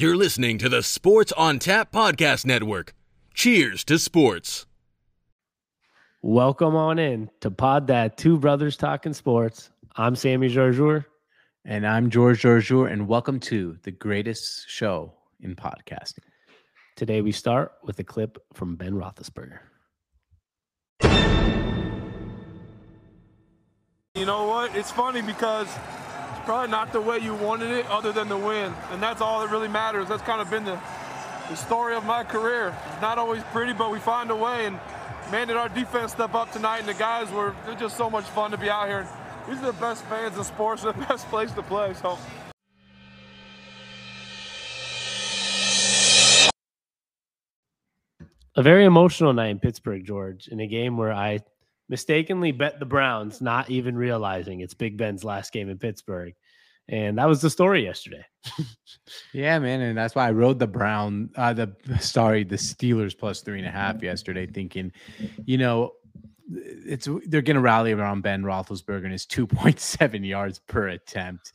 You're listening to the Sports on Tap Podcast Network. Cheers to sports. Welcome on in to Pod That Two Brothers Talking Sports. I'm Sammy Georgiou. And I'm George Georgiou, and welcome to the greatest show in podcasting. Today we start with a clip from Ben Roethlisberger. You know what? It's funny because it's probably not the way you wanted it other than the win. And that's all that really matters. That's kind of been the, the story of my career. It's not always pretty, but we find a way. And man, did our defense step up tonight. And the guys were they're just so much fun to be out here. These are the best fans in sports, the best place to play. So A very emotional night in Pittsburgh, George, in a game where I mistakenly bet the Browns, not even realizing it's Big Ben's last game in Pittsburgh. And that was the story yesterday. Yeah, man, and that's why I rode the Brown, uh, the sorry, the Steelers plus three and a half yesterday, thinking, you know, it's they're going to rally around Ben Roethlisberger and his 2.7 yards per attempt.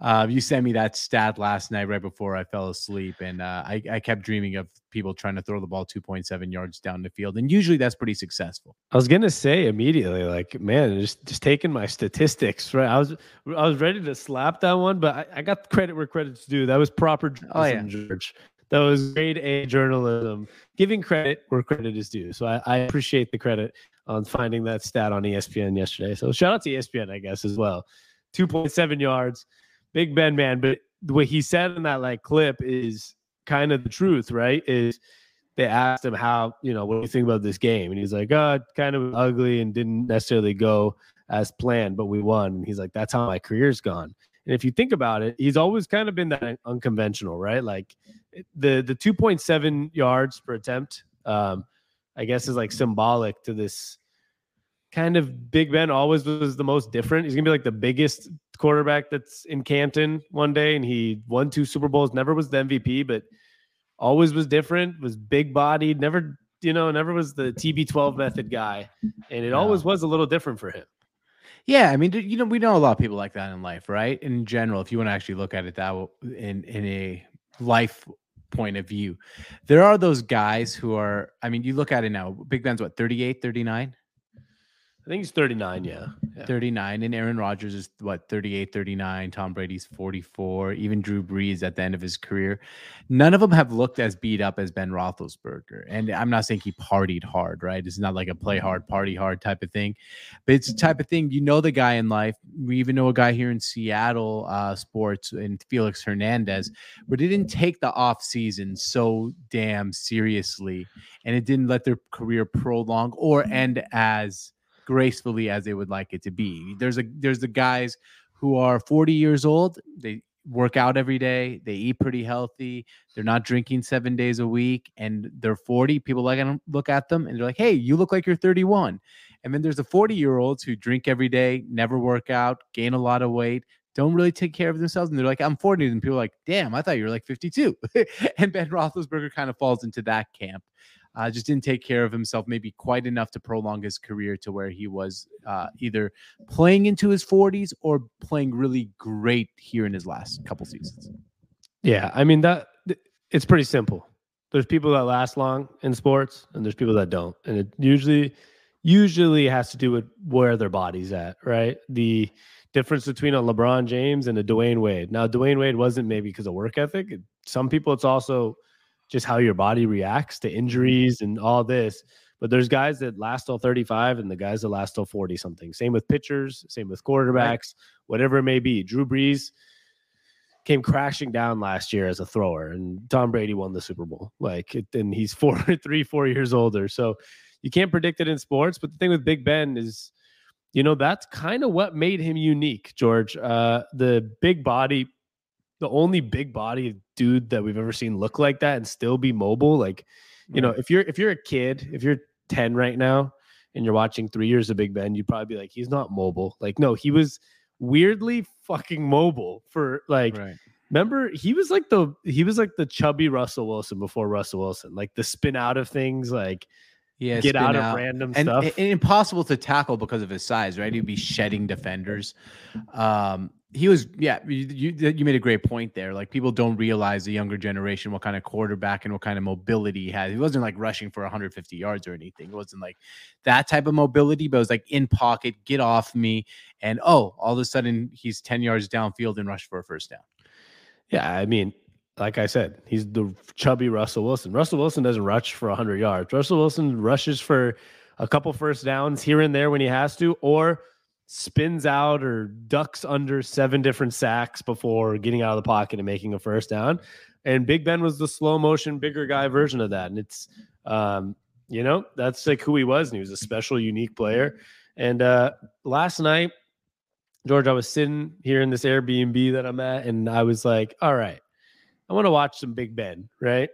Uh, you sent me that stat last night right before I fell asleep, and uh, I, I kept dreaming of people trying to throw the ball 2.7 yards down the field, and usually that's pretty successful. I was gonna say immediately, like, man, just just taking my statistics, right? I was I was ready to slap that one, but I, I got credit where credit's due. That was proper Oh, yeah. journalism, George. That was grade A journalism, giving credit where credit is due. So I, I appreciate the credit on finding that stat on ESPN yesterday. So shout out to ESPN, I guess, as well. 2.7 yards, Big Ben man. But what he said in that like clip is kind of the truth, right? Is they asked him how, you know, what do you think about this game? And he's like, oh, kind of ugly and didn't necessarily go as planned, but we won. And he's like, that's how my career's gone. And if you think about it, he's always kind of been that unconventional, right? Like the the 2.7 yards per attempt, um, I guess is like mm-hmm. symbolic to this kind of Big Ben always was the most different. He's gonna be like the biggest quarterback that's in Canton one day, and he won two Super Bowls, never was the MVP, but always was different, was big bodied, never, you know, never was the TB12 method guy. And it No. always was a little different for him. Yeah, I mean, you know, we know a lot of people like that in life, right? In general, if you want to actually look at it that in in a life point of view, there are those guys who are. I mean, you look at it now. Big Ben's what 38, 39? I think he's 39, yeah. Yeah. 39 and Aaron Rodgers is what 38 39 Tom Brady's 44 even Drew Brees at the end of his career none of them have looked as beat up as Ben Roethlisberger and I'm not saying he partied hard right it's not like a play hard party hard type of thing but it's the type of thing you know the guy in life we even know a guy here in Seattle uh sports and Felix Hernandez but it didn't take the off season so damn seriously and it didn't let their career prolong or end as gracefully as they would like it to be. There's a there's the guys who are 40 years old, they work out every day, they eat pretty healthy, they're not drinking 7 days a week and they're 40, people like to look at them and they're like, "Hey, you look like you're 31." And then there's the 40-year-olds who drink every day, never work out, gain a lot of weight, don't really take care of themselves and they're like, "I'm 40." And people are like, "Damn, I thought you were like 52." and Ben Roethlisberger kind of falls into that camp uh, just didn't take care of himself maybe quite enough to prolong his career to where he was uh, either playing into his 40s or playing really great here in his last couple seasons. Yeah, I mean that it's pretty simple. There's people that last long in sports and there's people that don't. And it usually usually has to do with where their body's at, right? The difference between a LeBron James and a Dwyane Wade. Now, Dwyane Wade wasn't maybe because of work ethic. Some people it's also just how your body reacts to injuries and all this. But there's guys that last till 35 and the guys that last till 40 something. Same with pitchers, same with quarterbacks, whatever it may be. Drew Brees came crashing down last year as a thrower, and Tom Brady won the Super Bowl. Like, and he's four, three, four years older. So you can't predict it in sports. But the thing with Big Ben is, you know, that's kind of what made him unique, George. Uh, the big body, the only big body dude that we've ever seen look like that and still be mobile. Like, you know, if you're if you're a kid, if you're 10 right now and you're watching three years of Big Ben, you'd probably be like, he's not mobile. Like, no, he was weirdly fucking mobile for like Right. remember he was like the he was like the chubby Russell Wilson before Russell Wilson, like the spin out of things, like Yeah. get spin out of random and, stuff. and impossible to tackle because of his size, right? He'd be shedding defenders. Um, he was yeah you, you made a great point there like people don't realize the younger generation what kind of quarterback and what kind of mobility he had he wasn't like rushing for 150 yards or anything it wasn't like that type of mobility but it was like in pocket get off me and oh all of a sudden he's 10 yards downfield and rush for a first down Yeah, I mean, like I said, he's the chubby Russell Wilson. Russell Wilson doesn't rush for 100 yards. Russell Wilson rushes for a couple first downs here and there when he has to, or spins out or ducks under seven different sacks before getting out of the pocket and making a first down. And Big Ben was the slow motion, bigger guy version of that. And it's, um, you know, that's like who he was. And he was a special, unique player. And uh, last night, George, I was sitting here in this Airbnb that I'm at, and I was like, all right, I want to watch some Big Ben, right?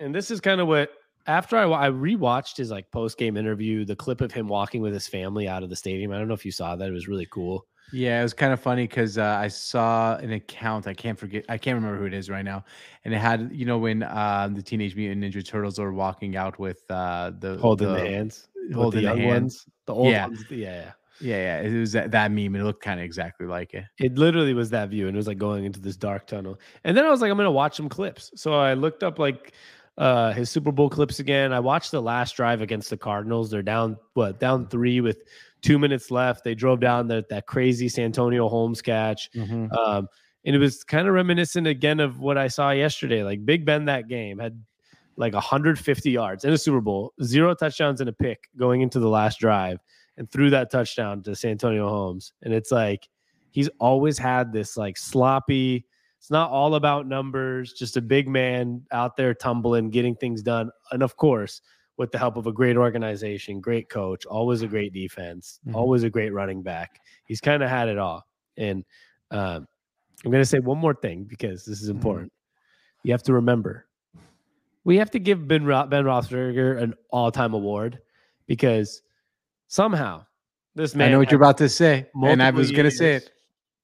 And this is kind of what after I, I rewatched his like post game interview, the clip of him walking with his family out of the stadium. I don't know if you saw that; it was really cool. Yeah, it was kind of funny because uh, I saw an account. I can't forget. I can't remember who it is right now. And it had, you know, when uh, the Teenage Mutant Ninja Turtles are walking out with uh, the Holding the, the hands, holding the the hands. ones, the old Yeah. ones. Yeah, yeah. Yeah, yeah. It was that, that meme. It looked kind of exactly like it. It literally was that view, and it was like going into this dark tunnel. And then I was like, I'm gonna watch some clips. So I looked up like uh his Super Bowl clips again. I watched the last drive against the Cardinals. They're down what down three with two minutes left. They drove down that that crazy Santonio Holmes catch. Um, and it was kind of reminiscent again of what I saw yesterday. Like Big Ben that game had like 150 yards in a Super Bowl, zero touchdowns and a pick going into the last drive, and threw that touchdown to Santonio Holmes. And it's like he's always had this like sloppy. It's not all about numbers, just a big man out there tumbling, getting things done. And of course, with the help of a great organization, great coach, always a great defense, Mhm. always a great running back. He's kind of had it all. And um, I'm going to say one more thing because this is Mhm. important. You have to remember, we have to give Ben, Ro- ben Roethlisberger an all-time award because somehow this man I know what you're about to say, and I was going to say it.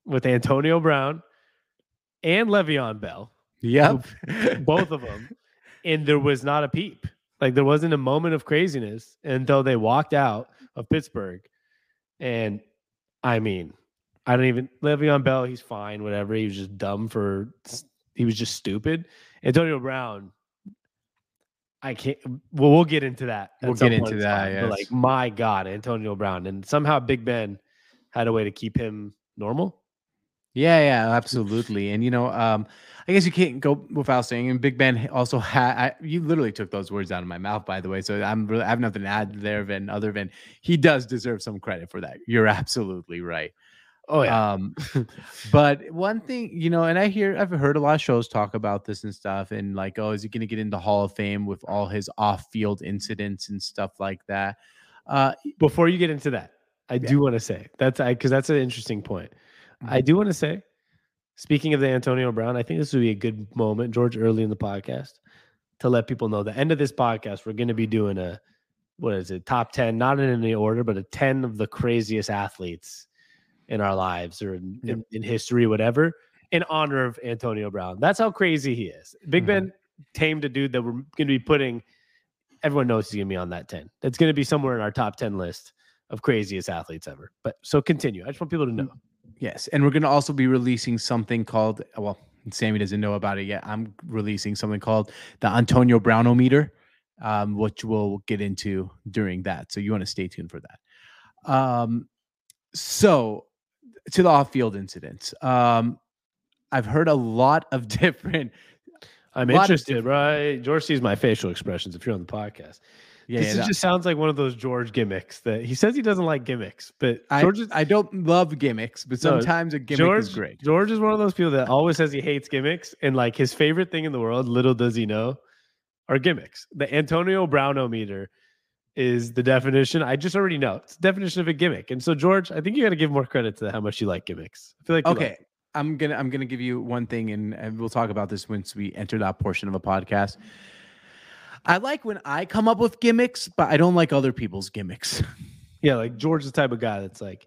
with Antonio Brown and Le'Veon Bell, Yep. both of them, and there was not a peep. Like there wasn't a moment of craziness until they walked out of Pittsburgh. And I mean, I don't even Le'Veon Bell, he's fine, whatever. He was just dumb for he was just stupid. Antonio Brown, I can't well, we'll get into that. We'll get into that, yes. like my God, Antonio Brown. And somehow Big Ben had a way to keep him normal. Yeah, yeah, absolutely. And you know, um, I guess you can't go without saying. And Big Ben also had. You literally took those words out of my mouth, by the way. So I'm really, I have nothing to add there, than other than he does deserve some credit for that. You're absolutely right. Oh Um, but one thing, you know, and I hear I've heard a lot of shows talk about this and stuff, and like, oh, is he going to get into Hall of Fame with all his off-field incidents and stuff like that? Uh, before you get into that, I Yeah. do want to say that's I because that's an interesting point. I do want to say, speaking of the Antonio Brown, I think this would be a good moment, George, early in the podcast, to let people know the end of this podcast, we're going to be doing a what is it, top 10, not in any order, but a 10 of the craziest athletes in our lives or in, Yep. in, in history, whatever, in honor of Antonio Brown. That's how crazy he is. Big Mhm. Ben tamed a dude that we're going to be putting, everyone knows he's going to be on that 10. That's going to be somewhere in our top 10 list of craziest athletes ever. But so continue. I just want people to know. Yes, and we're going to also be releasing something called well, Sammy doesn't know about it yet. I'm releasing something called the Antonio Brownometer, um, which we'll get into during that. So you want to stay tuned for that. Um, so to the off-field incidents, um, I've heard a lot of different. I'm interested, right? George sees my facial expressions if you're on the podcast. Yeah, this yeah, just sounds like one of those George gimmicks that he says he doesn't like gimmicks, but I, George is, I don't love gimmicks, but No, sometimes a gimmick George, is great. George is one of those people that always says he hates gimmicks, and like his favorite thing in the world, little does he know, are gimmicks. The Antonio Brownometer is the definition. I just already know it's the definition of a gimmick. And so, George, I think you got to give more credit to how much you like gimmicks. I feel like Okay. like- I'm gonna I'm gonna give you one thing, and, and we'll talk about this once we enter that portion of a podcast. I like when I come up with gimmicks, but I don't like other people's gimmicks. Yeah, like George's the type of guy that's like,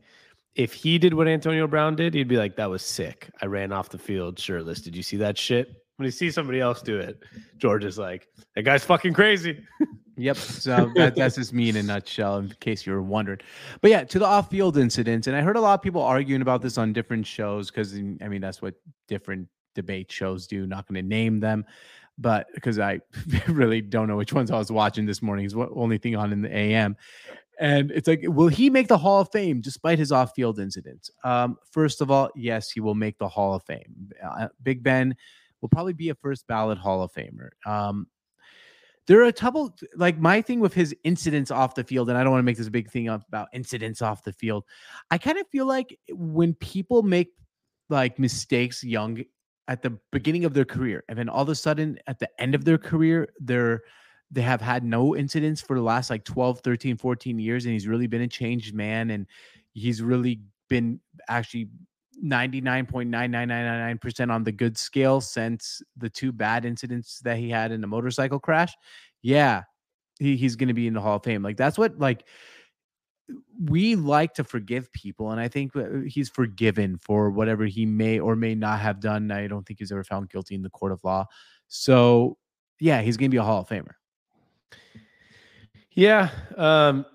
if he did what Antonio Brown did, he'd be like, that was sick. I ran off the field shirtless. Did you see that shit? When he sees somebody else do it, George is like, that guy's fucking crazy. Yep. So that, that's just me in a nutshell, in case you were wondering. But yeah, to the off-field incidents, and I heard a lot of people arguing about this on different shows because I mean that's what different debate shows do. Not going to name them, but because I really don't know which ones I was watching this morning. Is what only thing on in the AM. And it's like, will he make the Hall of Fame despite his off-field incidents? Um, first of all, yes, he will make the Hall of Fame. Uh, Big Ben will probably be a first ballot Hall of Famer. Um, there are a couple like my thing with his incidents off the field, and I don't want to make this a big thing about incidents off the field. I kind of feel like when people make like mistakes young at the beginning of their career, and then all of a sudden at the end of their career, they're they have had no incidents for the last like 12 13 14 years and he's really been a changed man and he's really been actually 99.9999% on the good scale since the two bad incidents that he had in the motorcycle crash. Yeah, he, he's going to be in the Hall of Fame. Like that's what like we like to forgive people, and I think uh, he's forgiven for whatever he may or may not have done. I don't think he's ever found guilty in the court of law. So yeah, he's going to be a Hall of Famer. Yeah. Um,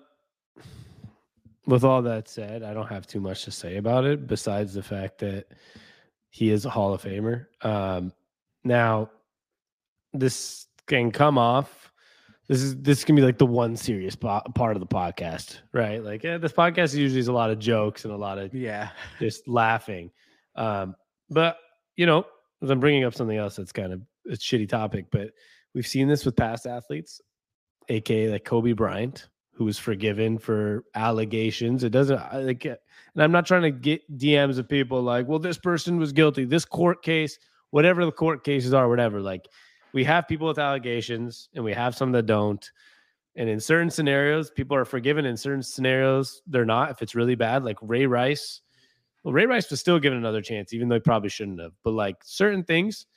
with all that said, I don't have too much to say about it besides the fact that he is a Hall of Famer. Um, now, this can come off. This is this can be like the one serious po- part of the podcast, right? Like eh, this podcast usually is a lot of jokes and a lot of Yeah. just laughing. Um, but you know, as I'm bringing up something else that's kind of a shitty topic, but we've seen this with past athletes, aka like Kobe Bryant, who was forgiven for allegations. It doesn't like, and I'm not trying to get DMs of people like, well, this person was guilty, this court case, whatever the court cases are, whatever. Like, we have people with allegations, and we have some that don't. And in certain scenarios, people are forgiven. In certain scenarios, they're not. If it's really bad, like Ray Rice, well, Ray Rice was still given another chance, even though he probably shouldn't have. But like certain things,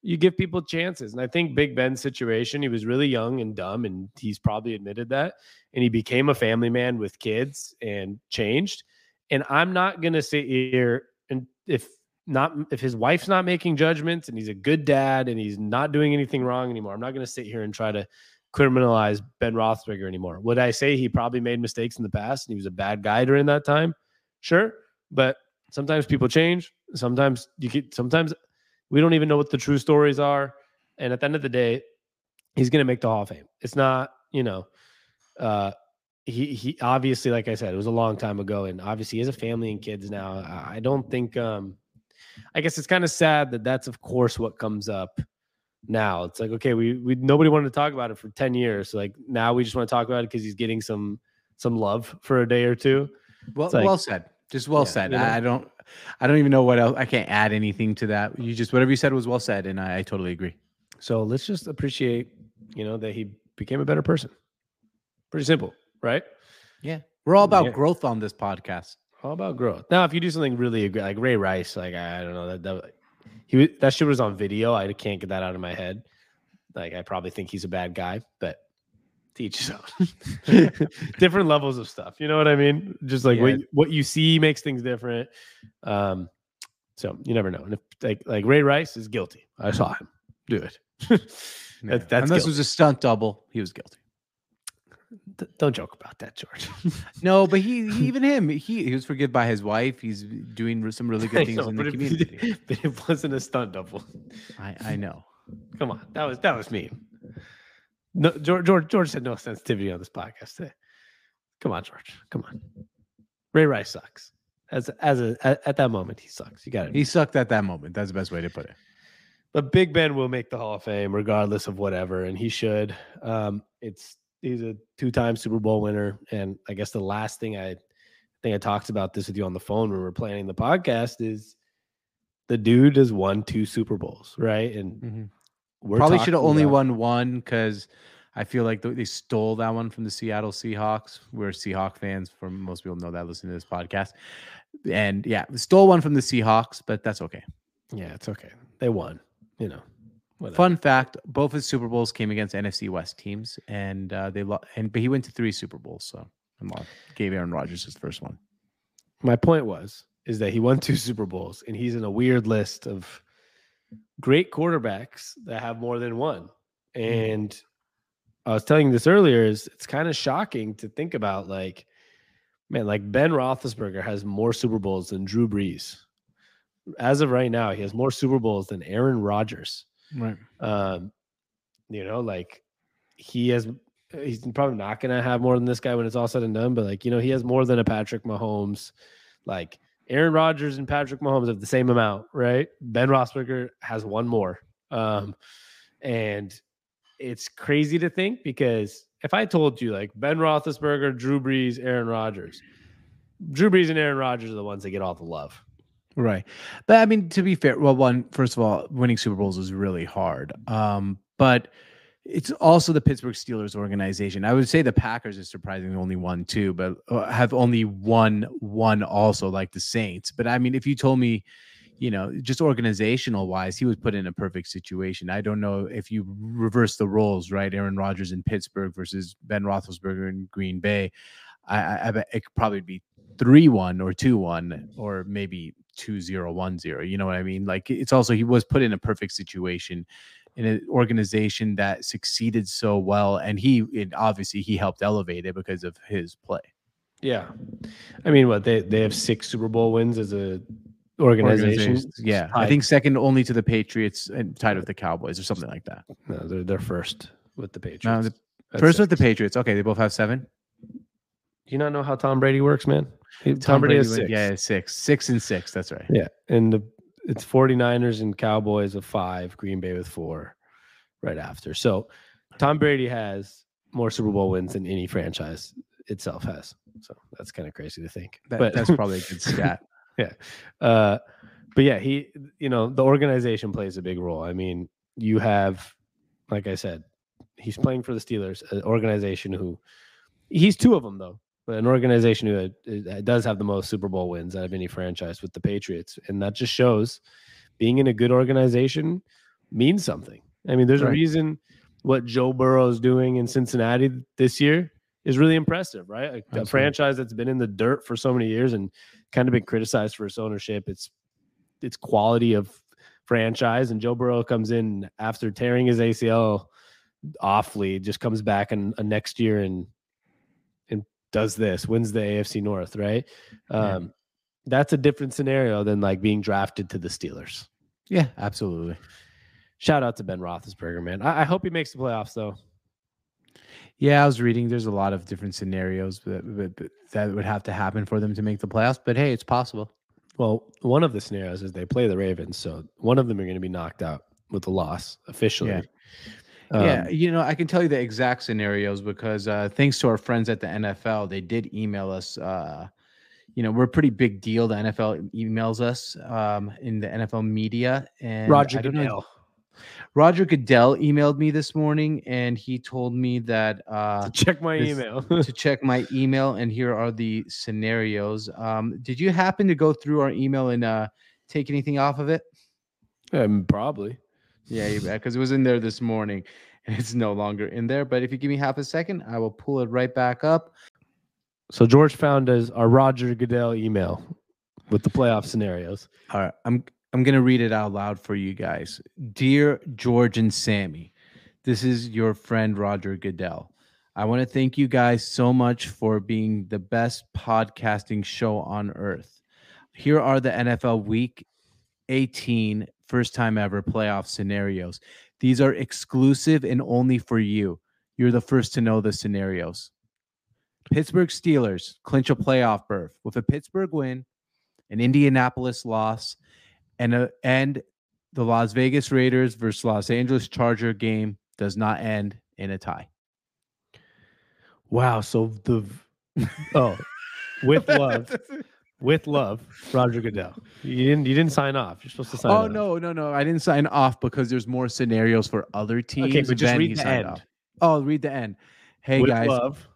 you give people chances. And I think Big Ben's situation, he was really young and dumb, and he's probably admitted that. And he became a family man with kids and changed. And I'm not gonna sit here and if not if his wife's not making judgments and he's a good dad and he's not doing anything wrong anymore, I'm not gonna sit here and try to criminalize Ben Roethlisberger anymore. Would I say he probably made mistakes in the past and he was a bad guy during that time? Sure, but sometimes people change. Sometimes you get. Sometimes we don't even know what the true stories are. And at the end of the day, he's going to make the Hall of Fame. It's not, you know, uh, he he obviously, like I said, it was a long time ago, and obviously he has a family and kids now. I don't think. um I guess it's kind of sad that that's of course what comes up now. It's like okay, we we nobody wanted to talk about it for ten years. So like now we just want to talk about it because he's getting some some love for a day or two. Well, like- well said. Just well Yeah, said. you know? I, don't, I don't even know what else. I can't add anything to that. You just whatever you said was well said, and I, I totally agree. So let's just appreciate, you know, that he became a better person. Pretty simple, right? Yeah, we're all about Yeah. growth on this podcast. All about growth. Now, if you do something really like Ray Rice, like I don't know that that he that shit was on video. I can't get that out of my head. Like I probably think he's a bad guy, but teach his own. different levels of stuff. You know what I mean? Just like Yeah. what what you see makes things different. Um, so you never know. And if like like Ray Rice is guilty, I saw him do it. That- that's guilt. it was a stunt double, he was guilty. D- don't joke about that, George. No, but he, even him, he he was forgiven by his wife. He's doing some really good things know, in the it, community. but it wasn't a stunt double. I I know. Come on, that was that was mean. No, George, George, George said no sensitivity on this podcast today. Come on, George. Come on. Ray Rice sucks. As as a at, at that moment, he sucks. You got it. He sucked at that moment. That's the best way to put it. But Big Ben will make the Hall of Fame regardless of whatever, and he should. Um, it's he's a two-time Super Bowl winner, and I guess the last thing I, I think I talked about this with you on the phone when we are planning the podcast is the dude has won two Super Bowls, right? And mm-hmm. we're Probably should have only about- won one because I feel like they stole that one from the Seattle Seahawks. We're Seahawk fans. For most people know that listen to this podcast, and yeah, stole one from the Seahawks, but that's okay. Yeah, it's okay. They won. You know, whatever. Fun fact: both his Super Bowls came against NFC West teams, and uh, they lost. And but he went to three Super Bowls, so and lost. Gave Aaron Rodgers his first one. My point was is that he won two Super Bowls, and he's in a weird list of great quarterbacks that have more than one. And I was telling you this earlier, is it's kind of shocking to think about like, man, like Ben Roethlisberger has more Super Bowls than Drew Brees. As of right now, he has more Super Bowls than Aaron Rodgers. Right. Um, you know, like he has he's probably not gonna have more than this guy when it's all said and done, but like, you know, he has more than a Patrick Mahomes. Like Aaron Rodgers and Patrick Mahomes have the same amount, right? Ben Roethlisberger has one more. Um, and it's crazy to think because if I told you like Ben Roethlisberger, Drew Brees, Aaron Rodgers, Drew Brees and Aaron Rodgers are the ones that get all the love. Right. But I mean, to be fair, well, one, first of all, winning Super Bowls is really hard. Um, but it's also the Pittsburgh Steelers organization. I would say the Packers is surprisingly only one too, but uh, have only one one also like the Saints. But I mean, if you told me, you know, just organizational wise, he was put in a perfect situation. I don't know if you reverse the roles, right? Aaron Rodgers in Pittsburgh versus Ben Roethlisberger in Green Bay. I, I, I it could probably be three one or two one or maybe two zero one zero. You know what I mean? Like it's also he was put in a perfect situation in an organization that succeeded so well, and he it, obviously he helped elevate it because of his play. Yeah. I mean, what they they have six Super Bowl wins as a organization. Yeah, I think second only to the Patriots and tied with the Cowboys or something like that. no, they're they're first with the Patriots. No, the- First with the. Patriots. Okay, they both have seven. Do you not know how Tom Brady works, man? He- Tom, Brady, went- six. Yeah, six, six and six. That's right. Yeah. And the it's 49ers and Cowboys of five, Green Bay with four right after. So Tom Brady has more Super Bowl wins than any franchise itself has. So that's kind of crazy to think. That- but that's probably a good stat. Yeah. Uh but yeah, he you know, the organization plays a big role. I mean, you have like I said, he's playing for the Steelers, an organization who he's two of them though, but an organization who uh, does have the most Super Bowl wins out of any franchise with the Patriots, and that just shows being in a good organization means something. I mean, there's a reason what Joe Burrow is doing in Cincinnati this year is really impressive, right? A- A, franchise that's been in the dirt for so many years and kind of been criticized for its ownership, its its quality of franchise. And Joe Burrow comes in after tearing his ACL awfully, just comes back and uh, next year and does this, wins the AFC North, right? Yeah. Um, that's a different scenario than like being drafted to the Steelers. Yeah, absolutely. Shout out to Ben Roethlisberger, man. I, I hope he makes the playoffs though. Yeah, I was reading. There's a lot of different scenarios that- that would have to happen for them to make the playoffs. But hey, it's possible. Well, one of the scenarios is they play the Ravens, so one of them are going to be knocked out with a loss officially. Yeah. Um, yeah, you know, I can tell you the exact scenarios because uh, thanks to our friends at the NFL, they did email us. Uh, you know, we're a pretty big deal. The NFL emails us um, in the NFL media, and Roger know- Goodell. Roger Goodell emailed me this morning, and he told me that uh, to Check my this- email. to check my email, and here are the scenarios. Um, did you happen to go through our email and uh, take anything off of it? um, probably. Yeah, you bet, because it was in there this morning, and it's no longer in there. But if you give me half a second, I will pull it right back up. So George found us our Roger Goodell email with the playoff scenarios. All right, I'm I'm gonna read it out loud for you guys. Dear George and Sammy, this is your friend Roger Goodell. I want to thank you guys so much for being the best podcasting show on earth. Here are the NFL Week 18 first time ever playoff scenarios. These are exclusive and only for you. You're the first to know the scenarios. Pittsburgh Steelers clinch a playoff berth with a Pittsburgh win, an Indianapolis loss, and a, and the Las Vegas Raiders versus Los Angeles Charger game does not end in a tie. Wow. So the oh, with love, with love, Roger Goodell. You didn't you didn't sign off. You're supposed to sign. Oh, off. Oh off. no, no, no! I didn't sign off because there's more scenarios for other teams. Okay, but just read the end. off. Oh, read the end. Hey with guys, love.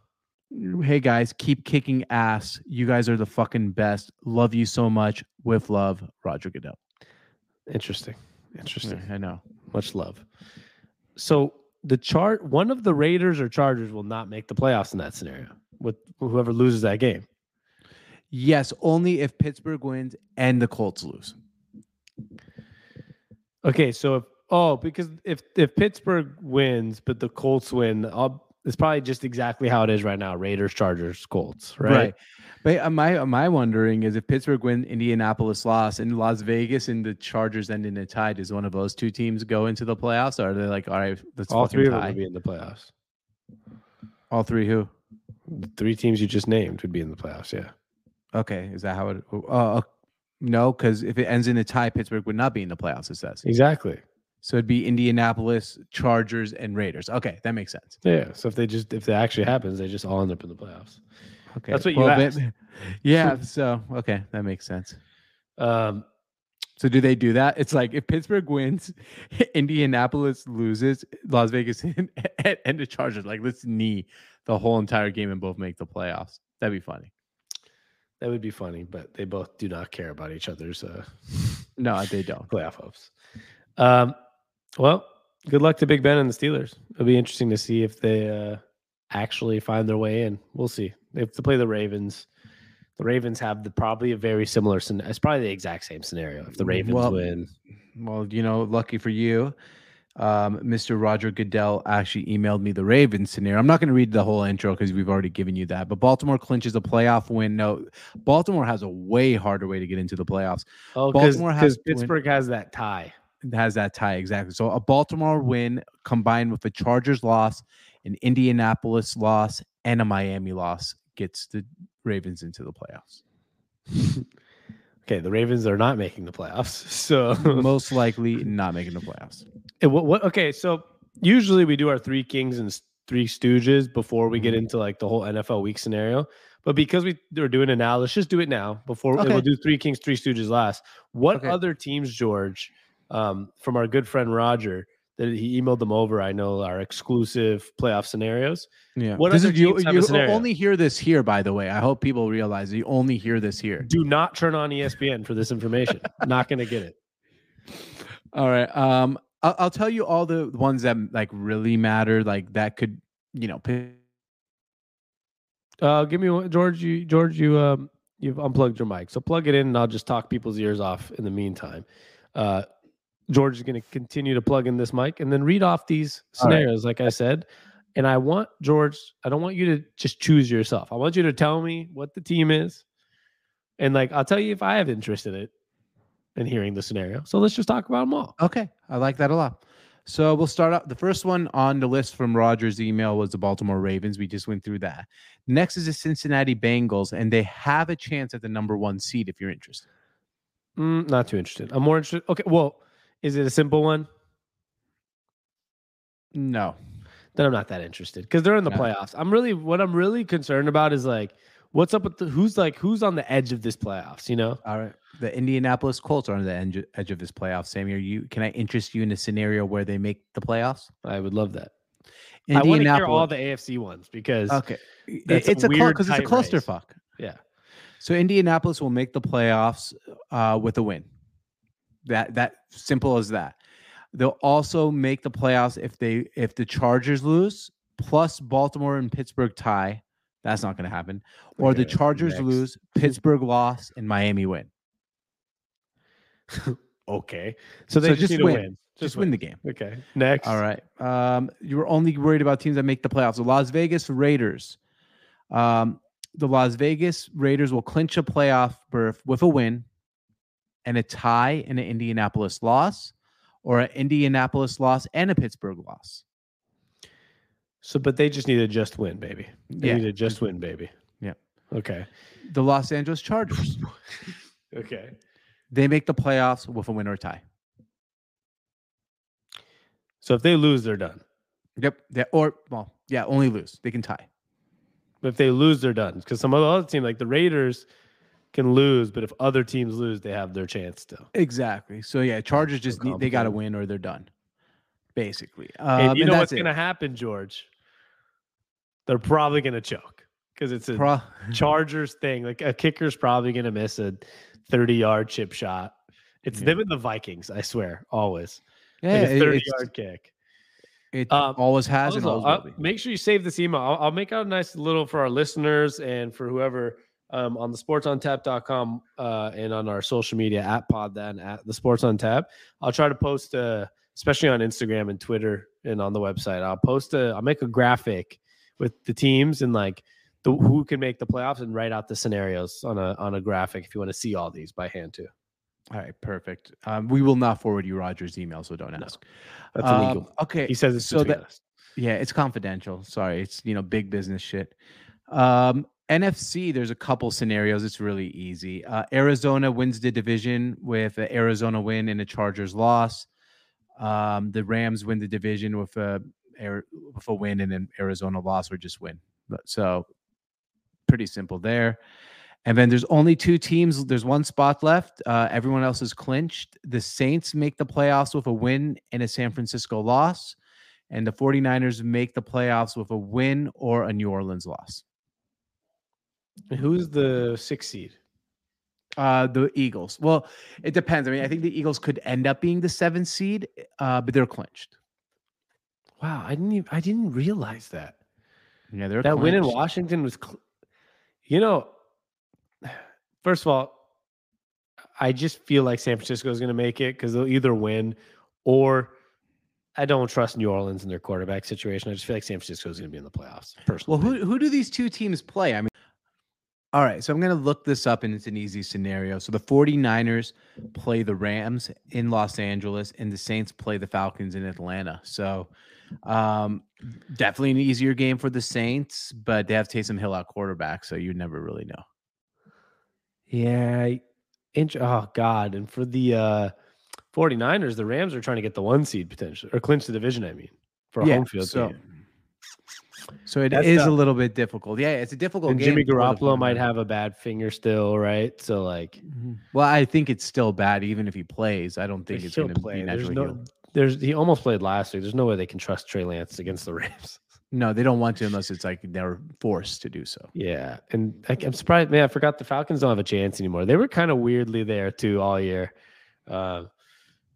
hey guys, keep kicking ass. You guys are the fucking best. Love you so much. With love, Roger Goodell. Interesting. Interesting. I know. Much love. So the chart, one of the Raiders or Chargers will not make the playoffs in that scenario. With whoever loses that game. Yes, only if Pittsburgh wins and the Colts lose. Okay, so if Oh, because if if Pittsburgh wins, but the Colts win, I'll, it's probably just exactly how it is right now: Raiders, Chargers, Colts. Right. But uh, my my wondering is if Pittsburgh win, Indianapolis lost, and Las Vegas and the Chargers end in a tie, does one of those two teams go into the playoffs? Or are they like, all right, let's All three of them tie? would be in the playoffs. All three who? The three teams you just named would be in the playoffs. Yeah. Okay, is that how it? Uh, uh, no, because if it ends in a tie, Pittsburgh would not be in the playoffs. It says Exactly. so. It'd be Indianapolis, Chargers, and Raiders. Okay, that makes sense. Yeah. So if they just if that actually happens, they just all end up in the playoffs. Okay, That's what you well, asked. Yeah. So okay, that makes sense. Um, So do they do that? It's like if Pittsburgh wins, Indianapolis loses, Las Vegas and, and the Chargers like let's knee the whole entire game and both make the playoffs. That'd be funny. That would be funny, but they both do not care about each other's uh, No, they don't. playoff hopes. Um, well, good luck to Big Ben and the Steelers. It'll be interesting to see if they uh, actually find their way in. We'll see. They have to play the Ravens. The Ravens have the probably a very similar. It's probably the exact same scenario. If the Ravens Well, win, Well, you know, lucky for you, um, Mr. Roger Goodell actually emailed me the Ravens scenario. I'm not going to read the whole intro because we've already given you that. But Baltimore clinches a playoff win. No, Baltimore has a way harder way to get into the playoffs. oh, because Baltimore has to win- Pittsburgh has that tie. It has that tie exactly. So a Baltimore win combined with a Chargers loss, an Indianapolis loss, and a Miami loss gets the Ravens into the playoffs. Okay, the Ravens are not making the playoffs. So Most likely not making the playoffs. What, what? Okay, so usually we do our three kings and three stooges before we get Mhm. into like the whole NFL week scenario. But because we are doing it now, let's just do it now before and we'll do three kings, three stooges last. What Okay. other teams, George, um, from our good friend Roger, that he emailed them over? I know our exclusive playoff scenarios. Yeah. What this other is, you teams have a you scenario? only hear this here, by the way. I hope people realize you only hear this here. Do not turn on ESPN for this information. not going to get it. All right. Um, I'll, I'll tell you all the ones that like really matter, like that could, you know, pick Uh, give me one, George. You George, you um, you've unplugged your mic, so plug it in, and I'll just talk people's ears off in the meantime. Uh, George is going to continue to plug in this mic and then read off these All right. scenarios, like I said. And I want George. I don't want you to just choose yourself. I want you to tell me what the team is, and like I'll tell you if I have interest in it and hearing the scenario. So let's just talk about them all. Okay, I like that a lot. So we'll start out. The first one on the list from Roger's email was the Baltimore Ravens. We just went through that. Next is the Cincinnati Bengals, and they have a chance at the number one seed if you're interested. Mm, not too interested. I'm more interested. Okay, well, is it a simple one? No. then I'm not that interested because they're in the No. playoffs. I'm really what I'm really concerned about is like what's up with the who's like who's on the edge of this playoffs, you know? All right. The Indianapolis Colts are on the edge, edge of this playoff. Sammy, are you? Can I interest you in a scenario where they make the playoffs? I would love that. I want to hear all the AFC ones because Okay, it's a weird because it's a clusterfuck. yeah. So Indianapolis will make the playoffs uh, with a win. That that simple as that. They'll also make the playoffs if they if the Chargers lose, plus Baltimore and Pittsburgh tie. That's not going to happen. Or the Chargers next. lose, Pittsburgh loss, and Miami win. Okay. So they So just, just need win. win. Just win the game. Okay. Next. All right. Um, you were only worried about teams that make the playoffs. The Las Vegas Raiders. Um, the Las Vegas Raiders will clinch a playoff berth with a win and a tie and an Indianapolis loss, or an Indianapolis loss and a Pittsburgh loss. So but they just need to just win, baby. They Yeah. need to just win, baby. Yeah. Okay. The Los Angeles Chargers. Okay. they make the playoffs with a win or a tie. So if they lose, they're done. Yep. Yeah, or well, yeah, only lose. They can tie. But if they lose, they're done. Because some other other team, like the Raiders, can lose, but if other teams lose, they have their chance still. Exactly. So yeah, Chargers just need, they got to win or they're done. Basically. Um, and you know what's going to happen, George? They're probably going to choke because it's a Pro- Chargers thing. Like a kicker's probably going to miss a 30 yard chip shot. It's Yeah. them and the Vikings, I swear, always. yeah, like a 30 it's- yard kick. It Um, always has and Also, always uh, make sure you save this email. I'll, I'll make out a nice little for our listeners and for whoever um, on the sportsontap.com uh, and on our social media at pod then at the sports on tap. I'll try to post a especially on Instagram and Twitter and on the website. I'll post a, I'll make a graphic with the teams and like the who can make the playoffs and write out the scenarios on a on a graphic if you want to see all these by hand too. All right, perfect. Um, we will not forward you Roger's email, so don't ask. That's Um, illegal. okay, He says it's so that- us. Yeah, it's confidential. Sorry, it's you know big business shit. Um, NFC, there's a couple scenarios. It's really easy. Uh, Arizona wins the division with an Arizona win and a Chargers loss. Um, the Rams win the division with a with a win and an Arizona loss or just win. So pretty simple there. And then there's only two teams. There's one spot left. Uh, everyone else is clinched. The Saints make the playoffs with a win and a San Francisco loss and the 49ers make the playoffs with a win or a New Orleans loss. Who's the sixth seed? Uh, the Eagles. Well, it depends. I mean, I think the Eagles could end up being the seventh seed, uh, but they're clinched. Wow, I didn't even, I didn't realize that. Yeah, they're that win in. Washington was, cl- you know, first of all, I just feel like San Francisco is going to make it because they'll either win or I don't trust New Orleans in their quarterback situation. I just feel like San Francisco is going to be in the playoffs. Personally, Well, who who do these two teams play? I mean, all right, so I'm going to look this up and it's an easy scenario. So the 49ers play the Rams in Los Angeles and the Saints play the Falcons in Atlanta. So um definitely an easier game for the Saints, but they have Taysom Hill at quarterback, so you never really know. yeah. Inch, Oh God, and for the uh 49ers, the Rams are trying to get the one seed potentially or clinch the division. I mean, for a home field so, game. so it That's is a little bit difficult. Yeah, it's a difficult And game. Jimmy Garoppolo might have a bad finger still, right? So like. Mhm. Well, I think it's still bad, even if he plays. I don't think it's going to be naturally. no. There's he almost played last week. There's no way they can trust Trey Lance against the Rams. No, they don't want to unless it's like they're forced to do so. yeah, and I, I'm surprised, man. I forgot the Falcons don't have a chance anymore. They were kind of weirdly there too all year. Uh,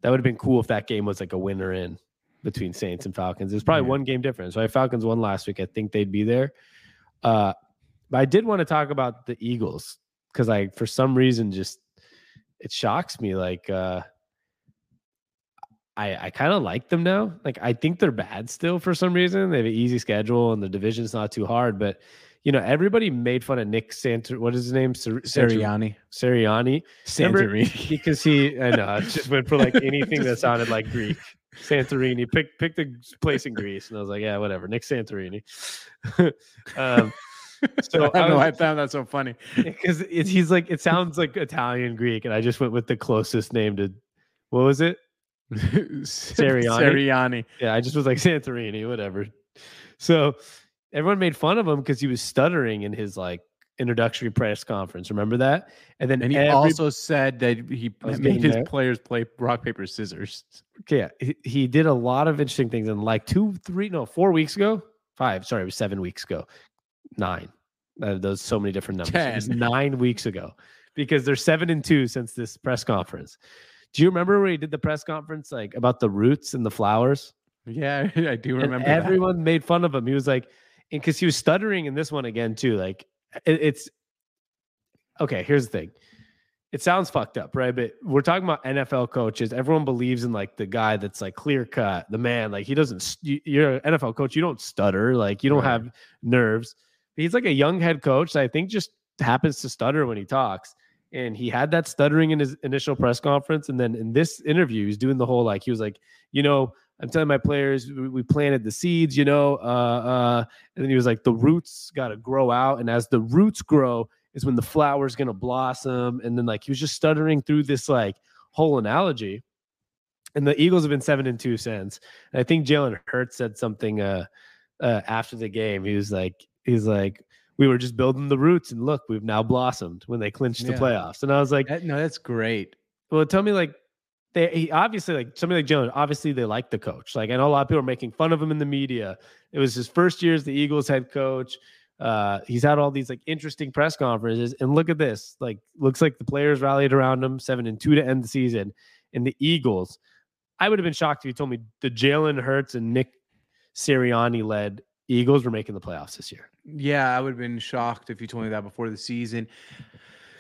that would have been cool if that game was like a winner in between Saints and Falcons. It's probably Yeah. one game difference. Right? Falcons won last week. I think they'd be there. Uh, but I did want to talk about the Eagles because I, for some reason, just it shocks me. Like, uh, I I kind of like them now. Like, I think they're bad still for some reason. They have an easy schedule and the division's not too hard. But you know, everybody made fun of Nick Santor. What is his name? Sir, Sirianni, Sirianni Santorini. because he I know I just went for like anything that sounded like Greek. Santorini. Pick pick the place in Greece, and I was like, yeah, whatever. Nick Santorini. um, so I don't know. was- I found that so funny. because it's he's like it sounds like Italian Greek, and I just went with the closest name to what was it? Sirianni. Yeah, I just was like Santorini, whatever. So everyone made fun of him because he was stuttering in his like introductory press conference. Remember that? And then And he every- also said that he made his there. players play rock paper scissors. yeah, he, he did a lot of interesting things. And like two, three, no, four weeks ago, five, sorry, it was seven weeks ago, nine. Uh, those so many different numbers. It was nine weeks ago because they're seven and two since this press conference. Do you remember where he did the press conference like about the roots and the flowers? Yeah, I do And remember. that. everyone made fun of him. He was like, and because he was stuttering in this one again too. Like it, it's okay. Here's the thing. It sounds fucked up, right? But we're talking about NFL coaches. Everyone believes in like the guy that's like clear cut, the man. Like he doesn't. you- You're an NFL coach. You don't stutter. Like you don't Right. have nerves. He's like a young head coach. That I think just happens to stutter when he talks. And he had that stuttering in his initial press conference. And then in this interview, he's doing the whole like he was like, you know, I'm telling my players we, planted the seeds, you know, uh, uh, and then he was like, the roots got to grow out, and as the roots grow, is when the flower's gonna blossom. And then like he was just stuttering through this like whole analogy. And the Eagles have been seven and two since. And I think Jalen Hurts said something uh, uh, after the game. He was like, he's like, we were just building the roots, and look, we've now blossomed when they clinched the playoffs. And I was like, That- no, that's great. well, tell me like they he obviously like somebody like Jones, obviously they like the coach. Like I know a lot of people are making fun of him in the media. It was his first year as the Eagles head coach. Uh he's had all these like interesting press conferences. And look at this. Like looks like the players rallied around him, seven and two to end the season. And the Eagles, I would have been shocked if you told me the Jalen Hurts and Nick Sirianni led Eagles were making the playoffs this year. Yeah, I would have been shocked if you told me that before the season.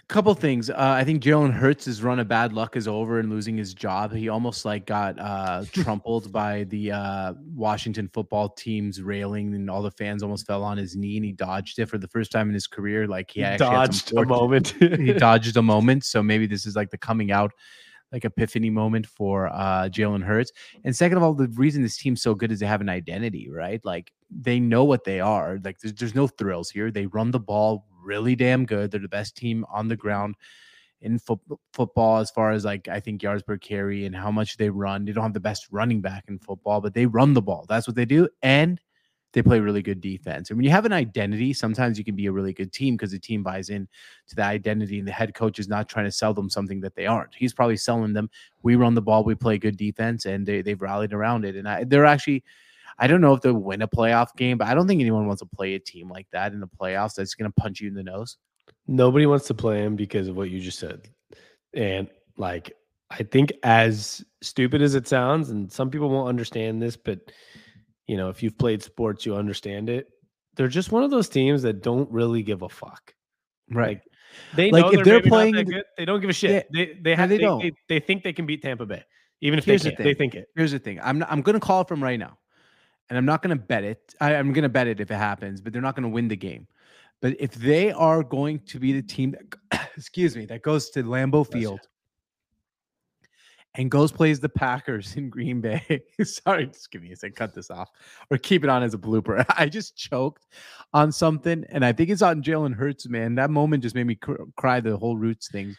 couple things. Uh, I think Jalen Hurts' run of bad luck is over and losing his job. He almost like got uh, trampled by the uh, Washington football team's railing, and all the fans almost fell on his knee, and he dodged it for the first time in his career. Like he, he dodged a moment. he dodged a moment. So maybe this is like the coming out, like epiphany moment for uh, Jalen Hurts. And second of all, the reason this team's so good is they have an identity, right? Like they know what they are. Like there's, there's no thrills here. They run the ball really damn good. They're the best team on the ground in fo- football as far as like I think yards per carry and how much they run. They don't have the best running back in football, but they run the ball. That's what they do, and they play really good defense. And when you have an identity, sometimes you can be a really good team because the team buys in to the identity, and the head coach is not trying to sell them something that they aren't. He's probably selling them. We run the ball, we play good defense, and they they've rallied around it. And I, they're actually I don't know if they'll win a playoff game, but I don't think anyone wants to play a team like that in the playoffs that's going to punch you in the nose. Nobody wants to play him because of what you just said. And like, I think as stupid as it sounds, and some people won't understand this, but you know, if you've played sports, you understand it. They're just one of those teams that don't really give a fuck. Right. Like, they Like, know if they're not playing good, they don't give a shit. they they have they they, don't. they, they think they can beat Tampa Bay, even if Here's they can't. They think it. Here's the thing. I'm not, I'm to call it from right now, and I'm not to bet it. I, I'm to bet it if it happens, but they're not to win the game. But if they are going to be the team that, excuse me, that goes to Lambeau. Field and goes plays the Packers in Green Bay. Sorry, just give me a second. Cut this off or keep it on as a blooper. I just choked on something, and I think it's on Jalen Hurts. Man, that moment just made me cr- cry. The whole Roots thing.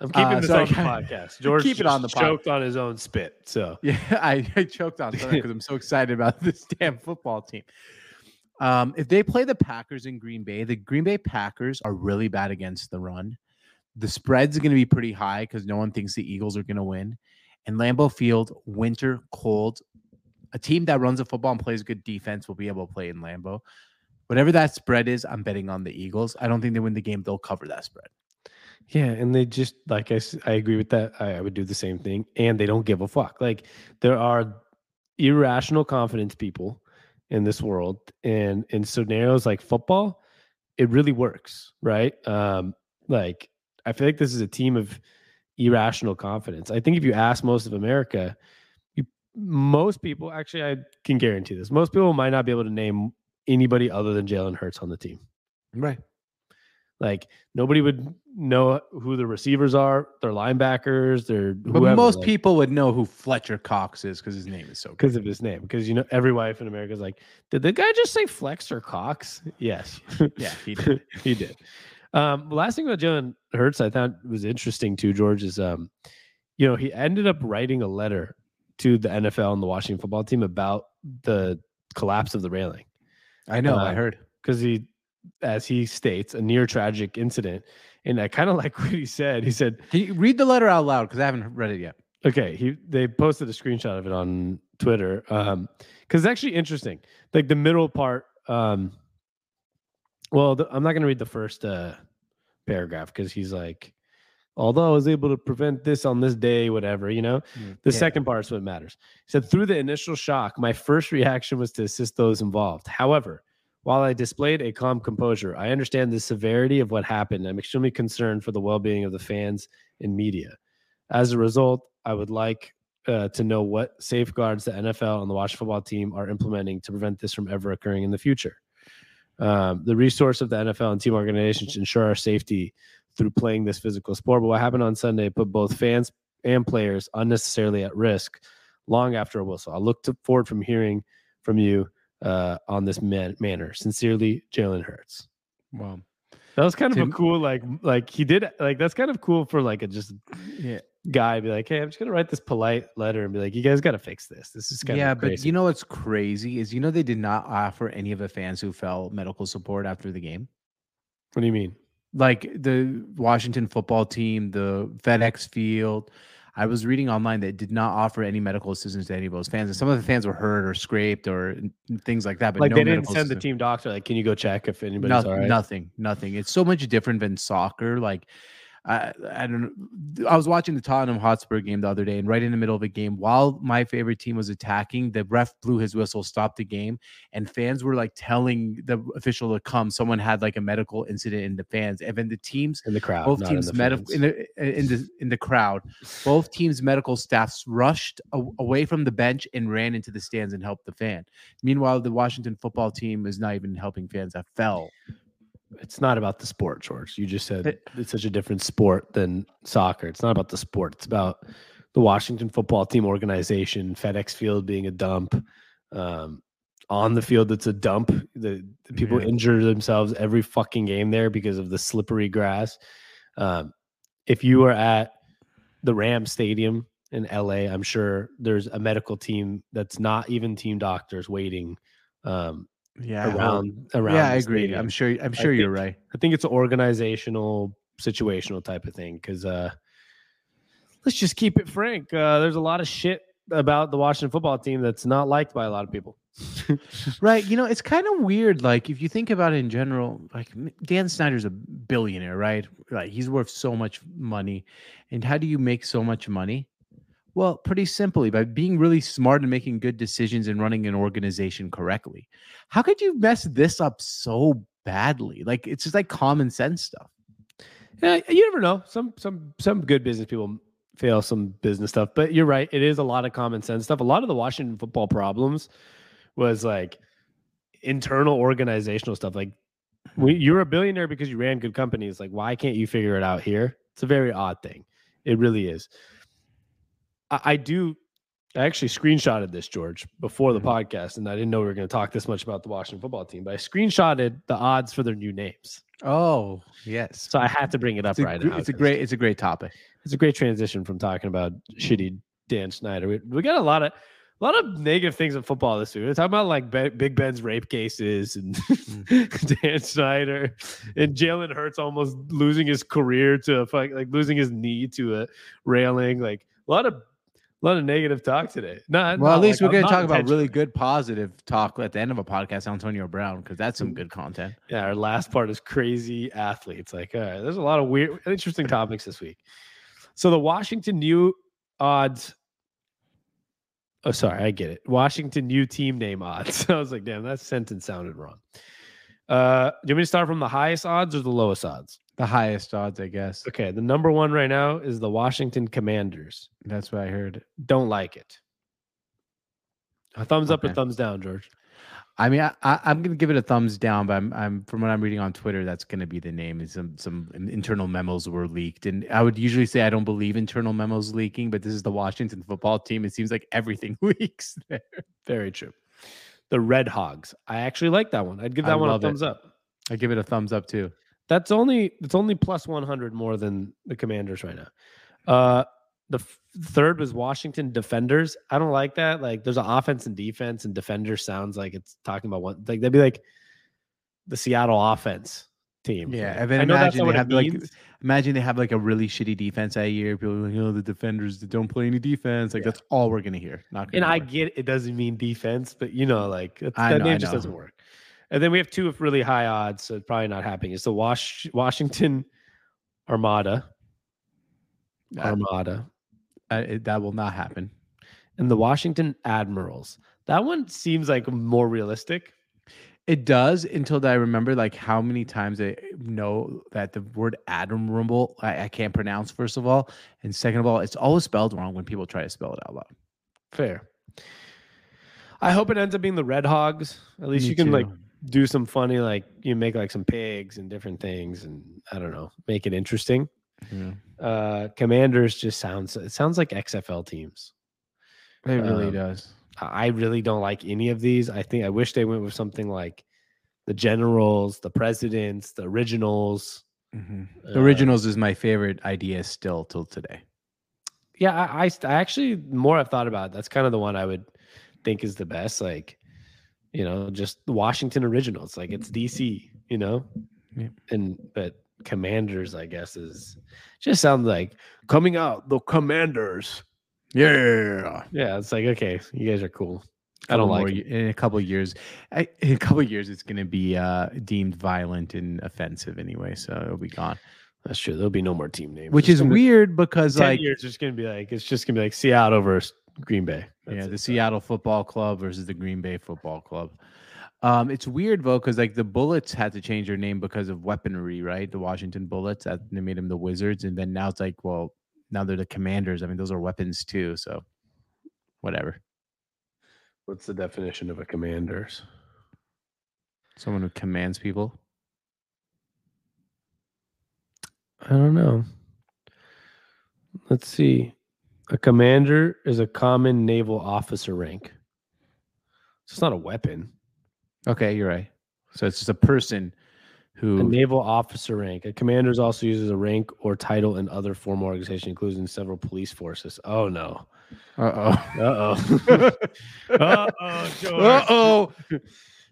I'm keeping Uh, this sorry, on the podcast. George Keep it on the just pod. choked on his own spit. So Yeah, I, I choked on something because I'm so excited about this damn football team. Um, if they play the Packers in Green Bay, the Green Bay Packers are really bad against the run. The spreads are going to be pretty high because no one thinks the Eagles are going to win. And Lambeau Field, winter, cold, a team that runs a football and plays good defense will be able to play in Lambeau. Whatever that spread is, I'm betting on the Eagles. I don't think they win the game. They'll cover that spread. Yeah, and they just like I, I agree with that. I, I would do the same thing, and they don't give a fuck. Like there are irrational confidence people in this world, and in scenarios like football, it really works, right? Um, like I feel like this is a team of irrational confidence. I think if you ask most of America, you most people actually I can guarantee this. Most people might not be able to name anybody other than Jalen Hurts on the team. Right. Like nobody would know who the receivers are, their linebackers, their But most people would know who Fletcher Cox is because his name is so because of his name. Because you know every wife in America is like, did the guy just say Flex or Cox? Yes, Yeah, he did. he did. Um, the last thing about Jalen Hurts I thought was interesting too, George, is um, you know, he ended up writing a letter to the NFL and the Washington football team about the collapse of the railing. I know. I Uh, heard. because he, as he states, a near tragic incident. And I kind of like what he said. He said, Can you read the letter out loud? Because I haven't read it yet. okay, he they posted a screenshot of it on Twitter. Um, because it's actually interesting. Like the middle part, um, well, the, I'm not gonna read the first uh paragraph because he's like, although I was able to prevent this on this day, whatever, you know. The Yeah. second part is what matters. He said, through the initial shock, my first reaction was to assist those involved. However, while I displayed a calm composure, I understand the severity of what happened. I'm extremely concerned for the well being of the fans and media. As a result, I would like uh, to know what safeguards the NFL and the Washington football team are implementing to prevent this from ever occurring in the future. Um, the resource of the NFL and team organizations to ensure our safety through playing this physical sport. But what happened on Sunday put both fans and players unnecessarily at risk long after a whistle. I look to, forward from hearing from you uh, on this man- manner. Sincerely, Jalen Hurts. Wow. That was kind of Tim- a cool, like, like he did, like that's kind of cool for like a just Yeah. Guy be like, hey, I'm just gonna write this polite letter and be like, you guys got to fix this. This is kind Yeah, of but you know what's crazy is you know they did not offer any of the fans who fell medical support after the game. what do you mean? Like the Washington football team, the FedEx Field. I was reading online that did not offer any medical assistance to any of those fans, and some of the fans were hurt or scraped or things like that. But like no they didn't medical send the team doctor. Like, can you go check if anybody's Noth- all right? Nothing, nothing. It's so much different than soccer. Like I, I don't know. I was watching the Tottenham Hotspur game the other day, and right in the middle of a game, while my favorite team was attacking, the ref blew his whistle, stopped the game, and fans were like telling the official to come. Someone had like a medical incident in the fans, and then the teams, in the crowd. both teams, medical in the in the in the crowd, both teams' medical staffs rushed a- away from the bench and ran into the stands and helped the fan. Meanwhile, the Washington football team is not even helping fans that fell. It's not about the sport, George. You just said It- it's such a different sport than soccer. It's not about the sport. It's about the Washington football team organization, FedEx Field being a dump. Um, on the field, it's a dump. The, the people Yeah. injure themselves every fucking game there because of the slippery grass. Um, if you are at the Ram Stadium in LA, I'm sure there's a medical team that's not even team doctors waiting um, Yeah, around around. yeah, I agree. stadium. I'm sure. I'm sure you're think- right. I think it's an organizational, situational type of thing. Because uh, let's just keep it frank. Uh, there's a lot of shit about the Washington football team that's not liked by a lot of people. Right. You know, it's kind of weird. Like, if you think about it in general, like Dan Snyder's a billionaire, right? Like, he's worth so much money. And how do you make so much money? Well, pretty simply by being really smart and making good decisions and running an organization correctly. How could you mess this up so badly? Like, it's just like common sense stuff. Yeah, you never know. Some some some good business people fail some business stuff, but you're right. It is a lot of common sense stuff. A lot of the Washington football problems was like internal organizational stuff. Like hmm. we, you're a billionaire because you ran good companies. Like why can't you figure it out here? It's a very odd thing. It really is. I, I do. I actually screenshotted this, George, before the mm-hmm. podcast, and I didn't know we were going to talk this much about the Washington football team. But I screenshotted the odds for their new names, Oh, yes. so I had to bring it up It's right gr- now. it's a great, it's a great topic. it's a great transition from talking about shitty Dan Snyder. We, we got a lot of a lot of negative things in football this week. We're talking about like Be- Big Ben's rape cases and mm-hmm. Dan Snyder and Jalen Hurts almost losing his career to a fuck, like losing his knee to a railing. Like a lot of a lot of negative talk today. Not Well, not at least like- we're going to talk about really good, positive talk at the end of a podcast. Antonio Brown, because that's some good content. Yeah, our last part is crazy athletes. Like, all right, there's a lot of weird, interesting topics this week. So the Washington new odds. Oh, sorry, I get it. Washington new team name odds. I was like, damn, that sentence sounded wrong. Uh, do you want me to start from the highest odds or the lowest odds? The highest odds, I guess. Okay, the number one right now is the Washington Commanders. That's what I heard. Don't like it. A thumbs up or thumbs down, George? I mean, I, I, I'm going to give it a thumbs down, but I'm, I'm from what I'm reading on Twitter, that's going to be the name. And some some internal memos were leaked, and I would usually say I don't believe internal memos leaking, but this is the Washington football team. It seems like everything leaks there. Very true. The Red Hogs. I actually like that one. I'd give I that one a love it. thumbs up. I give it a thumbs up too. That's only it's only plus 100 more than the Commanders right now. Uh the f- third was Washington Defenders. I don't like that. Like there's an offense and defense and defender sounds like it's talking about one like they'd be like the Seattle offense team. Yeah, and I know that's imagine they have like imagine they have like a really shitty defense that year. People are like, oh, the defenders that don't play any defense. Like Yeah. that's all we're gonna hear. Not and gonna I work. get it doesn't mean defense, but you know, like that know, name just doesn't work. And then we have two of really high odds, so it's probably not happening. It's the Wash Washington Armada. Armada. uh, it- that will not happen. and the Washington Admirals. That one seems like more realistic. It does until I remember like how many times I know that the word admirable I, I can't pronounce first of all, and second of all, it's always spelled wrong when people try to spell it out loud. Fair. I hope it ends up being the Red Hogs. At least Me you can like too. Do some funny, like you make like some pigs and different things, and I don't know, make it interesting. Yeah. Uh Commanders just sounds it sounds like XFL teams. It really Um, does. I really don't like any of these. I think I wish they went with something like the Generals, the Presidents, the Originals. Mhm. uh, The originals is my favorite idea still till today. Yeah, I, I, I actually more I've thought about it, that's kind of the one I would think is the best. Like, you know, just the Washington Originals. Like it's DC, you know, Yeah. and but Commanders, I guess, is just sounds like coming out the Commanders. Yeah. Yeah, it's like okay, you guys are cool. I don't like. it. in a couple of years. I, in a couple years, it's going to be uh, deemed violent and offensive anyway, so it'll be gone. That's true. There'll be no more team names. which It's is gonna be- weird because like years, it's gonna be like it's just gonna be like Seattle versus Green Bay. That's yeah, it. the Seattle Football Club versus the Green Bay Football Club. Um, it's weird though, because like the Bullets had to change their name because of weaponry, right? The Washington Bullets that they made them the Wizards, and then now it's like, well, now they're the Commanders. I mean, those are weapons too, so whatever. What's the definition of a commander's? Someone who commands people. I don't know. Let's see. A commander is a common naval officer rank. So it's not a weapon. Okay, you're right. So it's just a person who A naval officer rank. A commander is also used as a rank or title in other formal organizations, including several police forces. Oh no. Uh oh. Uh oh. oh. uh oh, Uh oh.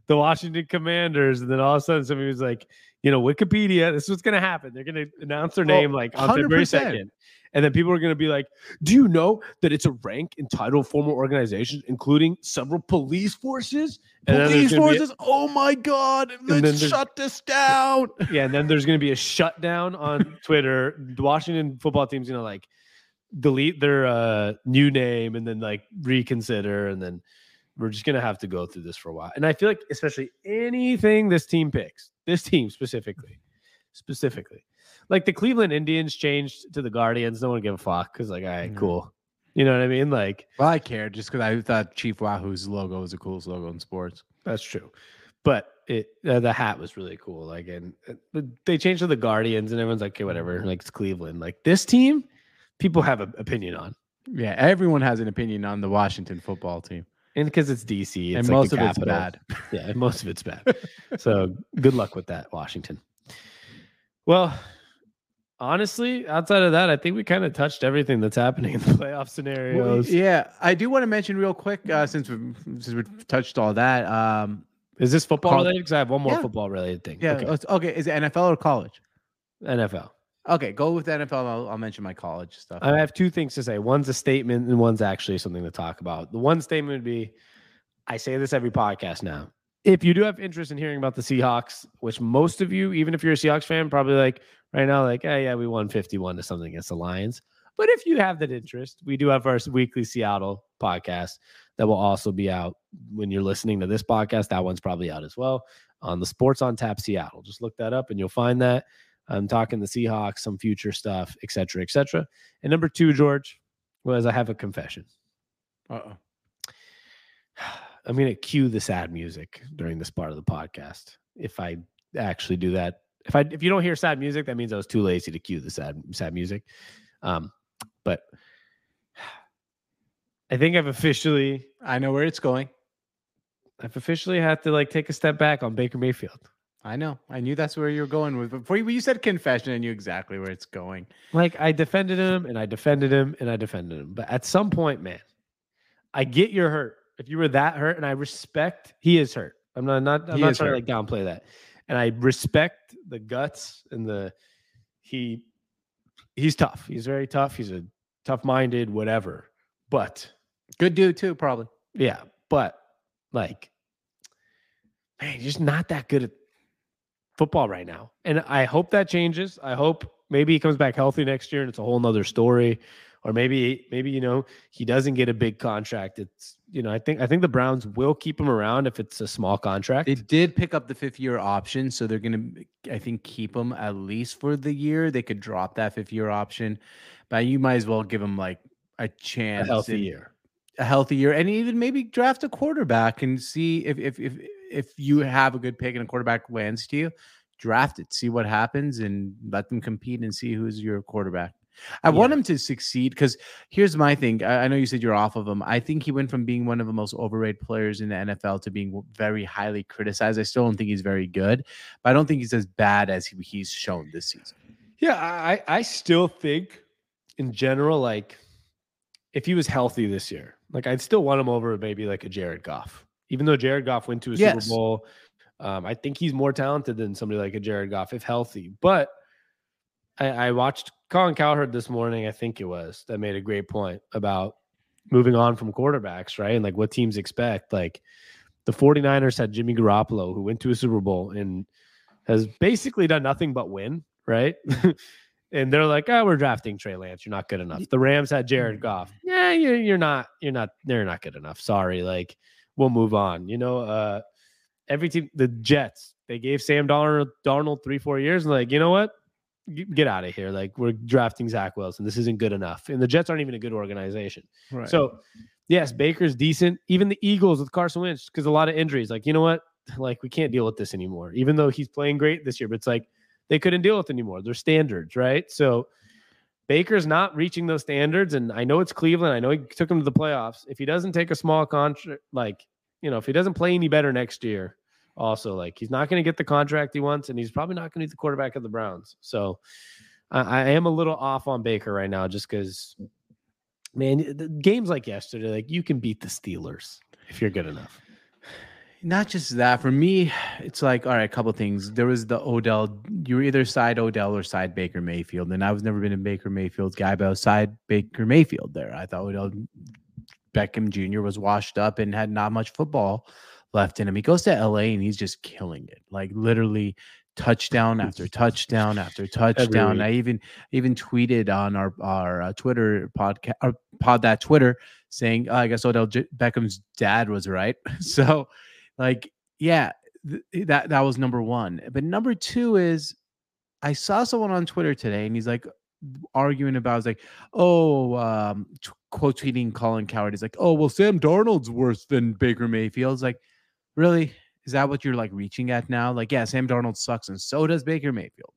the Washington Commanders, and then all of a sudden somebody was like, you know, Wikipedia, this is what's gonna happen. They're gonna announce their Oh, name like on February 100%. second. And then people are gonna be like, Do you know that it's a rank in title formal organizations, including several police forces? And Police gonna a- forces. oh my God. Let's shut this down. yeah, and then there's gonna be a shutdown on Twitter. The Washington football team's gonna like delete their uh new name and then like reconsider and then we're just gonna have to go through this for a while. And I feel like especially anything this team picks, this team specifically, specifically, like the Cleveland Indians changed to the Guardians. No one give a fuck because like, all right, No. cool. You know what I mean? Like Well, I cared just because I thought Chief Wahoo's logo was the coolest logo in sports. That's true, but it uh, the hat was really cool. Like, and uh, they changed to the Guardians, and everyone's like, okay, whatever. Like it's Cleveland. Like this team, people have an opinion on, Yeah, everyone has an opinion on the Washington football team, and because it's DC, it's and like most of it's bad. Yeah, and most of it's bad. so good luck with that, Washington. Well, honestly, outside of that, I think we kind of touched everything that's happening in the playoff Well, scenarios. yeah, I do want to mention real quick uh, since we since we touched all that. Um, Is this football Col- related? Because I have one more Yeah. football related thing. yeah, okay. okay. Is it NFL or college? NFL. Okay, go with NFL. I'll, I'll mention my college stuff. I have two things to say. One's a statement, and one's actually something to talk about. The one statement would be I say this every podcast now. If you do have interest in hearing about the Seahawks, which most of you, even if you're a Seahawks fan, probably like right now, like, hey, yeah, we won 51 to something against the Lions. But if you have that interest, we do have our weekly Seattle podcast that will also be out when you're listening to this podcast. That one's probably out as well on the Sports on Tap Seattle. Just look that up and you'll find that. I'm talking the Seahawks, some future stuff, et cetera, et cetera. And number two, George, was I have a confession. Uh-oh. I'm going to cue the sad music during this part of the podcast. If I actually do that, if I if you don't hear sad music, that means I was too lazy to cue the sad sad music. Um, but I think I've officially I know where it's going. I've officially had to like take a step back on Baker Mayfield. I know. I knew that's where you were going with. Before you, you said confession, I knew exactly where it's going. Like I defended him and I defended him and I defended him. But at some point, man, I get you're hurt. If you were that hurt, and I respect he is hurt. I'm not not I'm He not trying hurt. to like downplay that. And I respect the guts and the he he's tough. He's very tough. He's a tough minded, whatever. But Good dude too, probably. yeah, but like, man, he's just not that good at football right now. And I hope that changes. I hope maybe he comes back healthy next year and it's a whole nother story. Or maybe, maybe, you know, he doesn't get a big contract. It's, you know, I think, I think the Browns will keep him around if it's a small contract. They did pick up the fifth year option, so they're gonna, I think, keep him at least for the year. They could drop that fifth year option, but you might as well give him like a chance a healthy and- year. a healthy year, and even maybe draft a quarterback and see if if if if you have a good pick and a quarterback lands to you, draft it, see what happens, and let them compete and see who's your quarterback. I want him to succeed because here's my thing. I, I know you said you're off of him. I think he went from being one of the most overrated players in the NFL to being very highly criticized. I still don't think he's very good, but I don't think he's as bad as he, he's shown this season. Yeah, I I still think in general, like if he was healthy this year, like I'd still want him over maybe like a Jared Goff. Even though Jared Goff went to a Yes. Super Bowl, um, I think he's more talented than somebody like a Jared Goff if healthy. But I, I watched Colin Cowherd this morning, I think it was, that made a great point about moving on from quarterbacks, right? And like what teams expect. Like the 49ers had Jimmy Garoppolo, who went to a Super Bowl and has basically done nothing but win, right? and they're like, "Oh, we're drafting Trey Lance. You're not good enough." The Rams had Jared Goff. Yeah, you're, you're not. You're not. They're not good enough. Sorry. Like, we'll move on. You know, uh, every team, the Jets, they gave Sam Darnold, Darnold three, four years, and like, you know what? Get out of here. Like, we're drafting Zach Wilson. This isn't good enough. And the Jets aren't even a good organization. Right. So, yes, Baker's decent. Even the Eagles with Carson Wentz, because a lot of injuries. Like, you know what? Like, we can't deal with this anymore. Even though he's playing great this year, but it's like they couldn't deal with it anymore. Their standards, right? So, Baker's not reaching those standards, and I know it's Cleveland. I know he took him to the playoffs. If he doesn't take a small contract, like you know, if he doesn't play any better next year, also like he's not going to get the contract he wants, and he's probably not going to be the quarterback of the Browns. So, I, I am a little off on Baker right now, just because, man, games like yesterday, like you can beat the Steelers if you're good enough. Not just that. For me, it's like, all right, a couple things. There was the Odell. You were either side Odell or side Baker Mayfield. And I was never been a Baker Mayfield guy, but I was side Baker Mayfield there. I thought Odell Beckham Jr. was washed up and had not much football left in him. He goes to LA and he's just killing it. Like literally touchdown after touchdown after touchdown. I even even tweeted on our our uh, Twitter podcast, our pod that Twitter saying, oh, I guess Odell J- Beckham's dad was right. so, like, yeah, th- that that was number one. But number two is, I saw someone on Twitter today, and he's like arguing about, like, oh, um, t- quote tweeting Colin Cowherd is like, oh, well, Sam Darnold's worse than Baker Mayfield. Like, really? Is that what you're like reaching at now? Like, yeah, Sam Darnold sucks, and so does Baker Mayfield.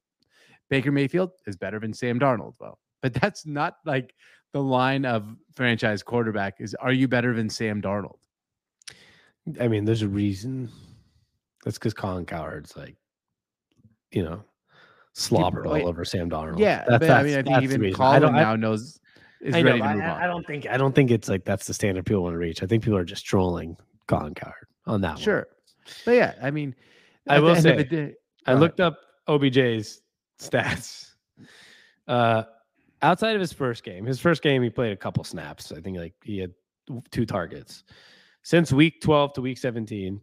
Baker Mayfield is better than Sam Darnold, though. But that's not like the line of franchise quarterback is are you better than Sam Darnold? I mean, there's a reason. That's because Colin Cowherd's like, you know, slobbered all over Sam Darnold. Yeah, That's- but I mean, I think even Colin don't- I- now knows is I know, ready to move I, on. I don't think I don't think it's like that's the standard people want to reach. I think people are just trolling Colin Cowherd on that one. Sure, but yeah, I mean, I will say, day- I looked up OBJ's stats. Uh, outside of his first game, his first game he played a couple snaps. I think like he had two targets. Since week 12 to week 17,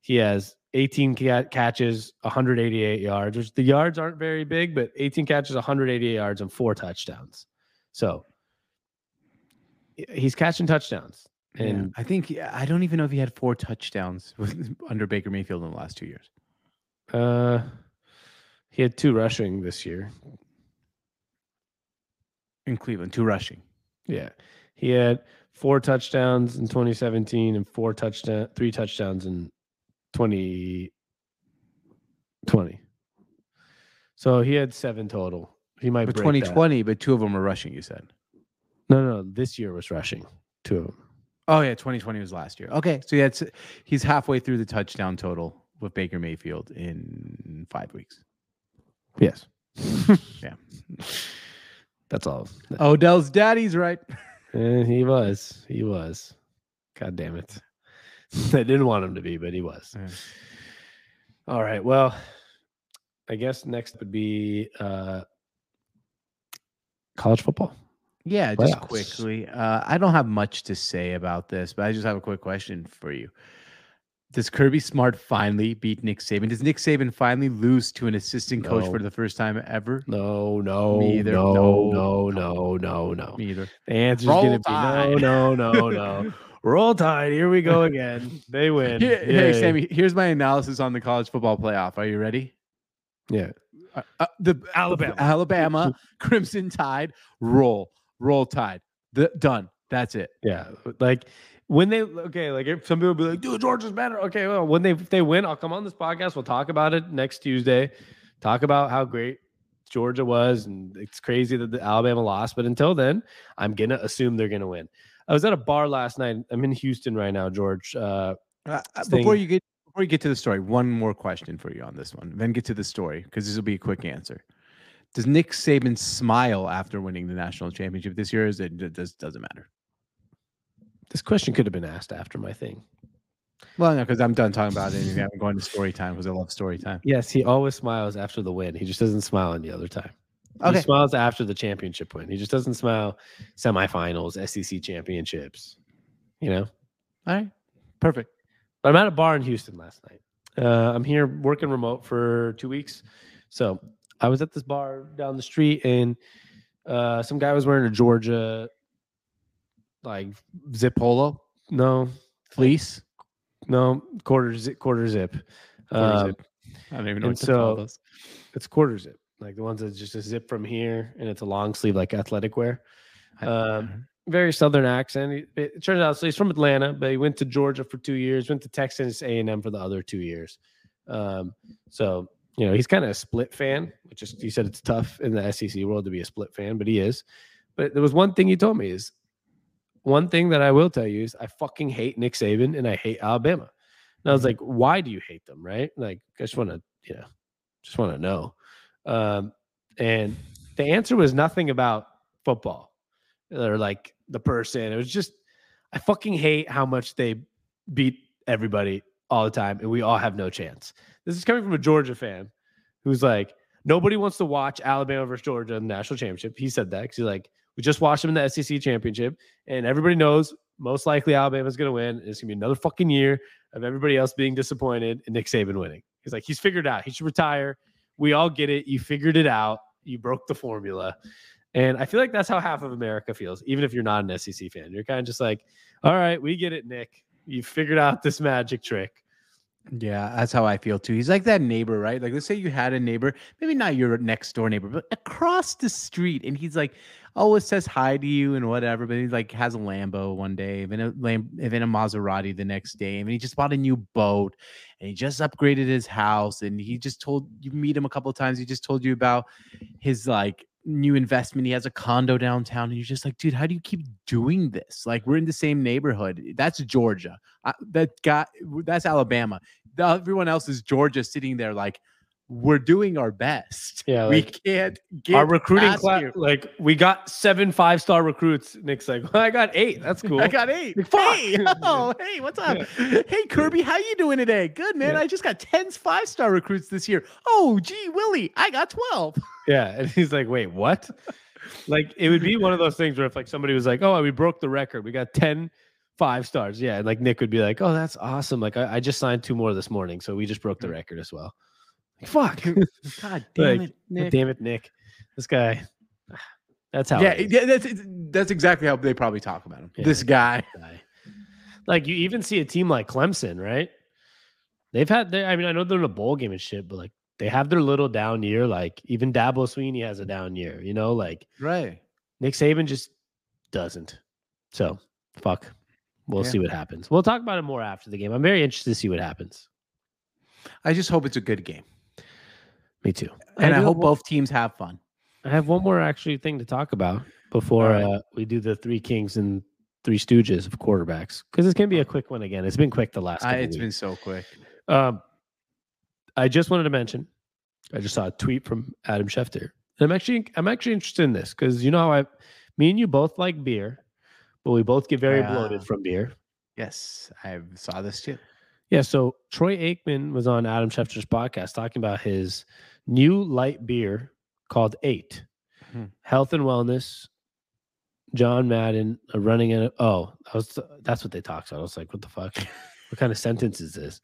he has 18 catches, 188 yards. Which the yards aren't very big, but 18 catches, 188 yards, and four touchdowns. So he's catching touchdowns. Yeah, And I think I don't even know if he had four touchdowns with, under Baker Mayfield in the last two years. uh, he had two rushing this year. In Cleveland, two rushing. Yeah. He had four touchdowns in 2017 and four touchdown three touchdowns in 2020. So he had seven total. He might But break that. 2020, but two of them were rushing. You said. No, no, no. This year was rushing. Two of them. Oh yeah, 2020 was last year. Okay, so yeah, he's halfway through the touchdown total with Baker Mayfield in five weeks. Yes. Yeah. That's all. Odell's daddy's right. Eh, he was. He was. God damn it. I didn't want him to be, but he was. Yeah. All right. Well, I guess next would be uh college football. Yeah, just quickly. Uh, I don't have much to say about this, but I just have a quick question for you. Does Kirby Smart finally beat Nick Saban? Does Nick Saban finally lose to an assistant coach No. for the first time ever? No, no, Me either. no, No, no, no, no, no. Me either. The answer's Roll gonna be no, no, no, no. Roll Tide. Here we go again. They win. Here- hey, Sammy, here's my analysis on the college football playoff. Are you ready? Yeah. Uh, uh, the Alabama. Alabama Crimson Tide roll, roll Tide. The, done. That's it. Yeah. Like when they okay, like if some people be like, dude, Georgia's better. Okay, well, when they if they win, I'll come on this podcast. We'll talk about it next Tuesday. Talk about how great Georgia was, and it's crazy that the Alabama lost. But until then, I'm gonna assume they're gonna win. I was at a bar last night. I'm in Houston right now, George. Uh, Uh, uh, before you get before you get to the story, one more question for you on this one. Then get to the story because this will be a quick answer. Does Nick Saban smile after winning the national championship this year? Is it, it does, doesn't matter? This question could have been asked after my thing. Well, no, because I'm done talking about it. And I'm going to story time because I love story time. Yes, he always smiles after the win. He just doesn't smile any other time. Okay. He smiles after the championship win. He just doesn't smile semifinals, SEC championships. You know. All right. Perfect. But I'm at a bar in Houston last night. Uh, I'm here working remote for two weeks. So I was at this bar down the street and uh, some guy was wearing a Georgia like Zip polo, no fleece. no quarter zip quarter zip. Quarter Um, zip. I don't even know what to call so- those. It's quarter zip, like the ones that's just a zip from here, and it's a long sleeve like athletic wear. Um, very southern accent. He- It turns out so he's from Atlanta, but he went to Georgia for two years, went to Texas A and M for the other two years. Um, so you know he's kind of a split fan, which is he said it's tough in the SEC world to be a split fan, but he is. But there was one thing he told me is one thing that I will tell you is I fucking hate Nick Saban and I hate Alabama. And I was like, why do you hate them? Right? Like, I just want to, you know, just want to know. Um, and the answer was nothing about football or like the person. It was just, I fucking hate how much they beat everybody all the time and we all have no chance. This is coming from a Georgia fan who's like, nobody wants to watch Alabama versus Georgia in the national championship. He said that because he's like, we just watched them in the SEC championship and everybody knows most likely Alabama's going to win. It's going to be another fucking year of everybody else being disappointed and Nick Saban winning. He's like, he's figured out. He should retire. We all get it. You figured it out. You broke the formula. And I feel like that's how half of America feels, even if you're not an SEC fan. You're kind of just like, all right, we get it, Nick. You figured out this magic trick. Yeah, that's how I feel too. He's like that neighbor, right? Like, let's say you had a neighbor, maybe not your next door neighbor, but across the street, and he's like Oh, always says hi to you and whatever. But he like has a Lambo one day, then a Lam- a Maserati the next day, and he just bought a new boat, and he just upgraded his house, and he just told you meet him a couple of times. He just told you about his like new investment. He has a condo downtown, and you're just like, dude, how do you keep doing this? Like, we're in the same neighborhood. That's Georgia. I, that guy, that's Alabama. The, everyone else is Georgia sitting there like, we're doing our best. Yeah, we can't get Our recruiting class, like we got seven five star recruits. Nick's like, well, I got eight. That's cool. I got eight. Like. Hey, oh, hey, what's up? Hey, Kirby, how you doing today? Good, man. Yeah. I just got 10 five-star recruits this year. Oh, gee, Willie, I got 12. Yeah. And he's like, wait, what? like it would be one of those things where if like somebody was like, oh, we broke the record. We got 10 five stars. Yeah. And like Nick would be like, oh, that's awesome. Like I, I just signed two more this morning. So we just broke the mm. record as well. Like, fuck. God damn Like, it, Nick. Damn it, Nick. This guy. That's how Yeah, yeah, that's that's exactly how they probably talk about him. Yeah. This guy. guy. Like you even see a team like Clemson, right? They've had their, I mean, I know they're in a bowl game and shit, but like they have their little down year. Like even Dabo Swinney has a down year, you know, like Right. Nick Saban just doesn't. So fuck. We'll Yeah. see what happens. We'll talk about it more after the game. I'm very interested to see what happens. I just hope it's a good game. Me too. And I, do hope one- both teams have fun. I have one more actually thing to talk about before right. uh, we do the three kings and three stooges of quarterbacks because it's gonna be a quick one again. It's been quick the last. I, it's been so quick. Um, I just wanted to mention, I just saw a tweet from Adam Schefter. And I'm actually, I'm actually interested in this because you know how I, me and you both like beer, but we both get very Yeah. bloated from beer. Yes, I saw this too. Yeah. So Troy Aikman was on Adam Schefter's podcast talking about his new light beer called Eight, Hmm. health and wellness. John Madden uh, running in. Oh, I was. That's what they talked about. I was like, what the fuck? what kind of sentence is this?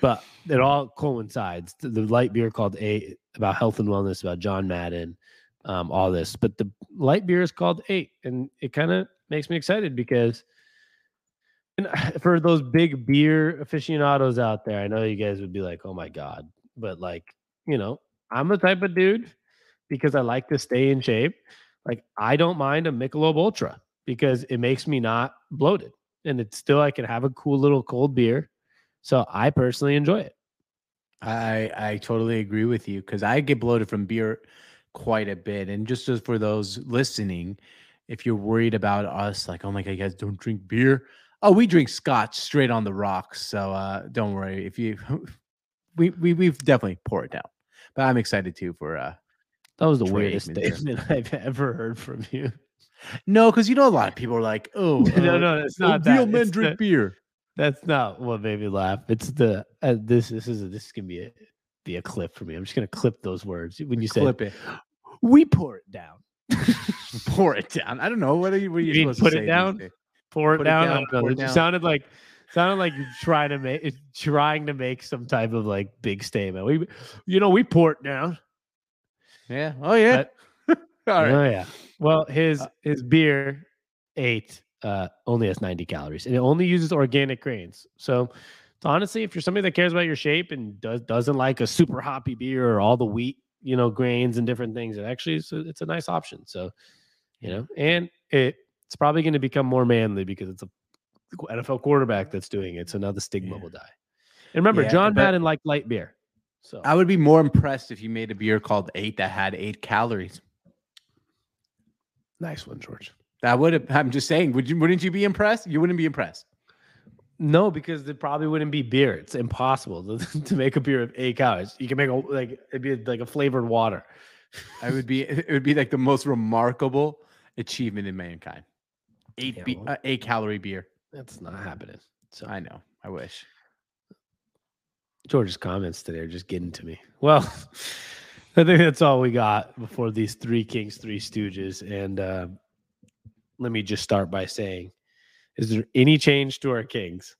But it all coincides. The, the light beer called Eight about health and wellness, about John Madden, um, all this. But the light beer is called Eight, and it kind of makes me excited because for those big beer aficionados out there, I know you guys would be like, "Oh my god," but like, you know, I'm the type of dude because I like to stay in shape. Like, I don't mind a Michelob Ultra because it makes me not bloated, and it's still I can have a cool little cold beer. So I personally enjoy it. I I totally agree with you because I get bloated from beer quite a bit. And just as for those listening, if you're worried about us, like, oh my god, you guys don't drink beer. Oh, we drink scotch straight on the rocks. So uh don't worry. If you we we we've definitely poured it down. But I'm excited too for uh That was the weirdest statement I've ever heard from you. no, because you know a lot of people are like, oh no, uh, no, it's uh, not that. real men It's drink the- beer. That's not what made me laugh. It's the uh, this. This is a, this is gonna be a be a clip for me. I'm just gonna clip those words when you said it. we pour it down. Pour it down. I don't know. What are you, what are you, You supposed put to it down? Pour it Put it down. I down, don't pour it down. sounded like sounded like you're trying to make trying to make some type of like big statement. We, you know, we pour it down. Yeah. Oh yeah. All right. Oh yeah. Well, his Uh, his beer eight uh only has 90 calories and it only uses organic grains. So honestly, if you're somebody that cares about your shape and does doesn't like a super hoppy beer or all the wheat, you know, grains and different things, it actually is it's a nice option. So, you know, and it it's probably going to become more manly because it's a NFL quarterback that's doing it. So now the stigma Yeah. will die. And remember, Yeah, John Madden liked light beer. So I would be more impressed if you made a beer called Eight that had eight calories. nice one, George. That would have. I'm just saying. Would you? Wouldn't you be impressed? You wouldn't be impressed. No, because it probably wouldn't be beer. It's impossible to, to make a beer of eight calories. You can make a like it'd be like a flavored water. I would be. It would be like the most remarkable achievement in mankind. Eight be, uh, eight calorie beer. That's not happening. So I know. I wish. George's comments today are just getting to me. Well, I think that's all we got before these three kings, three stooges. And uh, let me just start by saying, is there any change to our kings?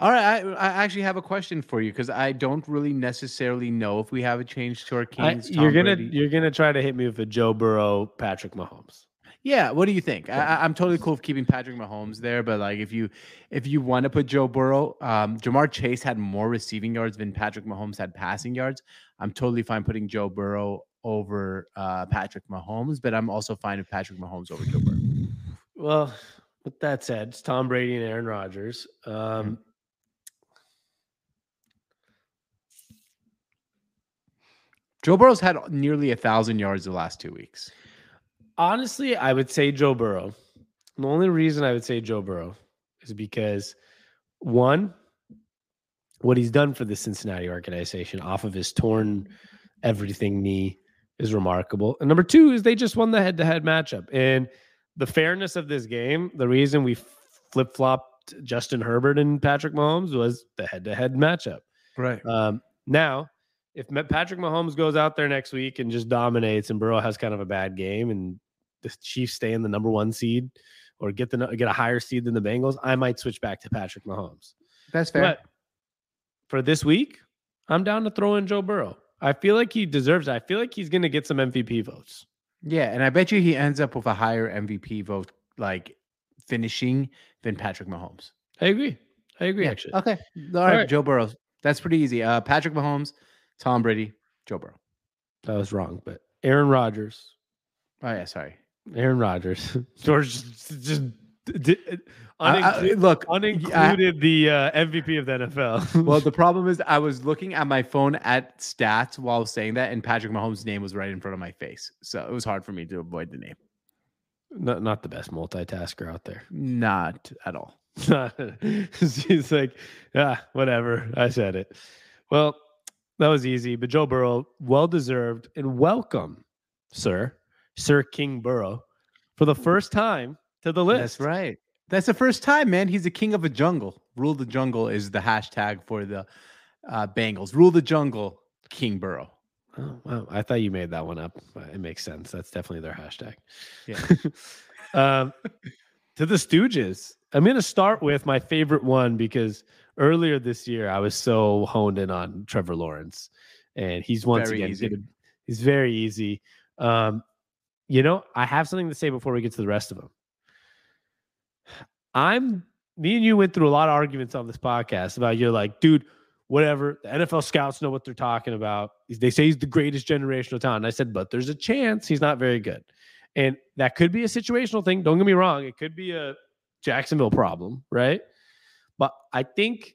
All right. I, I actually have a question for you because I don't really necessarily know if we have a change to our I- Kings. you're Tom gonna Brady. you're gonna try to hit me with a Joe Burrow, Patrick Mahomes. Yeah, what do you think? I, I'm totally cool with keeping Patrick Mahomes there, but like if you if you want to put Joe Burrow, um, Ja'Marr Chase had more receiving yards than Patrick Mahomes had passing yards. I'm totally fine putting Joe Burrow over uh, Patrick Mahomes, but I'm also fine with Patrick Mahomes over Joe Burrow. Well, with that said, it's Tom Brady and Aaron Rodgers. Um, Joe Burrow's had nearly a thousand yards the last two weeks. Honestly, I would say Joe Burrow. The only reason I would say Joe Burrow is because one, what he's done for the Cincinnati organization off of his torn everything knee is remarkable. And number two is they just won the head to head matchup. And the fairness of this game, the reason we flip flopped Justin Herbert and Patrick Mahomes was the head to head matchup. Right. Um, now, if Patrick Mahomes goes out there next week and just dominates, and Burrow has kind of a bad game, and the Chiefs stay in the number one seed or get the get a higher seed than the Bengals, I might switch back to Patrick Mahomes. That's fair. But for this week, I'm down to throw in Joe Burrow. I feel like he deserves it. I feel like he's going to get some MVP votes. yeah, and I bet you he ends up with a higher MVP vote, like finishing than Patrick Mahomes. I agree. I agree. Yeah, Actually, Okay. All right, right. Joe Burrow. That's pretty easy. Uh, Patrick Mahomes, Tom Brady, Joe Burrow. I was wrong, but Aaron Rodgers, Oh yeah, sorry. Aaron Rodgers, George just, just d- I- I- look, I- unincluded the uh, MVP of the NFL. well, the problem is I was looking at my phone at stats while saying that, and Patrick Mahomes' name was right in front of my face, so it was hard for me to avoid the name. not not the best multitasker out there. Not at all. She's like, ah, whatever. I said it. Well, that was easy, but Joe Burrow, well deserved, and welcome, sir, Sir King Burrow, for the first time to the list. That's right. That's the first time, man. He's a king of a jungle. Rule the jungle is the hashtag for the uh, Bengals. Rule the jungle, King Burrow. Oh, wow. I thought you made that one up. but It makes sense. That's definitely their hashtag. Yeah. um, to the Stooges, I'm going to start with my favorite one because earlier this year I was so honed in on Trevor Lawrence, and he's once Very again easy. gonna- he's very easy. Um, you know, I have something to say before we get to the rest of them. I'm me and you went through a lot of arguments on this podcast about you're like, dude, whatever. The NFL scouts know what they're talking about. They say he's the greatest generational talent. And I said, but there's a chance he's not very good. And that could be a situational thing. Don't get me wrong. It could be a Jacksonville problem, right? But I think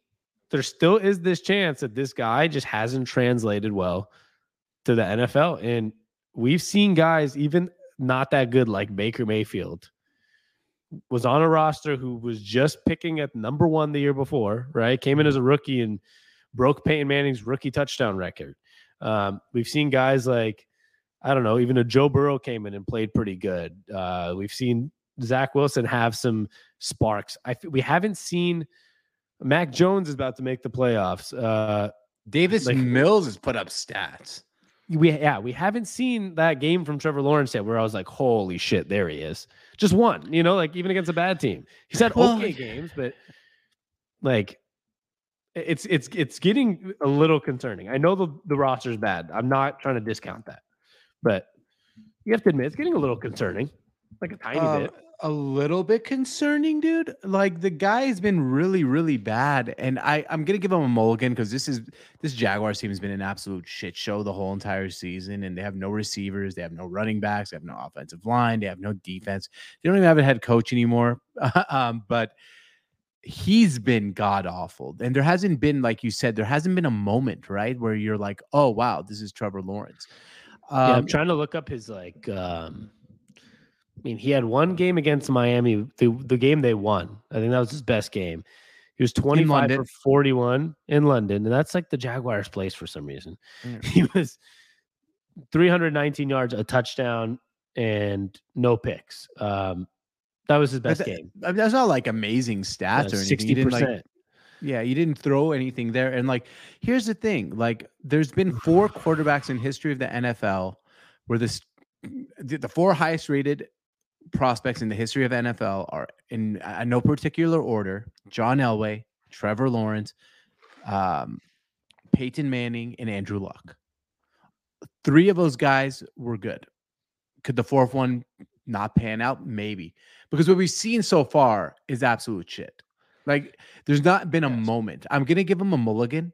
there still is this chance that this guy just hasn't translated well to the NFL. And we've seen guys, even not that good, like Baker Mayfield, was on a roster who was just picking at number one the year before, right? Came in as a rookie and broke Peyton Manning's rookie touchdown record. Um, we've seen guys like, I don't know, even a Joe Burrow came in and played pretty good. Uh, we've seen Zach Wilson have some sparks. I we haven't seen Mac Jones is about to make the playoffs. Uh, Davis Like- Mills has put up stats. We yeah, we haven't seen that game from Trevor Lawrence yet where I was like, holy shit, there he is. Just one, you know, like even against a bad team. He's had Well, okay games, but like it's it's it's getting a little concerning. I know the, the roster's bad. I'm not trying to discount that. but you have to admit it's getting a little concerning, like a tiny Uh, bit. A little bit concerning, dude. Like the guy has been really, really bad, and I I'm gonna give him a mulligan because this is this Jaguars team has been an absolute shit show the whole entire season, and they have no receivers, they have no running backs, they have no offensive line, they have no defense, they don't even have a head coach anymore. um, but he's been god awful, and there hasn't been, like you said, there hasn't been a moment right where you're like, oh wow, this is Trevor Lawrence. Um, yeah, I'm trying to look up his like. um mean, he had one game against Miami, the the game they won. I think that was his best game. He was 25 for 41 in London, and that's like the Jaguars' place for some reason. Yeah. He was 319 yards, a touchdown, and no picks. Um, that was his best that- game. I mean, that's not like amazing stats or anything. Sixty He didn't, like, percent. Yeah, you didn't throw anything there. And like, here's the thing: like, there's been four quarterbacks in history of the NFL where this the four highest rated prospects in the history of NFL are in uh, no particular order: John Elway, Trevor Lawrence, um, Peyton Manning, and Andrew Luck. Three of those guys were good. Could the fourth one not pan out? Maybe. Because what we've seen so far is absolute shit. Like, there's not been a Yes. moment. I'm gonna give him a mulligan.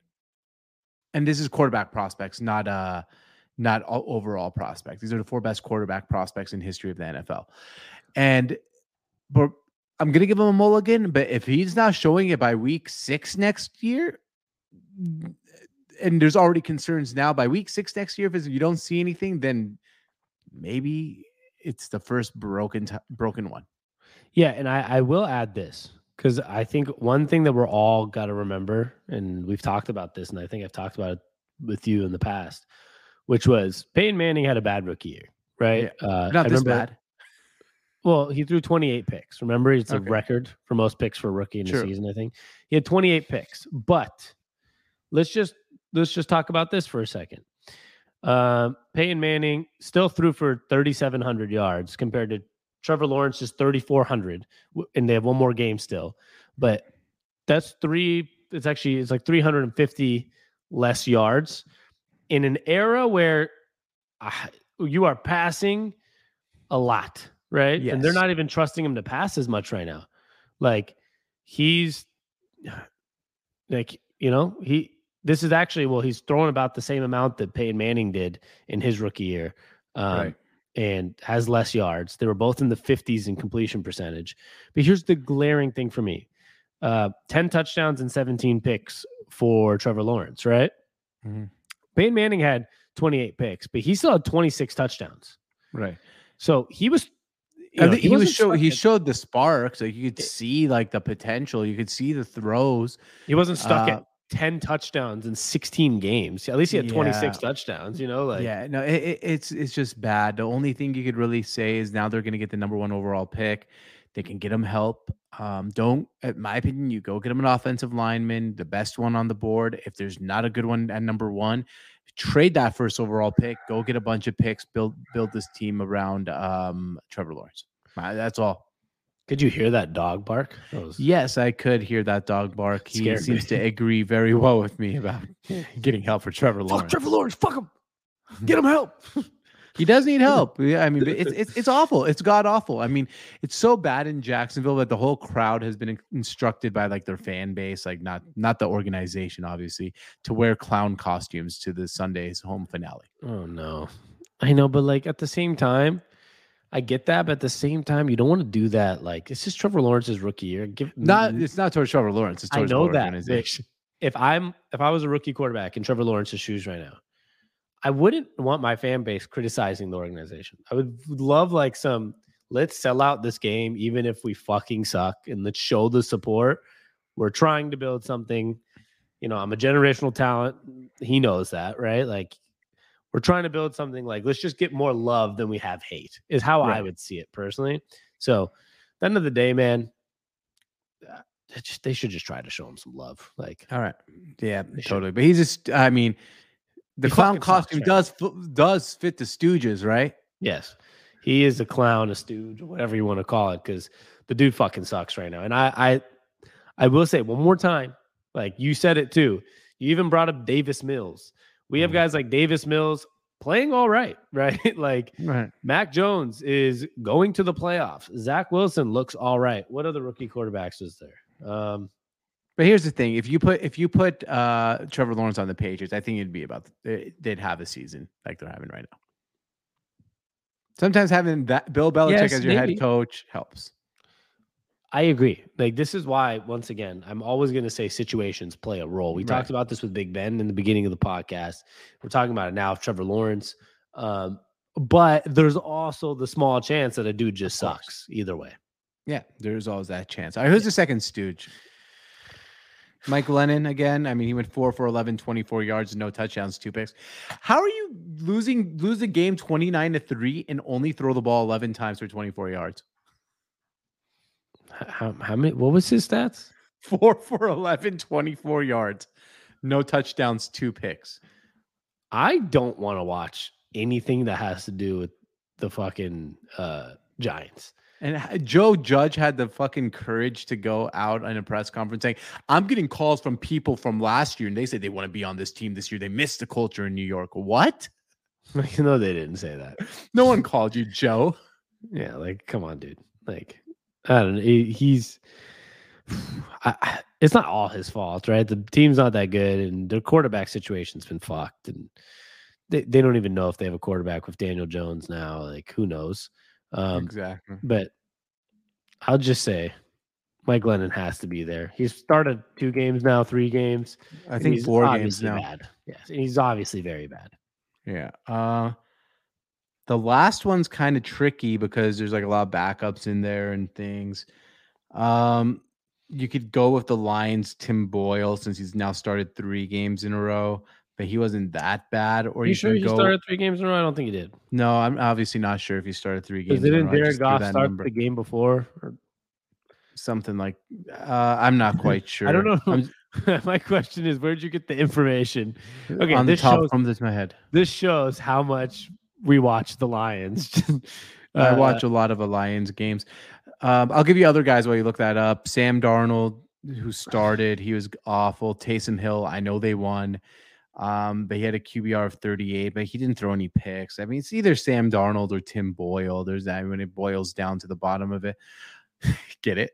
And this is quarterback prospects, not uh not o- overall prospects. These are the four best quarterback prospects in history of the NFL. And but I'm gonna give him a mulligan, but if he's not showing it by week six next year, and there's already concerns now by week six next year, if you don't see anything, then maybe it's the first broken t- broken one. Yeah, and I, I will add this because I think one thing that we're all got to remember, and we've talked about this, and I think I've talked about it with you in the past, which was Peyton Manning had a bad rookie year, right? Uh, Not I this remember- bad. Well, he threw 28 picks. Remember, it's Okay. a record for most picks for a rookie in True. a season. I think he had 28 picks. But let's just let's just talk about this for a second. Um, Peyton Manning still threw for 3,700 yards compared to Trevor Lawrence's 3,400, and they have one more game still. But that's three. It's actually it's like 350 less yards in an era where uh, you are passing a lot, right? And they're not even trusting him to pass as much right now. Like he's like you know he this is actually well he's throwing about the same amount that Peyton Manning did in his rookie year. Um, Right. And has less yards. They were both in the 50s in completion percentage. But here's the glaring thing for me uh, 10 touchdowns and 17 picks for Trevor Lawrence, right? Mhm. Peyton Manning had 28 picks, but he still had 26 touchdowns. Right. So he was. you know, think he, was show he showed the sparks. Like you could see like the potential. You could see the throws. He wasn't stuck Uh, at 10 touchdowns in 16 games. At least he had 26 Yeah. touchdowns, you know, like yeah, no, it, it- it's it's just bad. The only thing you could really say is now they're going to get the number one overall pick. They can get him help. Um, don't, in my opinion, you go get him an offensive lineman, the best one on the board. If there's not a good one at number one, trade that first overall pick. Go get a bunch of picks. Build build this team around um, Trevor Lawrence. That's all. could you hear that dog bark? That was- Yes, I could hear that dog bark. He Scared seems me. to agree very well with me about getting help for Trevor Lawrence. Fuck. Trevor Lawrence, fuck him. Get him help. He does need help. Yeah, I mean, it's it's it's awful. It's god awful. I mean, it's so bad in Jacksonville that the whole crowd has been instructed by like their fan base, like not not the organization, obviously, to wear clown costumes to the Sunday's home finale. Oh no. I know, but like at the same time, I get that, but at the same time, you don't want to do that. Like it's just Trevor Lawrence's rookie year. Give Not it's not towards Trevor Lawrence. It's I towards know the that, organization. if I'm if I was a rookie quarterback in Trevor Lawrence's shoes right now, I wouldn't want my fan base criticizing the organization. I would love like some let's sell out this game even if we fucking suck and let's show the support. We're trying to build something. You know, I'm a generational talent. He knows that, right? Like we're trying to build something like let's just get more love than we have hate is how I would see it personally. So, at the end of the day, man, uh, they should just try to show him some love. Like All right. Yeah, They should. totally. But he's just I mean, the He clown costume does does fit the Stooges, right? Yes, he is a clown, a stooge, whatever you want to call it, because the dude fucking sucks right now. And I, I, I will say one more time, like you said it too. You even brought up Davis Mills. We have Mhm. guys like Davis Mills, playing all right, right? like Right. Mac Jones is going to the playoffs. Zach Wilson looks all right. What other rookie quarterbacks is there? Um, But here's the thing: if you put if you put uh Trevor Lawrence on the Patriots, I think it'd be about they- they'd have a season like they're having right now. Sometimes having that Bill Belichick Yes, as your maybe. head coach helps. I agree. Like this is why, once again, I'm always going to say situations play a role. We Right. talked about this with Big Ben in the beginning of the podcast. We're talking about it now with Trevor Lawrence. Um, but there's also the small chance that a dude just sucks either way. Yeah, there's always that chance. All right, who's the second stooge? Mike Glennon again. I mean, he went four for 11, 24 yards, no touchdowns, two picks. How are you losing lose the game 29 to 3 and only throw the ball 11 times for 24 yards? How, how many? What was his stats? Four for 11, 24 yards, no touchdowns, two picks. I don't want to watch anything that has to do with the fucking uh, Giants. And Joe Judge had the fucking courage to go out in a press conference saying, I'm getting calls from people from last year and they said they want to be on this team this year. They missed the culture in New York. What? know they didn't say that. No one called you, Joe. Yeah, like come on, dude. Like I don't know. he- he's I, I- it's not all his fault, right? The team's not that good, and their quarterback situation's been fucked, and they, they don't even know if they have a quarterback with Daniel Jones now. Like who knows? Um, exactly. but I'll just say Mike Glennon has to be there. He's started two games now, three games. I think four games now. Bad. Yes, and he's obviously very bad. Yeah. Uh the last one's kind of tricky because there's like a lot of backups in there and things. Um you could go with the Lions Tim Boyle since he's now started 3 games in a row, but he wasn't that bad or you, you sure he go started three games in a row? I don't think he did. No, I'm obviously not sure if he started 3 games. Because in a didn't row. I Jared just threw Goff start number. the game before? Or something like uh, I'm not quite sure. I don't know. My question is, where'd you get the information? Okay, on the this top shows from this my head. this shows how much we watch the Lions. I Uh, watch a lot of the Lions games. Um, I'll give you other guys while you look that up. Sam Darnold, who started, he was awful. Taysom Hill, I know they won. Um, but he had a QBR of 38, but he didn't throw any picks. I mean, it's either Sam Darnold or Tim Boyle. There's that when it boils down to the bottom of it. Get it?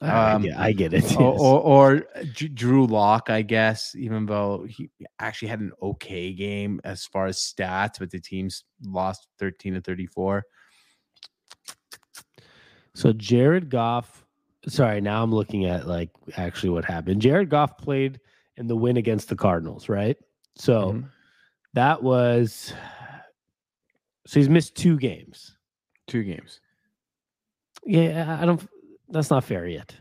I, um, get, I get it. or, yes. or, or G- Drew Lock, I guess, even though he actually had an okay game as far as stats, but the teams lost 13 to 34. So Jared Goff, sorry, now I'm looking at like actually what happened. Jared Goff played in the win against the Cardinals, right? So Mhm. that was so he's missed two games. Two games. Yeah, I don't that's not fair yet.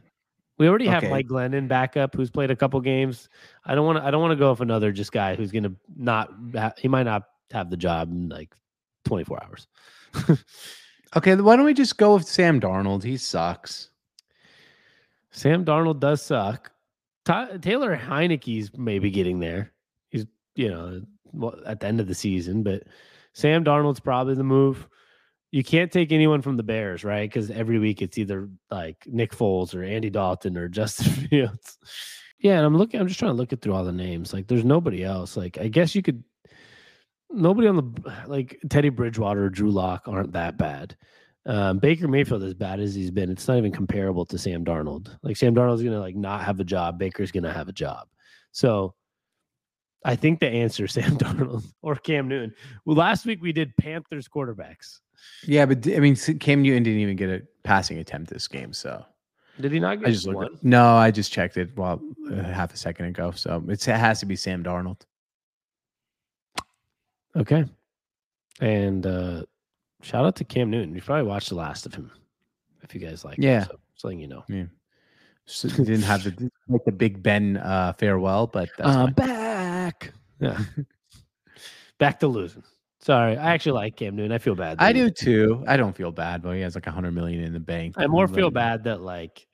We already have Okay. Mike Glennon backup who's played a couple games. I don't want to I don't want to go with another just guy who's going to not he might not have the job in like 24 hours. Okay, why don't we just go with Sam Darnold? He sucks. Sam Darnold does suck. Ta Taylor Heinicke's maybe getting there. You know, at the end of the season, but Sam Darnold's probably the move. You can't take anyone from the Bears, right? Because every week it's either like Nick Foles or Andy Dalton or Justin Fields. Yeah, and I'm looking. I'm just trying to look it through all the names. Like, there's nobody else. Like, I guess you could. Nobody on the like Teddy Bridgewater or Drew Lock aren't that bad. Um, Baker Mayfield, as bad as he's been, it's not even comparable to Sam Darnold. Like Sam Darnold's gonna like not have a job. Baker's gonna have a job. So I think the answer is Sam Darnold or Cam Newton. Well, last week we did Panthers quarterbacks. Yeah, but I mean, Cam Newton didn't even get a passing attempt this game. So Did he not get I just looked. one? At, no, I just checked it well uh, half a second ago. So it's, it has to be Sam Darnold. Okay. And uh shout out to Cam Newton. You probably watched the last of him if you guys like. him, Yeah. so just letting you know. So he didn't have the like the Big Ben uh, farewell, but that's Uh, fine. Back. Yeah. back to losing. Sorry. I actually like Cam Newton. I feel bad. I do too. I don't feel bad, but he has like a hundred million in the bank. I more feel bad that like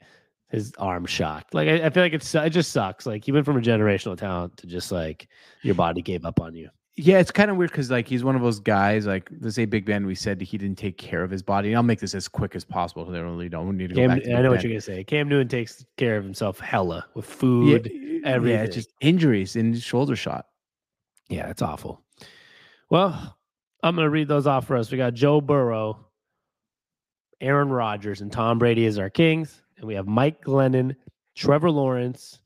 his arm shot. Like I, I feel like it's it just sucks. Like he went from a generational talent to just like your body gave up on you. Yeah, it's kind of weird because like he's one of those guys. Like let's say Big Ben, we said he didn't take care of his body. And I'll make this as quick as possible because I really don't need to go back. To I know what you're gonna say. Cam Newton takes care of himself hella with food. yeah, everything. it's just injuries and shoulder shot. Yeah, it's awful. Well, I'm going to read those off for us. We got Joe Burrow, Aaron Rodgers, and Tom Brady as our kings. And we have Mike Glennon, Trevor Lawrence,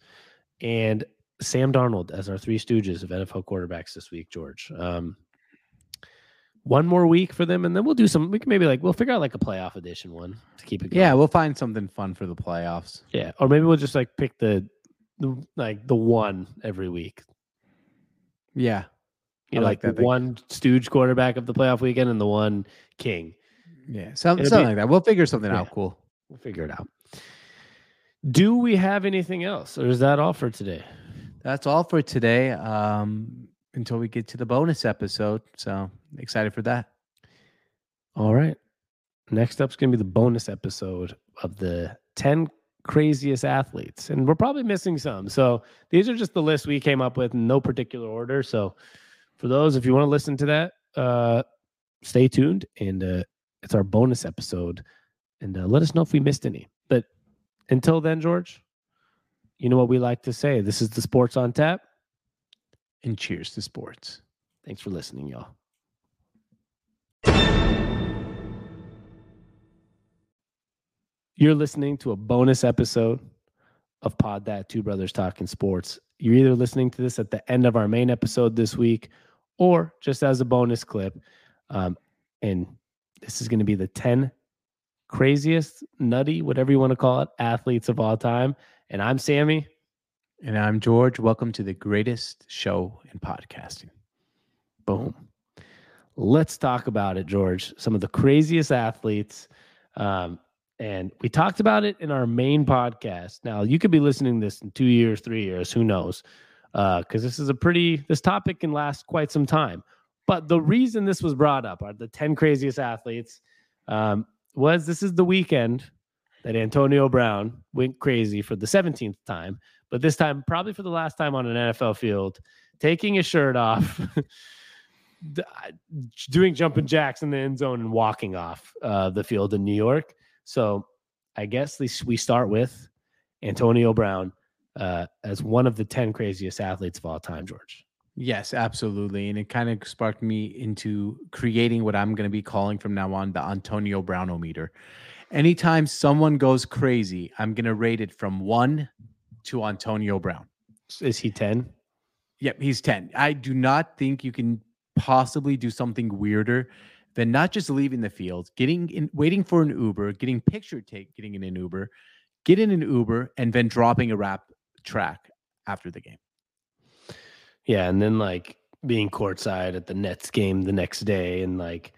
and Sam Darnold as our three stooges of NFL quarterbacks this week, George. Um, one more week for them, and then we'll do some. We can maybe like we'll figure out like a playoff edition one to keep it. Going. Yeah, we'll find something fun for the playoffs. yeah, or maybe we'll just like pick the, the like the one every week. Yeah. You know, like like, that. the one stooge quarterback of the playoff weekend and the one king. Yeah. Some, something be- like that. We'll figure something Yeah. out cool. We'll figure it out. Do we have anything else, or is that all for today? That's all for today. Um, until we get to the bonus episode. So excited for that. All right. Next up is going to be the bonus episode of the 10 craziest athletes. And we're probably missing some. So these are just the list we came up with in no particular order. So for those, if you want to listen to that, uh, stay tuned. And uh, it's our bonus episode. And uh, let us know if we missed any. But until then, George, you know what we like to say. This is the Sports on Tap. And cheers to sports. Thanks for listening, y'all. You're listening to a bonus episode of Pod That Two Brothers Talking Sports. You're either listening to this at the end of our main episode this week or just as a bonus clip. Um, and this is going to be the 10 craziest, nutty, whatever you want to call it, athletes of all time. And I'm Sammy. And I'm George. Welcome to the greatest show in podcasting. Boom. Let's talk about it, George. Some of the craziest athletes. Um, and we talked about it in our main podcast. Now, you could be listening to this in two years, three years, who knows? Because this is a pretty, this topic can last quite some time. But the reason this was brought up are the 10 craziest athletes um, was this is the weekend that Antonio Brown went crazy for the 17th time, but this time, probably for the last time on an NFL field, taking his shirt off. doing jumping jacks in the end zone and walking off uh, the field in New York. So I guess we start with Antonio Brown uh, as one of the 10 craziest athletes of all time, George. Yes, absolutely. And it kind of sparked me into creating what I'm going to be calling from now on the Antonio Brownometer. Anytime someone goes crazy, I'm going to rate it from one to Antonio Brown. Is he 10? Yep, he's 10. I do not think you can possibly do something weirder than not just leaving the field, getting in, waiting for an Uber, getting picture take, getting in an Uber, get in an Uber, and then dropping a rap track after the game. Yeah. And then like being courtside at the Nets game the next day and like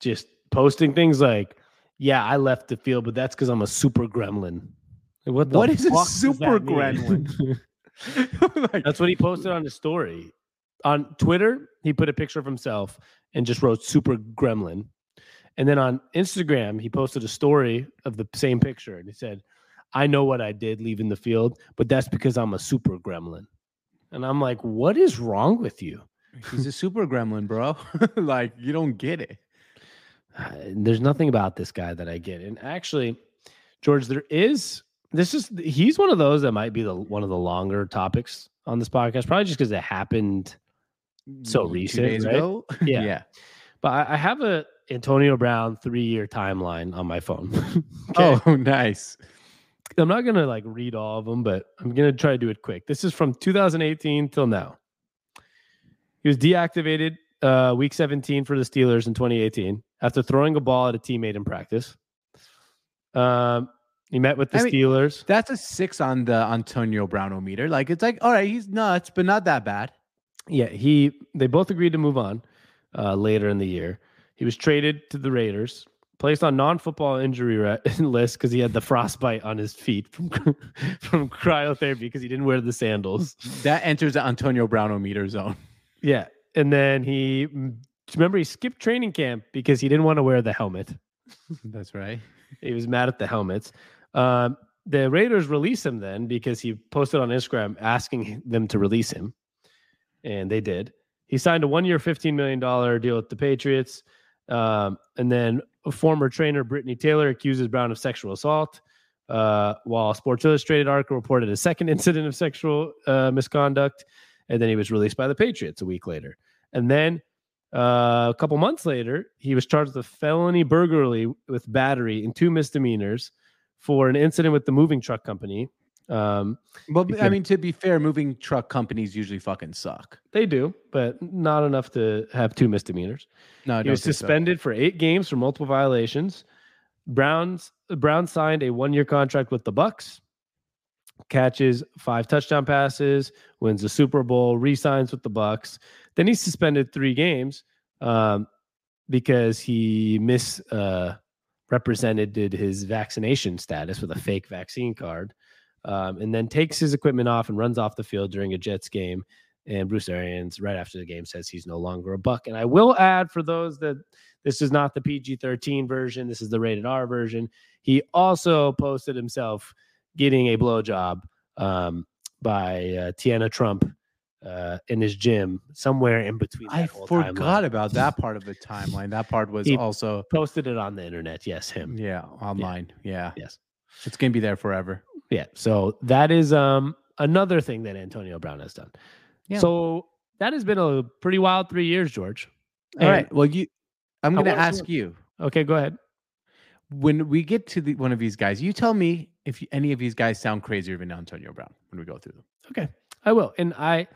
just posting things like, yeah, I left the field, but that's because I'm a super gremlin. Like, what the What is a super that gremlin? Like, That's what he posted on his story. On Twitter, he put a picture of himself and just wrote super gremlin. And then on Instagram, he posted a story of the same picture and he said, I know what I did leaving the field, but that's because I'm a super gremlin. And I'm like, what is wrong with you? he's a super gremlin, bro. like you don't get it. Uh, There's nothing about this guy that I get. And actually, George, there is this is he's one of those that might be the one of the longer topics on this podcast, probably just because it happened So recent, right? Yeah. yeah. But I, I have a Antonio Brown three year timeline on my phone. Okay? Oh, nice. I'm not gonna like read all of them, but I'm gonna try to do it quick. This is from 2018 till now. He was deactivated uh, week 17 for the Steelers in 2018 after throwing a ball at a teammate in practice. Um, he met with the I mean, Steelers. That's a six on the Antonio Brownometer. Like it's like, all right, he's nuts, but not that bad. Yeah, he they both agreed to move on uh, later in the year. He was traded to the Raiders, placed on non-football injury re- list because he had the frostbite on his feet from from cryotherapy because he didn't wear the sandals. That enters the Antonio Brownometer zone. Yeah, and then he mm, remember he skipped training camp because he didn't want to wear the helmet. That's right. He was mad at the helmets. Um, the Raiders released him then because he posted on Instagram asking them to release him, and they did. He signed a one-year, fifteen million dollar deal with the Patriots, um, and then former trainer Britney Taylor accuses Brown of sexual assault. Uh, while Sports Illustrated article reported a second incident of sexual uh, misconduct, and then he was released by the Patriots a week later. And then Uh, a couple months later, he was charged with felony burglary with battery and two misdemeanors for an incident with the moving truck company. Um, Well, I mean, to be fair, moving truck companies usually fucking suck. they do, but not enough to have two misdemeanors. No, he was think so. suspended for eight games for multiple violations. Browns Brown signed a one-year contract with the Bucs. Catches five touchdown passes, wins the Super Bowl, re-signs with the Bucs. Then he's suspended three games um, because he misrepresented uh, his vaccination status with a fake vaccine card, um, and then takes his equipment off and runs off the field during a Jets game. And Bruce Arians, right after the game, says he's no longer a buck. And I will add for those that this is not the PG 13 version, this is the rated R version. He also posted himself getting a blowjob um, by uh, Tiana Trump uh, in his gym somewhere in between. I forgot timeline. about that part of the timeline. That part was He- also Posted it on the internet. Yes, him. yeah online. Yeah, Yes. It's gonna be there forever. Yeah. So that is um another thing that Antonio Brown has done. Yeah. So that has been a pretty wild three years, George. All And- right. Well, you, I'm gonna wanna- ask you Okay, go ahead. when we get to the, one of these guys. You tell me if you- any of these guys sound crazier than Antonio Brown when we go through them. Okay, I will. And I,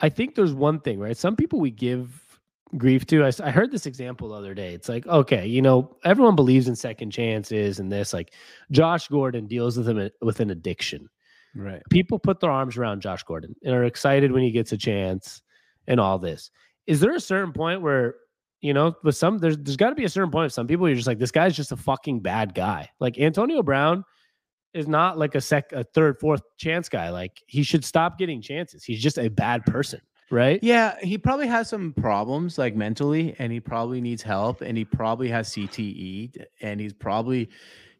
I think there's one thing, right? Some people we give grief to. I heard this example the other day. It's like, okay, you know, everyone believes in second chances and this. Like, Josh Gordon deals with him with an addiction. Right. People put their arms around Josh Gordon and are excited when he gets a chance and all this. Is there a certain point where you know, with some there's there's got to be a certain point of some people you're just like this guy's just a fucking bad guy. Like Antonio Brown is not like a sec a third fourth chance guy. Like he should stop getting chances. He's just a bad person, right? Yeah, he probably has some problems like mentally, and he probably needs help, and he probably has CTE, and he's probably,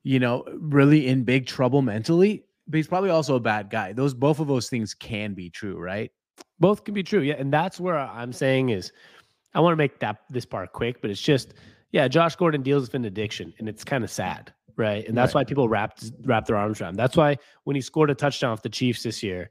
you know, really in big trouble mentally. But he's probably also a bad guy. Those both of those things can be true, right? Both can be true. Yeah, and that's where I'm saying is I want to make that this part quick, but it's just yeah, Josh Gordon deals with an addiction and it's kind of sad, right? And that's why people wrapped wrap their arms around. That's why when he scored a touchdown off the Chiefs this year,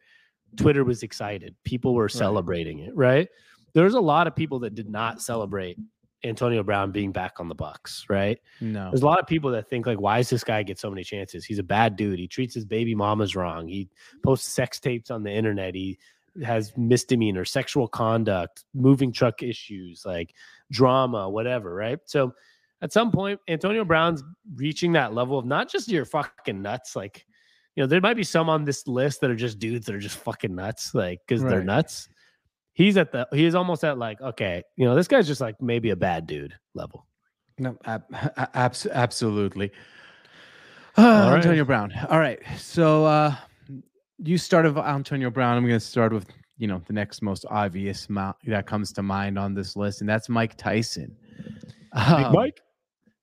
Twitter was excited. People were celebrating it, right? There's a lot of people that did not celebrate Antonio Brown being back on the Bucs, right? No. There's a lot of people that think like, why does this guy get so many chances? He's a bad dude. He treats his baby mamas wrong. He posts sex tapes on the internet. He has misdemeanor, sexual conduct, moving truck issues, like drama, whatever, right? So at some point, Antonio Brown's reaching that level of not just your fucking nuts, like you know, there might be some on this list that are just dudes that are just fucking nuts, like because they're nuts. He's at the he's almost at like, okay, you know, this guy's just like maybe a bad dude level. No, ab- a- abs- absolutely. Uh, right. Antonio Brown. All right. So uh, you started with Antonio Brown. I'm going to start with you know the next most obvious that comes to mind on this list, and that's Mike Tyson. Um,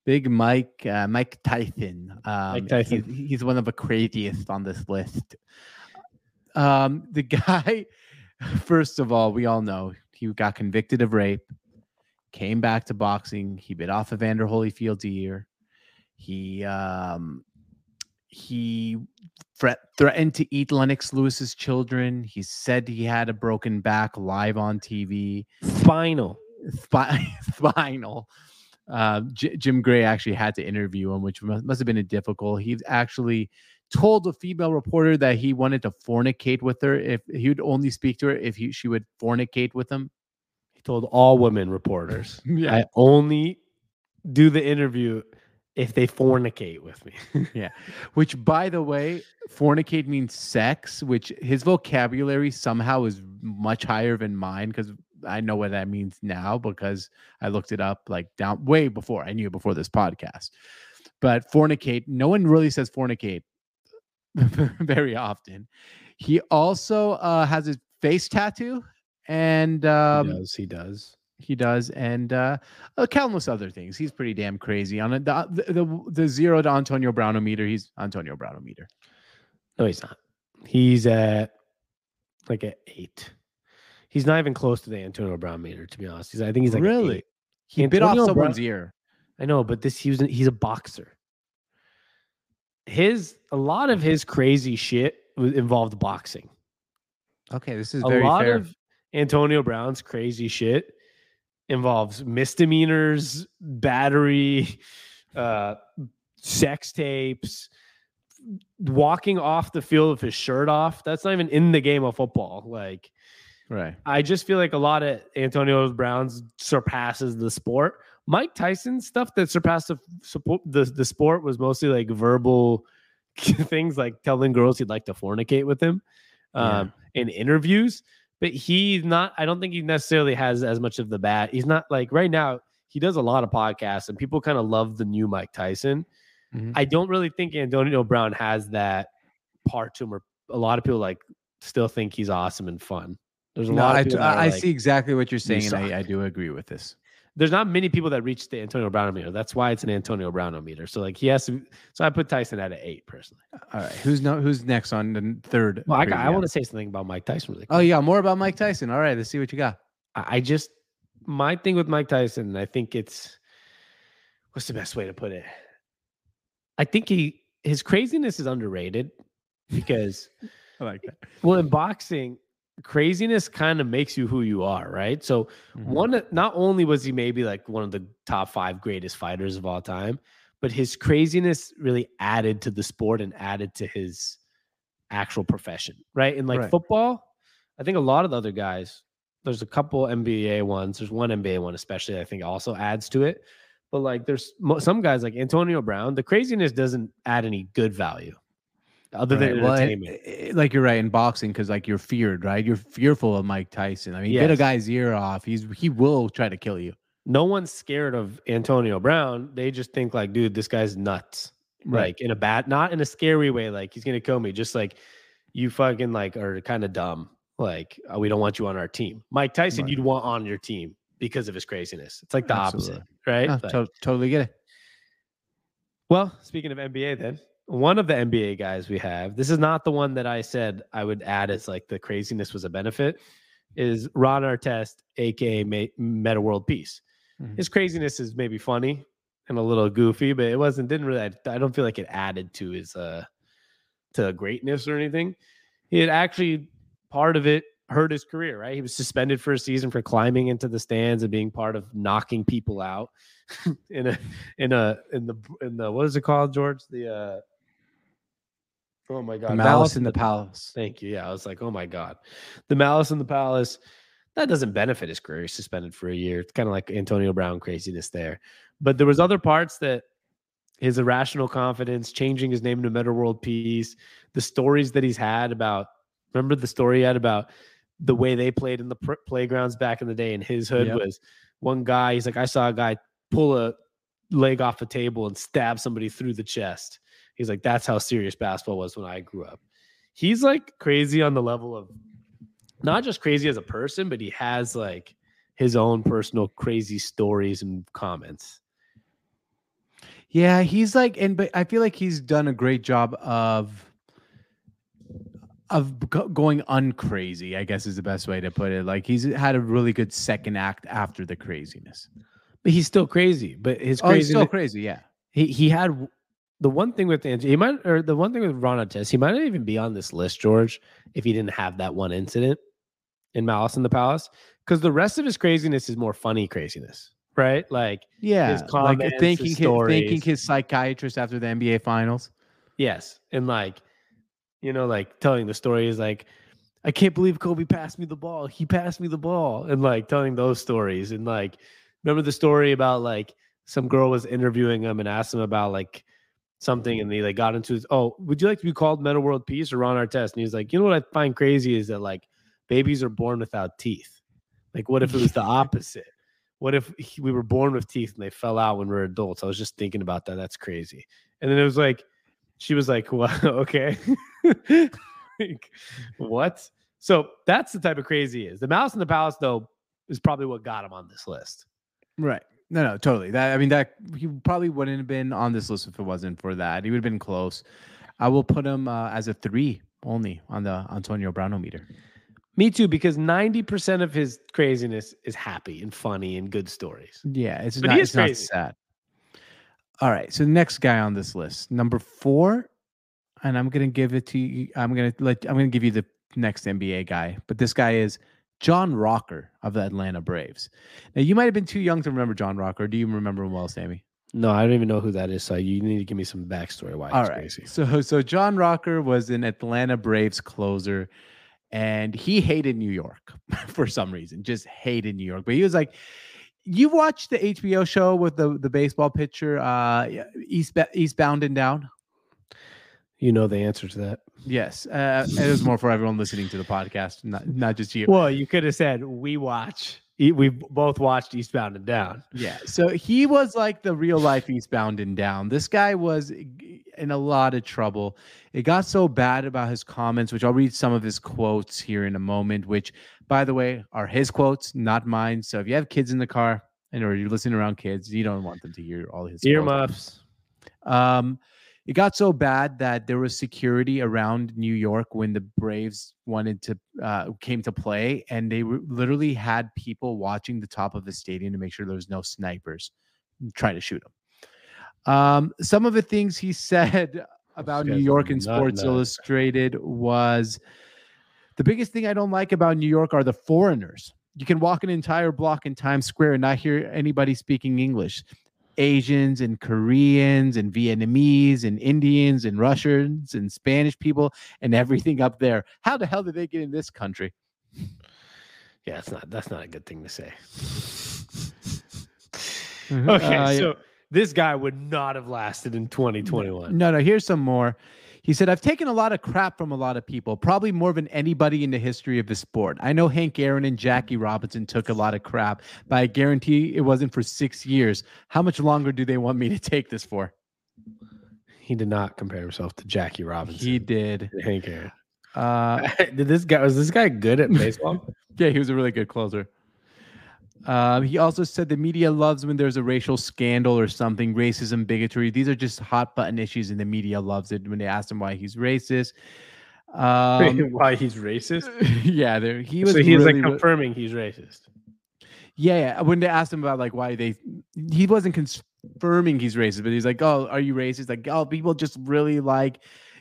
Big Mike, uh, Mike Tyson. Um, Tyson. He's, he's one of the craziest on this list. Um, the guy, first of all, we all know he got convicted of rape, came back to boxing. He bit off Evander Holyfield's ear. He um, he threat, threatened to eat Lennox Lewis's children. He said he had a broken back live on TV Final. spi- spinal. Uh, J- Jim Gray actually had to interview him, which must, must have been a difficult. He actually told a female reporter that he wanted to fornicate with her if he would only speak to her if he, she would fornicate with him. He told all women reporters, Yeah. I only do the interview if they fornicate with me. Yeah. Which, by the way, fornicate means sex, which his vocabulary somehow is much higher than mine because I know what that means now because I looked it up like down way before I knew it before this podcast. But fornicate, no one really says fornicate very often. He also uh, has his face tattoo, and um, he does. He does. he does, and uh, uh, countless other things. He's pretty damn crazy. On a, the, the the the zero to Antonio Browno meter, he's Antonio Browno meter. No, he's not. He's at like at eight. He's not even close to the Antonio Brown meter, to be honest. He's, I think he's like Really? He bit off someone's Brown- ear. I know, but this he was he's a boxer. His a lot of his crazy shit involved boxing. Okay, this is a very lot fair. of Antonio Brown's crazy shit involves misdemeanors, battery, uh, sex tapes, walking off the field with his shirt off. That's not even in the game of football. Like, Right. I just feel like a lot of Antonio Brown's surpasses the sport. Mike Tyson's stuff that surpassed the, support, the the sport was mostly like verbal things, like telling girls he'd like to fornicate with him um, in interviews. But he's not. I don't think he necessarily has as much of the bat. He's not like right now. He does a lot of podcasts, and people kind of love the new Mike Tyson. Mhm. I don't really think Antonio Brown has that part to him. Where a lot of people like still think he's awesome and fun. There's a No, lot I, people I, I like- see exactly what you're saying, and. I, I do agree with this. there's not many people that reach the Antonio Brown meter. That's why it's an Antonio Brown meter. So like he has to. So I put Tyson at an eight personally. All right, who's no, who's next on the third? Well, I, I want to say something about Mike Tyson really. Oh, yeah, more about Mike Tyson. All right, let's see what you got. I, I just my thing with Mike Tyson. I think it's what's the best way to put it. I think he his craziness is underrated because I like that. well in boxing craziness kind of makes you who you are right so Mhm. one not only was he maybe like one of the top five greatest fighters of all time but his craziness really added to the sport and added to his actual profession right in like Right. football i think a lot of the other guys there's a couple nba ones there's one nba one especially i think also adds to it but like there's some guys like antonio brown the craziness doesn't add any good value other than Right, well, and- entertainment eh, like you're right in boxing because like you're feared, right? You're fearful of Mike Tyson. I mean, get a guy's ear off, he's he will try to kill you. no one's scared of Antonio Brown. They just think like, dude, this guy's nuts. Right. Like in a bad, not in a scary way, like he's gonna kill me. Just like you fucking like are kind of dumb. Like uh, we don't want you on our team. Mike Tyson, Right. you'd want on your team because of his craziness. It's like the Absolutely. opposite, right? Like- to- totally get it. well, speaking of NBA, then one of the NBA guys we have, this is not the one that I said I would add as like the craziness was a benefit, is Ron Artest, aka Metta World Peace. Mhm. His craziness is maybe funny and a little goofy, but it wasn't. Didn't really. I don't feel like it added to his uh to greatness or anything. He had actually part of it hurt his career. Right, he was suspended for a season for climbing into the stands and being part of knocking people out in a in a in the in the what is it called, George? The uh oh my god, The malice in the palace. Thank you. Yeah, I was like, oh my god, the malice in the palace. That doesn't benefit his career. He's suspended for a year. It's kind of like Antonio Brown craziness there. But there was other parts that his irrational confidence, changing his name to Metta World Peace, the stories that he's had about. Remember the story he had about the way they played in the pr- playgrounds back in the day in his hood Yep. was one guy. He's like, I saw a guy pull a leg off a table and stab somebody through the chest. He's like, that's how serious basketball was when I grew up. He's like crazy on the level of not just crazy as a person, but he has like his own personal crazy stories and comments. Yeah, he's like, and but I feel like he's done a great job of of going uncrazy. I guess is the best way to put it. Like he's had a really good second act after the craziness. But he's still crazy. But his Oh, crazy, still crazy. Yeah. he he had the one thing with Angie, he might or the one thing with Ron Artest, he might not even be on this list, George, if he didn't have that one incident in Malice in the Palace. Because the rest of his craziness is more funny craziness, right? Like Yeah, uh, comments, like his thanking his, thanking his psychiatrist after the NBA finals. Yes. And like, you know, like telling the stories like, I can't believe Kobe passed me the ball. He passed me the ball. And like telling those stories. And like, remember the story about like some girl was interviewing him and asked him about like something and they like got into his, oh, would you like to be called Metta World Peace or Ron Artest? And he's like, you know what I find crazy is that like babies are born without teeth. Like, what if it was the opposite? What if we were born with teeth and they fell out when we are adults? I was just thinking about that. That's crazy. And then it was like, she was like, "Well, okay, Like, what?" So that's the type of crazy is. The Mouse in the Palace, though, is probably what got him on this list. Right. No, no, totally. That I mean, that he probably wouldn't have been on this list if it wasn't for that. He would have been close. I will put him uh, as a three only on the Antonio Browno meter. Me too, because ninety percent of his craziness is happy and funny and good stories. Yeah, it's But not, it's not sad. All right, so the next guy on this list, number four, and I'm gonna give it to you. I'm gonna let I'm gonna give you the next NBA guy, but this guy is John Rocker of the Atlanta Braves. Now, you might have been too young to remember John Rocker. Do you remember him well, Sammy? No, I don't even know who that is. So you need to give me some backstory. Why? All right. crazy. So, so John Rocker was an Atlanta Braves closer, and he hated New York for some reason. Just hated New York. But he was like, you watched the HBO show with the the baseball pitcher, uh, East Eastbound and Down. You know the answer to that. Yes, uh, it was more for everyone listening to the podcast, not not just you. Well, you could have said we watch. We both watched Eastbound and Down. Yeah. So he was like the real life Eastbound and Down. This guy was in a lot of trouble. It got so bad about his comments, which I'll read some of his quotes here in a moment, which, by the way, are his quotes, not mine. So if you have kids in the car and or you're listening around kids, you don't want them to hear all his quotes. Earmuffs. Um, it got so bad that there was security around New York when the Braves wanted to uh, came to play, and they were, literally had people watching the top of the stadium to make sure there was no snipers trying to shoot him. Um, some of the things he said about New York and Sports nut. Illustrated was the biggest thing I don't like about New York are the foreigners. You can walk an entire block in Times Square and not hear anybody speaking English. Asians and Koreans and Vietnamese and Indians and Russians and Spanish people and everything up there. How the hell did they get in this country? Yeah, that's not that's not a good thing to say. Mhm. Okay, Uh, yeah. so this guy would not have lasted in 2021. No, no, here's some more. He said, I've taken a lot of crap from a lot of people, probably more than anybody in the history of the sport. I know Hank Aaron and Jackie Robinson took a lot of crap, but I guarantee it wasn't for six years. How much longer do they want me to take this for? He did not compare himself to Jackie Robinson. He did. Hank Aaron. Uh, did this guy was this guy good at baseball? yeah, he was a really good closer. Um, he also said the media loves when there's a racial scandal or something, racism, bigotry. These are just hot button issues, and the media loves it when they ask him why he's racist. Um, Why he's racist? yeah, there he was. so he's really, like confirming he's racist. Yeah, yeah. When they asked him about like why they, he wasn't confirming he's racist, but he's like, "Oh, are you racist?" Like, "Oh, people just really like,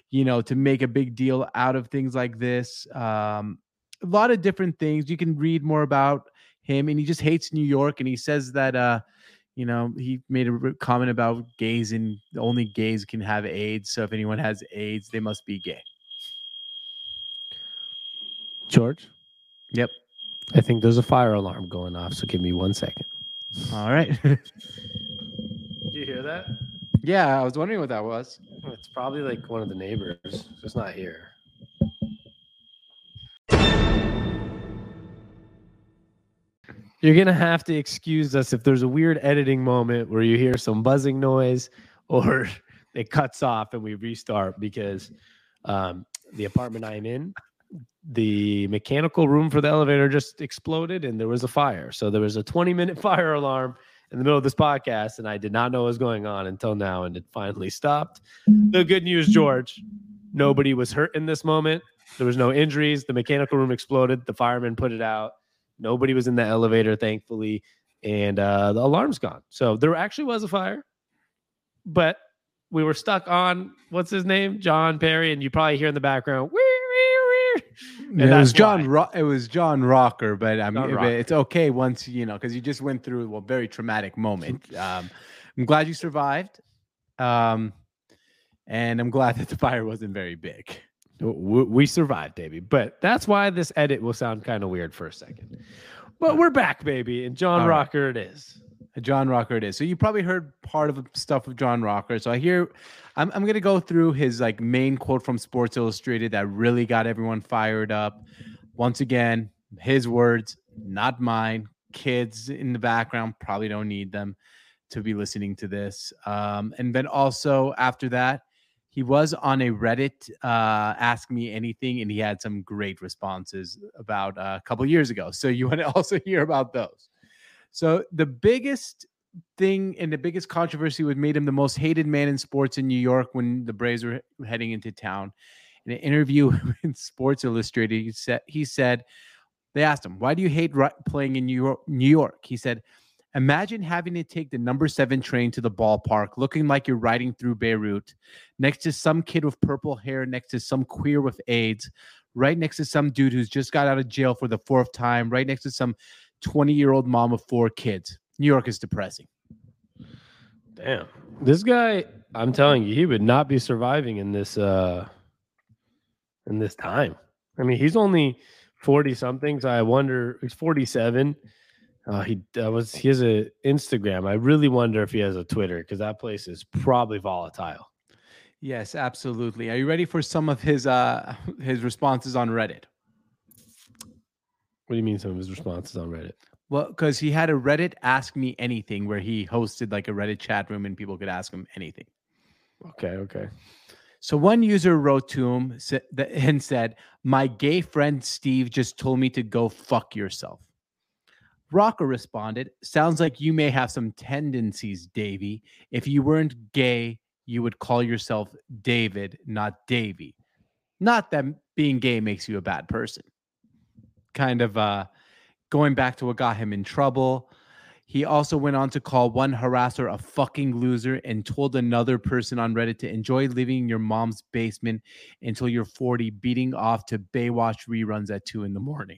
you know, to make a big deal out of things like this." Um, a lot of different things. You can read more about him, and he just hates New York, and he says that, uh, you know, he made a comment about gays, and only gays can have AIDS. So if anyone has AIDS, they must be gay. George, Yep. I think there's a fire alarm going off. So give me one second. All right. Did you hear that? yeah, I was wondering what that was. It's probably like one of the neighbors. It's not here. You're gonna have to excuse us if there's a weird editing moment where you hear some buzzing noise or it cuts off and we restart because um, the apartment I'm in, the mechanical room for the elevator just exploded and there was a fire. So there was a 20 minute fire alarm in the middle of this podcast, and I did not know what was going on until now, and it finally stopped. The good news, George, nobody was hurt in this moment. There was no injuries. The mechanical room exploded. The firemen put it out. Nobody was in the elevator, thankfully, and uh, the alarm's gone. So there actually was a fire, but we were stuck on what's his name, John Perry, and you probably hear in the background. "Wee, wee, wee." And it was John. Ro- it was John Rocker, but I mean, Rocker. it's okay once you know because you just went through a very traumatic moment. Um, I'm glad you survived, um, and I'm glad that the fire wasn't very big. We survived, baby. But that's why this edit will sound kind of weird for a second. But we're back, baby. And John All right. Rocker it is. John Rocker it is. So you probably heard part of the stuff of John Rocker. So I hear I'm I'm gonna go through his like main quote from Sports Illustrated that really got everyone fired up. Once again, his words, not mine. Kids in the background probably don't need them to be listening to this. Um, and then also after that, he was on a Reddit uh, Ask Me Anything, and he had some great responses about uh, a couple years ago. So you want to also hear about those. So the biggest thing and the biggest controversy what made him the most hated man in sports in New York when the Braves were heading into town. In an interview in Sports Illustrated, he said he said they asked him, "Why do you hate playing in New York?" New York, he said. Imagine having to take the number seven train to the ballpark, looking like you're riding through Beirut, next to some kid with purple hair, next to some queer with AIDS, right next to some dude who's just got out of jail for the fourth time, right next to some 20 year old mom of four kids. New York is depressing. Damn. This guy, I'm telling you, he would not be surviving in this uh in this time. I mean, he's only 40 something, so I wonder he's 47. Uh, he uh, was he has a Instagram. I really wonder if he has a Twitter because that place is probably volatile. Yes, absolutely. Are you ready for some of his uh his responses on Reddit? What do you mean some of his responses on Reddit? Well, because he had a Reddit Ask Me Anything where he hosted like a Reddit chat room and people could ask him anything. Okay, okay. So one user wrote to him and said, My gay friend Steve just told me to go fuck yourself. Rocker responded, Sounds like you may have some tendencies, Davey. If you weren't gay, you would call yourself David, not Davey. Not that being gay makes you a bad person. Kind of uh, going back to what got him in trouble. He also went on to call one harasser a fucking loser and told another person on Reddit to enjoy living in your mom's basement until you're 40, beating off to Baywatch reruns at two in the morning.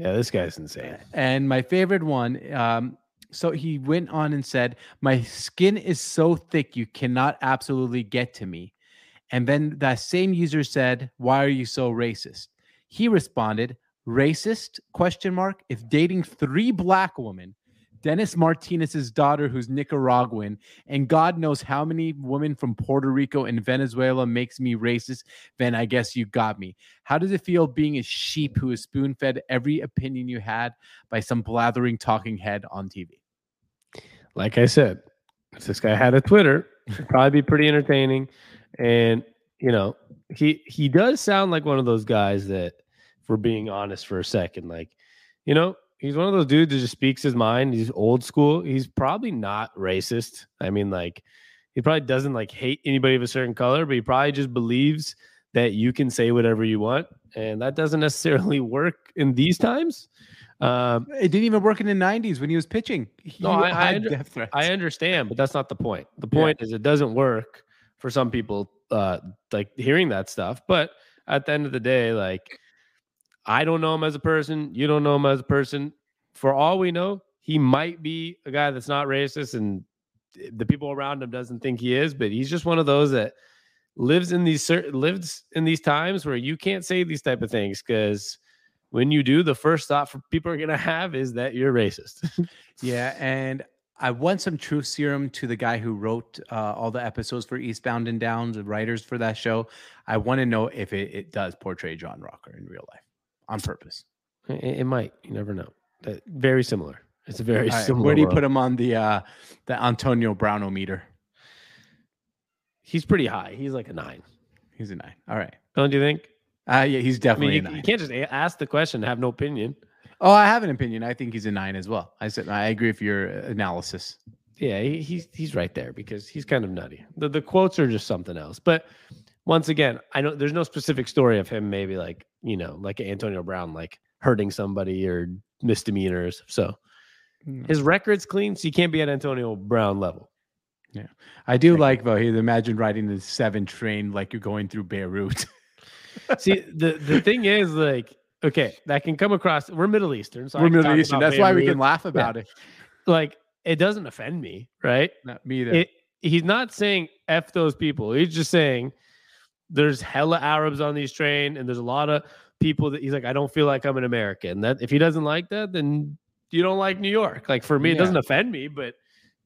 Yeah, this guy's insane. And my favorite one, um, so he went on and said, My skin is so thick you cannot absolutely get to me. And then that same user said, Why are you so racist? He responded, Racist question mark. If dating three black women, Dennis Martinez's daughter, who's Nicaraguan, and God knows how many women from Puerto Rico and Venezuela makes me racist, then I guess you got me. How does it feel being a sheep who is spoon fed every opinion you had by some blathering talking head on TV? Like I said, if this guy had a Twitter, it'd probably be pretty entertaining. And you know, he he does sound like one of those guys that, we're being honest for a second, like, you know, he's one of those dudes that just speaks his mind. He's old school. He's probably not racist. I mean, like, he probably doesn't like hate anybody of a certain color, but he probably just believes that you can say whatever you want, and that doesn't necessarily work in these times. Um, It didn't even work in the 90s when he was pitching. He No, I- I. I understand, but that's not the point. The Yeah. point is it doesn't work for some people uh like hearing that stuff. But at the end of the day, like I don't know him as a person, you don't know him as a person. For all we know, he might be a guy that's not racist and the people around him doesn't think he is, but he's just one of those that lives in these lives in these times where you can't say these type of things because when you do, the first thought for people are gonna have is that you're racist. Yeah, and I want some truth serum to the guy who wrote uh, all the episodes for Eastbound and Downs, the writers for that show. I want to know if it, it does portray John Rocker in real life on purpose. It, it might. You never know. That very similar. It's a very right, similar. where do you world. put him on the uh, the Antonio Brown meter? He's pretty high. He's like a nine. He's a nine. All right. Don't you think? Uh, yeah, he's I definitely mean, a you, nine. you can't just ask the question and have no opinion. Oh, I have an opinion. I think he's a nine as well. I said I agree with your analysis. Yeah, he, he's he's right there because he's kind of nutty. The the quotes are just something else. But once again, I know there's no specific story of him. Maybe like you know, like Antonio Brown, like hurting somebody or misdemeanors. So Mm. his record's clean, so you can't be at Antonio Brown level. Yeah. I do like though. He imagine riding the seven train like you're going through Beirut. See, the the thing is like. Okay, that can come across. We're Middle Eastern, so We're Middle Eastern. That's why we can laugh about it. like it doesn't offend me, right? Not me either. It, he's not saying f those people. He's just saying there's hella Arabs on these train, and there's a lot of people that he's like, I don't feel like I'm an American. That if he doesn't like that, then you don't like New York. Like for me, it doesn't offend me, but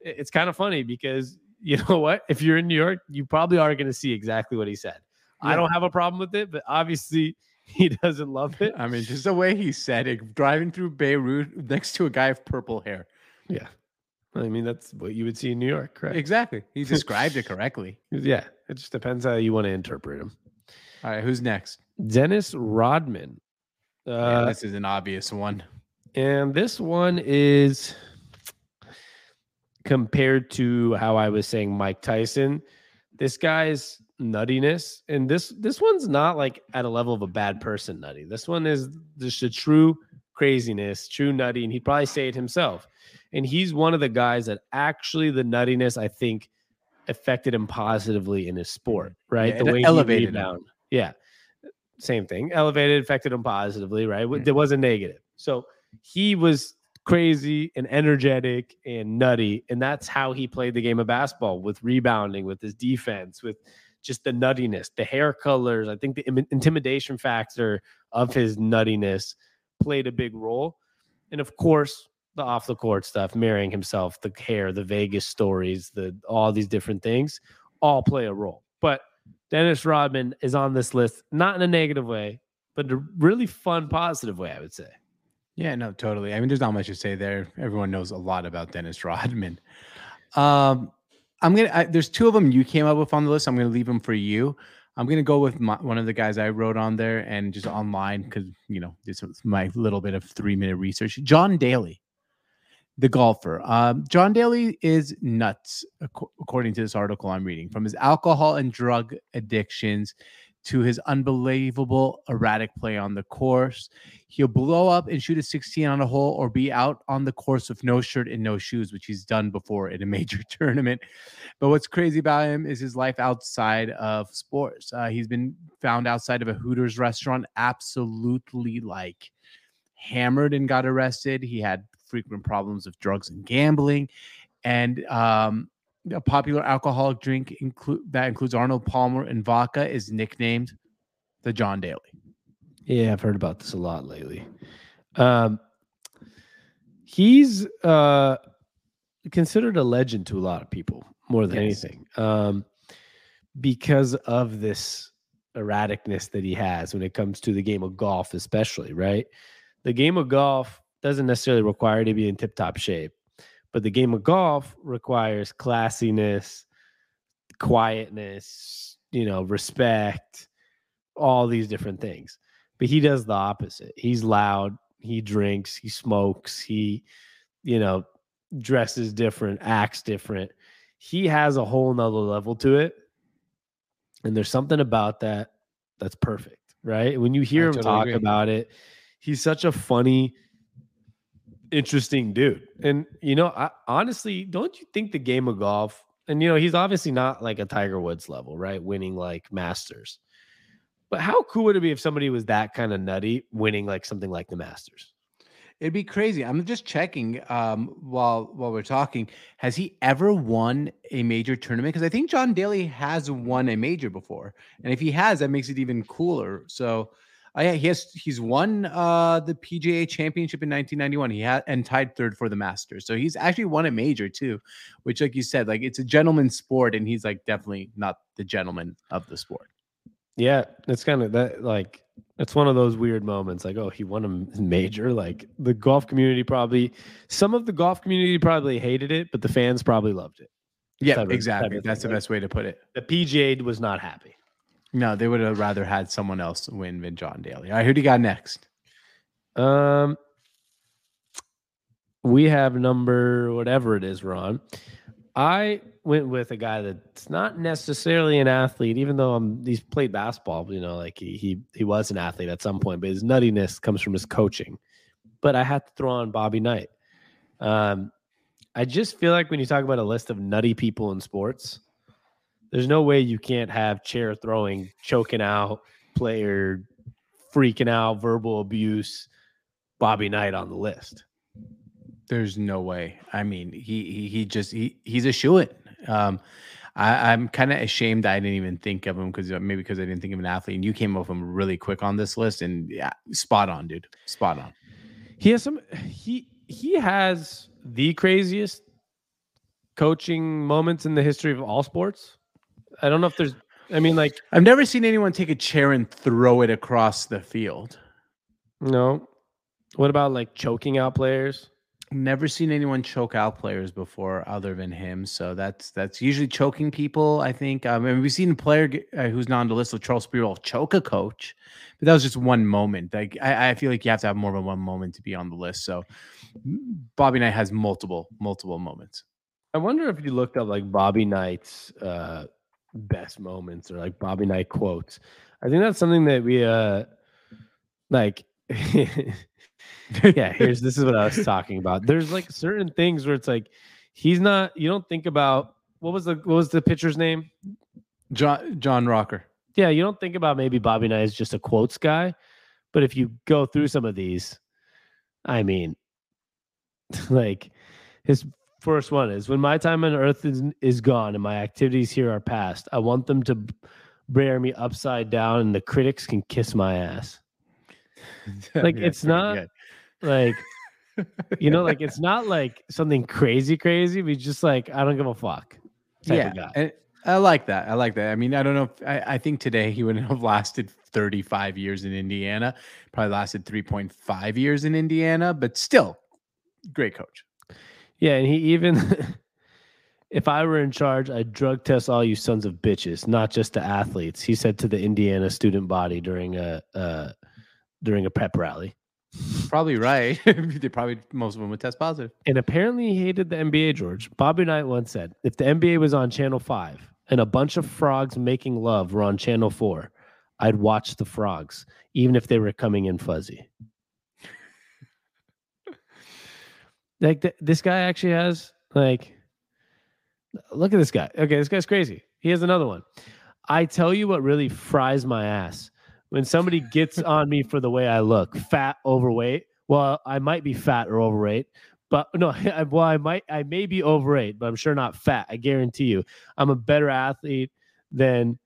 it's kind of funny because you know what? If you're in New York, you probably are going to see exactly what he said. I don't have a problem with it, but obviously he doesn't love it. I mean, just the way he said it, driving through Beirut next to a guy with purple hair. Yeah. I mean, that's what you would see in New York, correct? Exactly. He described it correctly. Yeah. It just depends how you want to interpret him. All right, who's next? Dennis Rodman. yeah, Uh, this is an obvious one. and this one is compared to how I was saying Mike Tyson. This guy's nuttiness, and this this one's not like at a level of a bad person nutty. This one is just a true craziness, true nutty, and he'd probably say it himself. And he's one of the guys that actually the nuttiness I think affected him positively in his sport, right? Yeah, the way elevated he rebound. Yeah. same thing. Elevated affected him positively, right? Mm. There was a negative. So he was crazy and energetic and nutty. And that's how he played the game of basketball with rebounding, with his defense, with just the nuttiness, the hair colors. I think the im- intimidation factor of his nuttiness played a big role. And of course, the off the court stuff, marrying himself, the hair, the Vegas stories, the all these different things all play a role. But Dennis Rodman is on this list, not in a negative way, but a really fun, positive way, I would say. Yeah, no, totally. I mean, there's not much to say there. Everyone knows a lot about Dennis Rodman. Um, I'm gonna. I, there's two of them you came up with on the list. I'm gonna leave them for you. I'm gonna go with my, one of the guys I wrote on there and just online because you know this was my little bit of three minute research. John Daly, the golfer. Um, John Daly is nuts, ac- according to this article I'm reading. From his alcohol and drug addictions to his unbelievable erratic play on the course, he'll blow up and shoot a 16 on a hole or be out on the course with no shirt and no shoes, which he's done before in a major tournament. But what's crazy about him is his life outside of sports. Uh, he's been found outside of a Hooters restaurant, absolutely like hammered and got arrested. He had frequent problems of drugs and gambling. And um, a popular alcoholic drink include that includes Arnold Palmer and vodka is nicknamed the John Daly. Yeah, I've heard about this a lot lately. Um, he's uh, considered a legend to a lot of people more than Yes. anything um, because of this erraticness that he has when it comes to the game of golf, especially, right? The game of golf doesn't necessarily require you to be in tip top shape, but the game of golf requires classiness, quietness, you know, respect, all these different things. But he does the opposite. He's loud, he drinks, he smokes, he, you know, dresses different, acts different. He has a whole nother level to it. And there's something about that that's perfect, right? When you hear him totally talk agree. about it, he's such a funny, interesting dude. And you know, I, honestly, don't you think the game of golf, and you know, he's obviously not like a Tiger Woods level, right? Winning like Masters. But how cool would it be if somebody was that kind of nutty winning like something like the Masters? It'd be crazy. I'm just checking um, while while we're talking. Has he ever won a major tournament? Because I think John Daly has won a major before, and if he has, that makes it even cooler. So, uh, yeah, he has. He's won uh, the PGA Championship in 1991. He had and tied third for the Masters. So he's actually won a major too, which, like you said, like it's a gentleman's sport, and he's like definitely not the gentleman of the sport. Yeah, it's kind of that like it's one of those weird moments like oh he won a major like the golf community probably some of the golf community probably hated it but the fans probably loved it Yeah, exactly. That's the best way to put it. the pga was not happy No, they would have rather had someone else win than John Daly. All right, who do you got next? um we have number whatever it is we're i went with a guy that's not necessarily an athlete even though I'm, he's played basketball you know like he, he he was an athlete at some point but his nuttiness comes from his coaching but i had to throw on bobby knight um i just feel like when you talk about a list of nutty people in sports there's no way you can't have chair throwing choking out player freaking out verbal abuse bobby knight on the list There's no way. I mean, he he, he just he he's a shoe in. Um, I, I'm kind of ashamed I didn't even think of him because maybe because I didn't think of an athlete. And you came up with him really quick on this list, and yeah, spot on, dude. Spot on. He has some he he has the craziest coaching moments in the history of all sports. I don't know if there's I mean like I've never seen anyone take a chair and throw it across the field. no. What about like choking out players? Never seen anyone choke out players before, other than him. So that's that's usually choking people. I think. Um, and we've seen a player get, uh, who's not on the list of Charles Spiro choke a coach, but that was just one moment. Like I, I feel like you have to have more than one moment to be on the list. So Bobby Knight has multiple multiple moments. I wonder if you looked up like Bobby Knight's uh best moments or like Bobby Knight quotes. I think that's something that we uh like yeah, here's this is what I was talking about. There's like certain things where it's like he's not you don't think about what was the what was the pitcher's name? John John Rocker. yeah, you don't think about maybe Bobby Knight is just a quotes guy, but if you go through some of these, I mean, like his first one is when my time on earth is, is gone and my activities here are past, I want them to bear me upside down and the critics can kiss my ass. Like, Yeah, it's not- good. Like, you know, like it's not like something crazy, crazy, but just like, I don't give a fuck. type yeah, of guy. and I like that. I like that. I mean, I don't know. If, I, I think today he wouldn't have lasted 35 years in Indiana. Probably lasted 3.5 years in Indiana, but still, great coach. Yeah, and he even if I were in charge, I'd drug test all you sons of bitches, not just the athletes. He said to the Indiana student body during a uh, during a prep rally. Probably right. they probably most of them would test positive. And apparently he hated the NBA, George. Bobby Knight once said, if the NBA was on channel 5 and a bunch of frogs making love were on channel 4, I'd watch the frogs even if they were coming in fuzzy. Like th- this guy actually has like look at this guy. Okay, this guy's crazy. He has another one. I tell you what really fries my ass. When somebody gets on me for the way I look, fat, overweight. Well, I might be fat or overweight, but no, I, well, I might, I may be overweight, but I'm sure not fat. I guarantee you, I'm a better athlete than.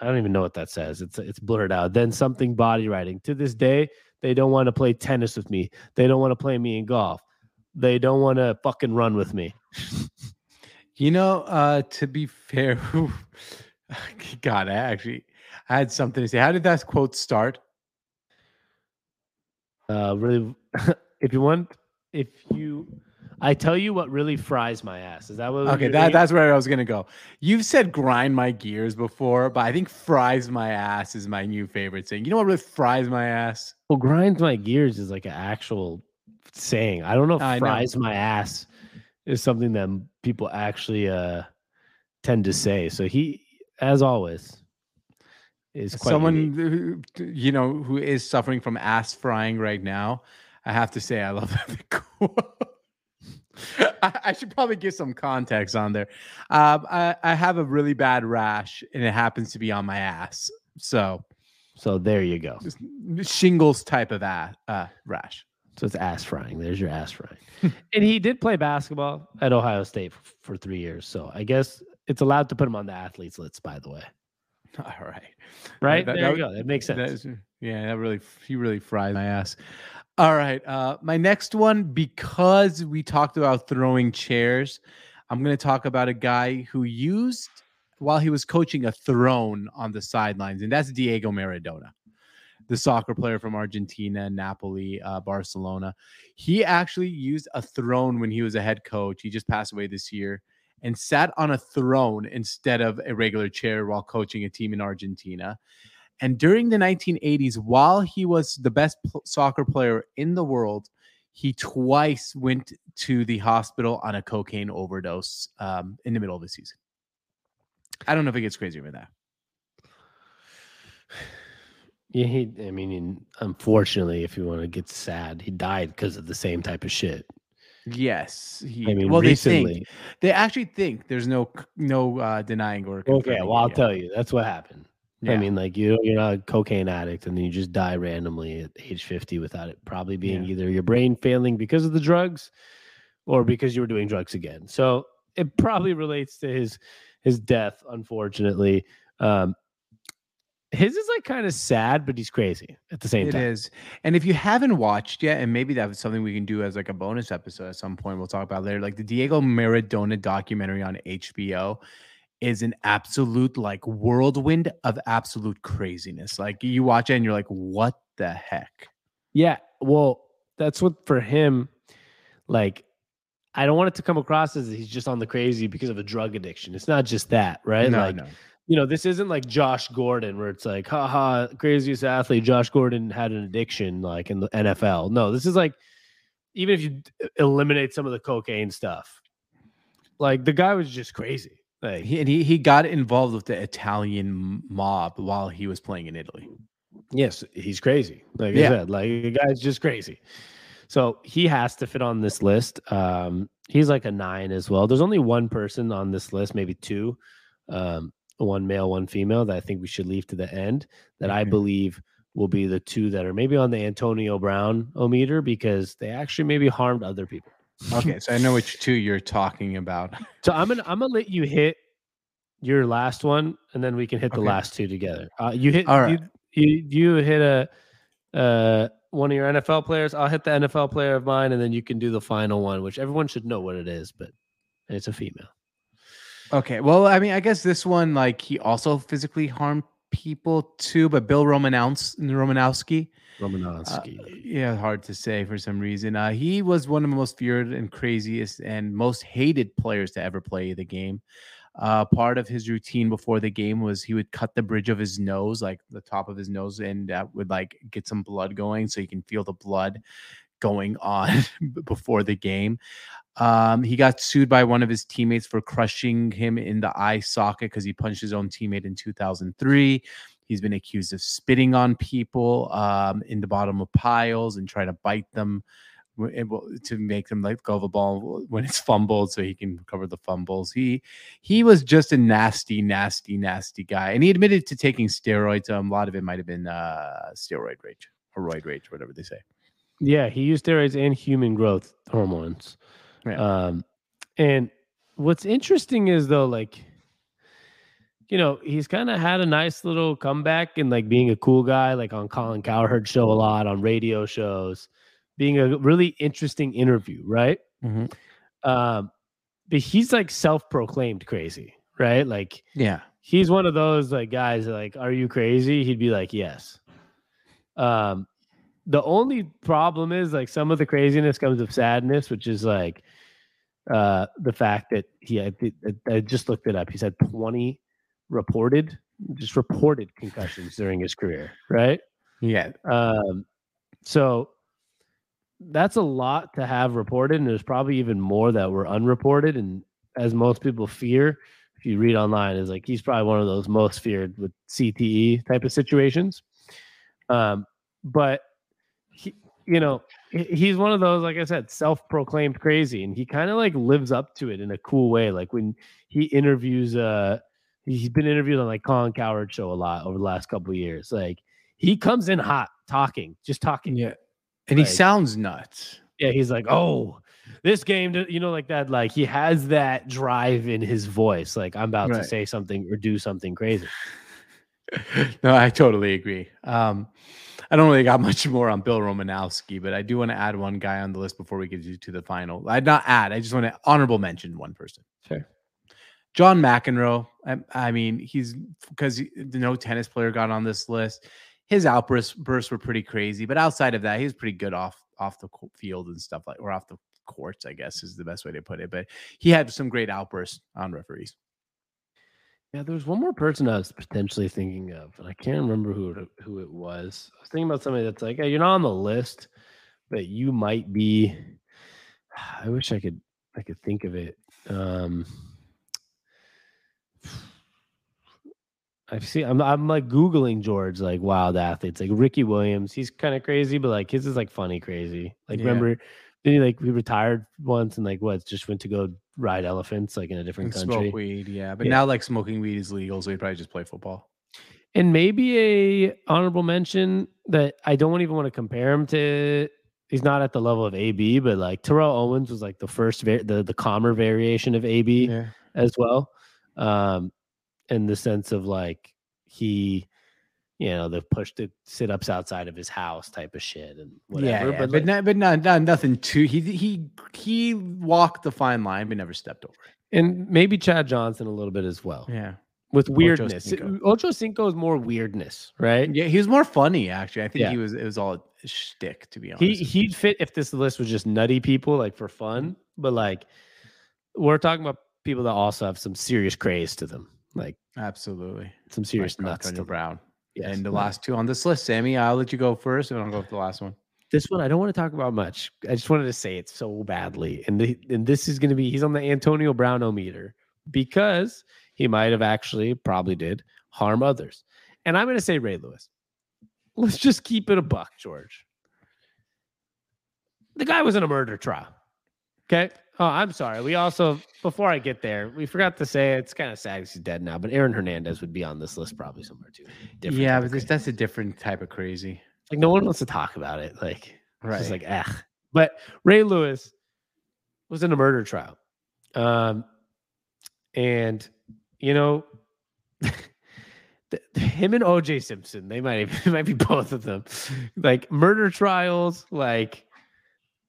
I don't even know what that says. It's it's blurred out. Then something body writing. To this day, they don't want to play tennis with me. They don't want to play me in golf. They don't want to fucking run with me. You know, uh, to be fair, God, I actually I had something to say. How did that quote start? Uh, really, if you want, if you, I tell you what really fries my ass. Is that what? Okay, that, that's where I was gonna go. You've said grind my gears before, but I think fries my ass is my new favorite thing. You know what really fries my ass? Well, grinds my gears is like an actual saying. I don't know if I know. fries my ass is something that people actually uh tend to say. So he, as always, is quite Someone unique. who, you know who is suffering from ass frying right now. I have to say, I love that quote. I, I should probably give some context on there. Um, I, I have a really bad rash, and it happens to be on my ass. So So there you go. shingles type of ass, uh, rash. So it's ass frying. There's your ass frying. and he did play basketball at Ohio State f- for three years. So I guess it's allowed to put him on the athletes list. By the way, All right. right that- there you that- go. That makes sense. is- yeah, that really he really fries my ass. All right, uh, my next one because we talked about throwing chairs. I'm going to talk about a guy who used while he was coaching a throne on the sidelines, and that's Diego Maradona, the soccer player from Argentina, Napoli, uh, Barcelona. He actually used a throne when he was a head coach. He just passed away this year and sat on a throne instead of a regular chair while coaching a team in Argentina. And during the 1980s, while he was the best pl- soccer player in the world, he twice went to the hospital on a cocaine overdose um, in the middle of the season. I don't know if it gets crazier than that. Yeah, he. I mean, unfortunately, if you want to get sad, he died because of the same type of shit. Yes, he. I mean, well, they recently. think they actually think there's no no uh, denying or Okay, well, I'll yet. tell you. That's what happened. I mean, like you, you're not a cocaine addict, and then you just die randomly at age 50 without it probably being Yeah. either your brain failing because of the drugs, or because you were doing drugs again. So it probably relates to his his death, unfortunately. Um, his is like kind of sad, but he's crazy at the same It time. is. And if you haven't watched yet, and maybe that's something we can do as like a bonus episode at some point, we'll talk about later. Like the Diego Maradona documentary on HBO is an absolute like whirlwind of absolute craziness. Like you watch it and you're like, what the heck? Yeah, well, that's what for him. Like, I don't want it to come across as he's just on the crazy because of a drug addiction. It's not just that, right? no, like, no. you know, this isn't like Josh Gordon where it's like, haha, craziest athlete. Josh Gordon had an addiction like in the NFL. No, this is like, even if you eliminate some of the cocaine stuff, like the guy was just crazy. Like, He, and he he got involved with the Italian mob while he was playing in Italy. yes, he's crazy. Like Yeah. I said, like the guy's just crazy. So he has to fit on this list. Um, he's like a nine as well. There's only one person on this list, maybe two. Um, one male, one female that I think we should leave to the end. That I Mhm. believe will be the two that are maybe on the Antonio Brown o meter because they actually maybe harmed other people. Okay, so I know which two you're talking about. So I'm gonna I'm gonna let you hit your last one, and then we can hit the Okay. last two together. Uh, you hit All right. you, you you hit a uh one of your NFL players. I'll hit the NFL player of mine, and then you can do the final one, which everyone should know what it is, but it's a female. Okay, well, I mean, I guess this one, like, he also physically harmed people too, but Bill Romanows- Romanowski, uh, Romanowski. yeah, hard to say for some reason. Uh, he was one of the most feared and craziest and most hated players to ever play the game. Uh, part of his routine before the game was he would cut the bridge of his nose, like the top of his nose, and that would like get some blood going, so you can feel the blood going on before the game. Um, he got sued by one of his teammates for crushing him in the eye socket because he punched his own teammate in 2003. He's been accused of spitting on people um, in the bottom of piles and trying to bite them will- to make them let go of a ball when it's fumbled so he can recover the fumbles. He he was just a nasty, nasty, nasty guy. And he admitted to taking steroids. Um, a lot of it might have been uh, steroid rage or roid rage, whatever they say. Yeah, he used steroids and human growth hormones. Yeah. Um, and what's interesting is though, like, you know, he's kind of had a nice little comeback and like being a cool guy, like on Colin Cowherd show a lot on radio shows, being a really interesting interview, right? Mhm. Um, but he's like self-proclaimed crazy, right? Like Yeah. he's one of those like guys that, like are you crazy he'd be like yes um the only problem is like some of the craziness comes of sadness which is like uh the fact that he I, I just looked it up he's had 20 reported just reported concussions during his career right Yeah. um so that's a lot to have reported and there's probably even more that were unreported and as most people fear if you read online is like he's probably one of those most feared with CTE type of situations um but he you know he's one of those like I said self-proclaimed crazy and he kind of like lives up to it in a cool way like when he interviews uh he's been interviewed on like Colin Cowherd show a lot over the last couple years like he comes in hot talking just talking Yeah. And he sounds nuts. yeah, he's like, oh, this game, you know, like that. Like he has that drive in his voice. Like I'm about to say something or do something crazy. no, I totally agree. Um, I don't really got much more on Bill Romanowski, but I do want to add one guy on the list before we get to, to the final. I'd not add. I just want to honorable mention one person. Sure. John McEnroe. I, I mean, he's because no tennis player got on this list. His outbursts bursts were pretty crazy, but outside of that, he was pretty good off off the field and stuff like, or off the courts. I guess is the best way to put it. But he had some great outbursts on referees. Yeah, there was one more person I was potentially thinking of, and I can't remember who it, who it was. I was thinking about somebody that's like, hey, you're not on the list, but you might be. I wish I could I could think of it. Um I see. I'm I'm like googling George like wild athletes like Ricky Williams. He's kind of crazy, but like his is like funny crazy. Like Yeah. remember, then he like he retired once and like what just went to go ride elephants like in a different And country. smoke weed, yeah. But Yeah. now like smoking weed is legal, so he'd probably just play football. And maybe a honorable mention that I don't even want to compare him to. He's not at the level of AB, but like Terrell Owens was like the first, va- the the calmer variation of AB Yeah. as well, um, in the sense of like he, you know, the pushed the sit ups outside of his house type of shit and whatever. Yeah, yeah, but but like, not, but not, not nothing too. He he he walked the fine line, but never stepped over. it. and maybe Chad Johnson a little bit as well Yeah, with weirdness. Cinco. Ocho Cinco is more weirdness, right? yeah. He was more funny actually. I think Yeah. he was. It was all shtick, to be honest. He he'd fit if this list was just nutty people like for fun, mm-hmm. but like we're talking about people that also have some serious craze to them, like Absolutely. some serious Like nuts. To Antonio. Brown. Yes. And the last two on this list, Sammy. I'll let you go first, and I'll go with the last one. this one I don't want to talk about much. I just wanted to say it so badly, and the, and this is going to be he's on the Antonio Brown meter because he might have actually probably did harm others, and I'm going to say Ray Lewis. Let's just keep it a buck, George. The guy was in a murder trial. Okay. Oh, I'm sorry. We also before I get there, we forgot to say it's kind of sad he's dead now, but Aaron Hernandez would be on this list probably somewhere too. Different yeah, but this, that's a different type of crazy. like no one wants to talk about it. Like Right. it's just like eh. But Ray Lewis was in a murder trial, um, and you know, him and OJ Simpson, they might it might be both of them, like murder trials, like.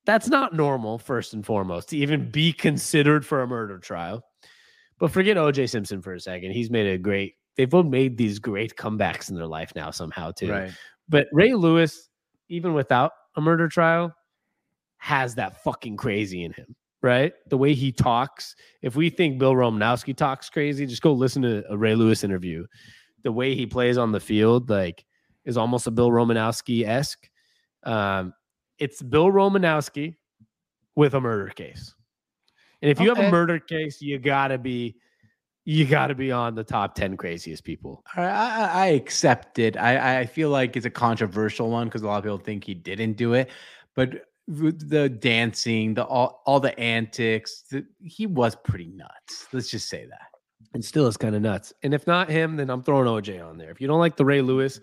That's not normal, first and foremost, to even be considered for a murder trial. But forget OJ Simpson for a second. He's made a great, they've both made these great comebacks in their life now, somehow, too. Right. But Ray Lewis, even without a murder trial, has that fucking crazy in him, right? The way he talks. If we think Bill Romanowski talks crazy, just go listen to a Ray Lewis interview. The way he plays on the field, like, is almost a Bill Romanowski esque. Um, it's Bill Romanowski with a murder case. And if you have a murder case, you gotta be, you gotta be on the top ten craziest people. All right, I, I- I accept it. I, I feel like it's a controversial one because a lot of people think he didn't do it, but the dancing, the all, all the antics, the, he was pretty nuts. Let's just say that. and still is kind of nuts. And if not him, then I'm throwing OJ on there. If you don't like the Ray Lewis,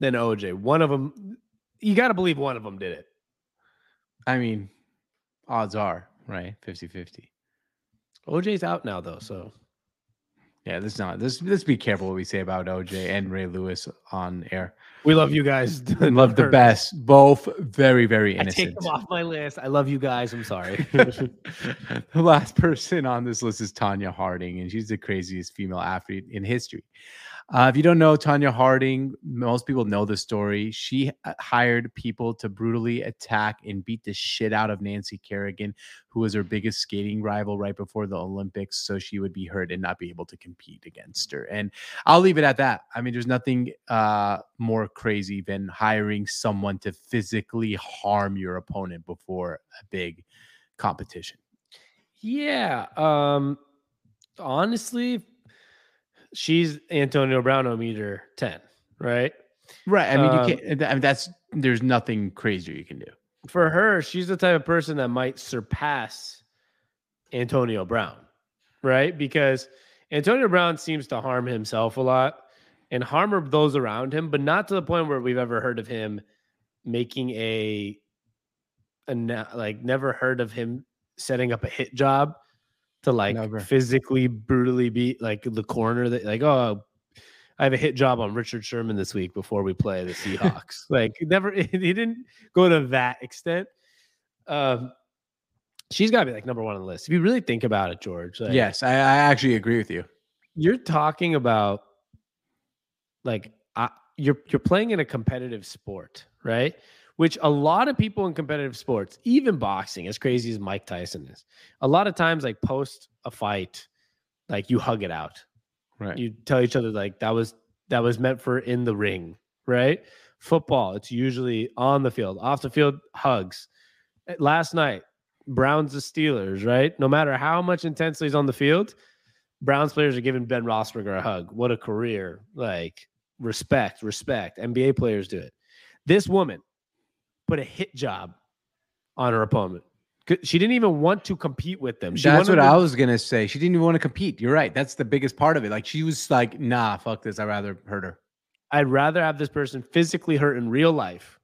then OJ. One of them, you got to believe one of them did it. I mean, odds are right 50 50. OJ's out now though, so Yeah, let's not. Let's let's be careful what we say about OJ and Ray Lewis on air. we love you guys. Love the best. Both very very I take innocent. them off my list. I love you guys. I'm sorry. the last person on this list is Tonya Harding, and she's the craziest female athlete in history. Uh, if you don't know Tonya Harding, most people know the story. She uh, hired people to brutally attack and beat the shit out of Nancy Kerrigan, who was her biggest skating rival right before the Olympics, so she would be hurt and not be able to compete against her. And I'll leave it at that. I mean, there's nothing uh, more crazy than hiring someone to physically harm your opponent before a big competition. yeah. Um. Honestly, she's Antonio Brown meter ten, right? Right. I mean, Um, you can't. I mean, that's there's nothing crazier you can do. for her, she's the type of person that might surpass Antonio Brown, right? Because Antonio Brown seems to harm himself a lot and harm those around him, but not to the point where we've ever heard of him making a, a like never heard of him setting up a hit job to like Never. physically brutally beat like the corner that like oh I have a hit job on Richard Sherman this week before we play the Seahawks. like never he didn't go to that extent. Um she's gotta be like number one on the list. If you really think about it, George. Like, yes, I, I actually agree with you. you're talking about like uh, you're you're playing in a competitive sport, right? Which a lot of people in competitive sports, even boxing, as crazy as Mike Tyson is, a lot of times like post a fight, like you hug it out. Right. You tell each other like that was that was meant for in the ring, right? Football, it's usually on the field, off the field, hugs. Eh, Last night, Browns the Steelers, right? No matter how much intensity is on the field, Browns players are giving Ben Roethlisberger a hug. What a career! Like respect, respect. NBA players do it. This woman put a hit job on her opponent. She didn't even want to compete with them. She That's what I was gonna say. She didn't even want to compete. You're right. That's the biggest part of it. Like she was like, "Nah, fuck this. I'd rather hurt her." I'd rather have this person physically hurt in real life,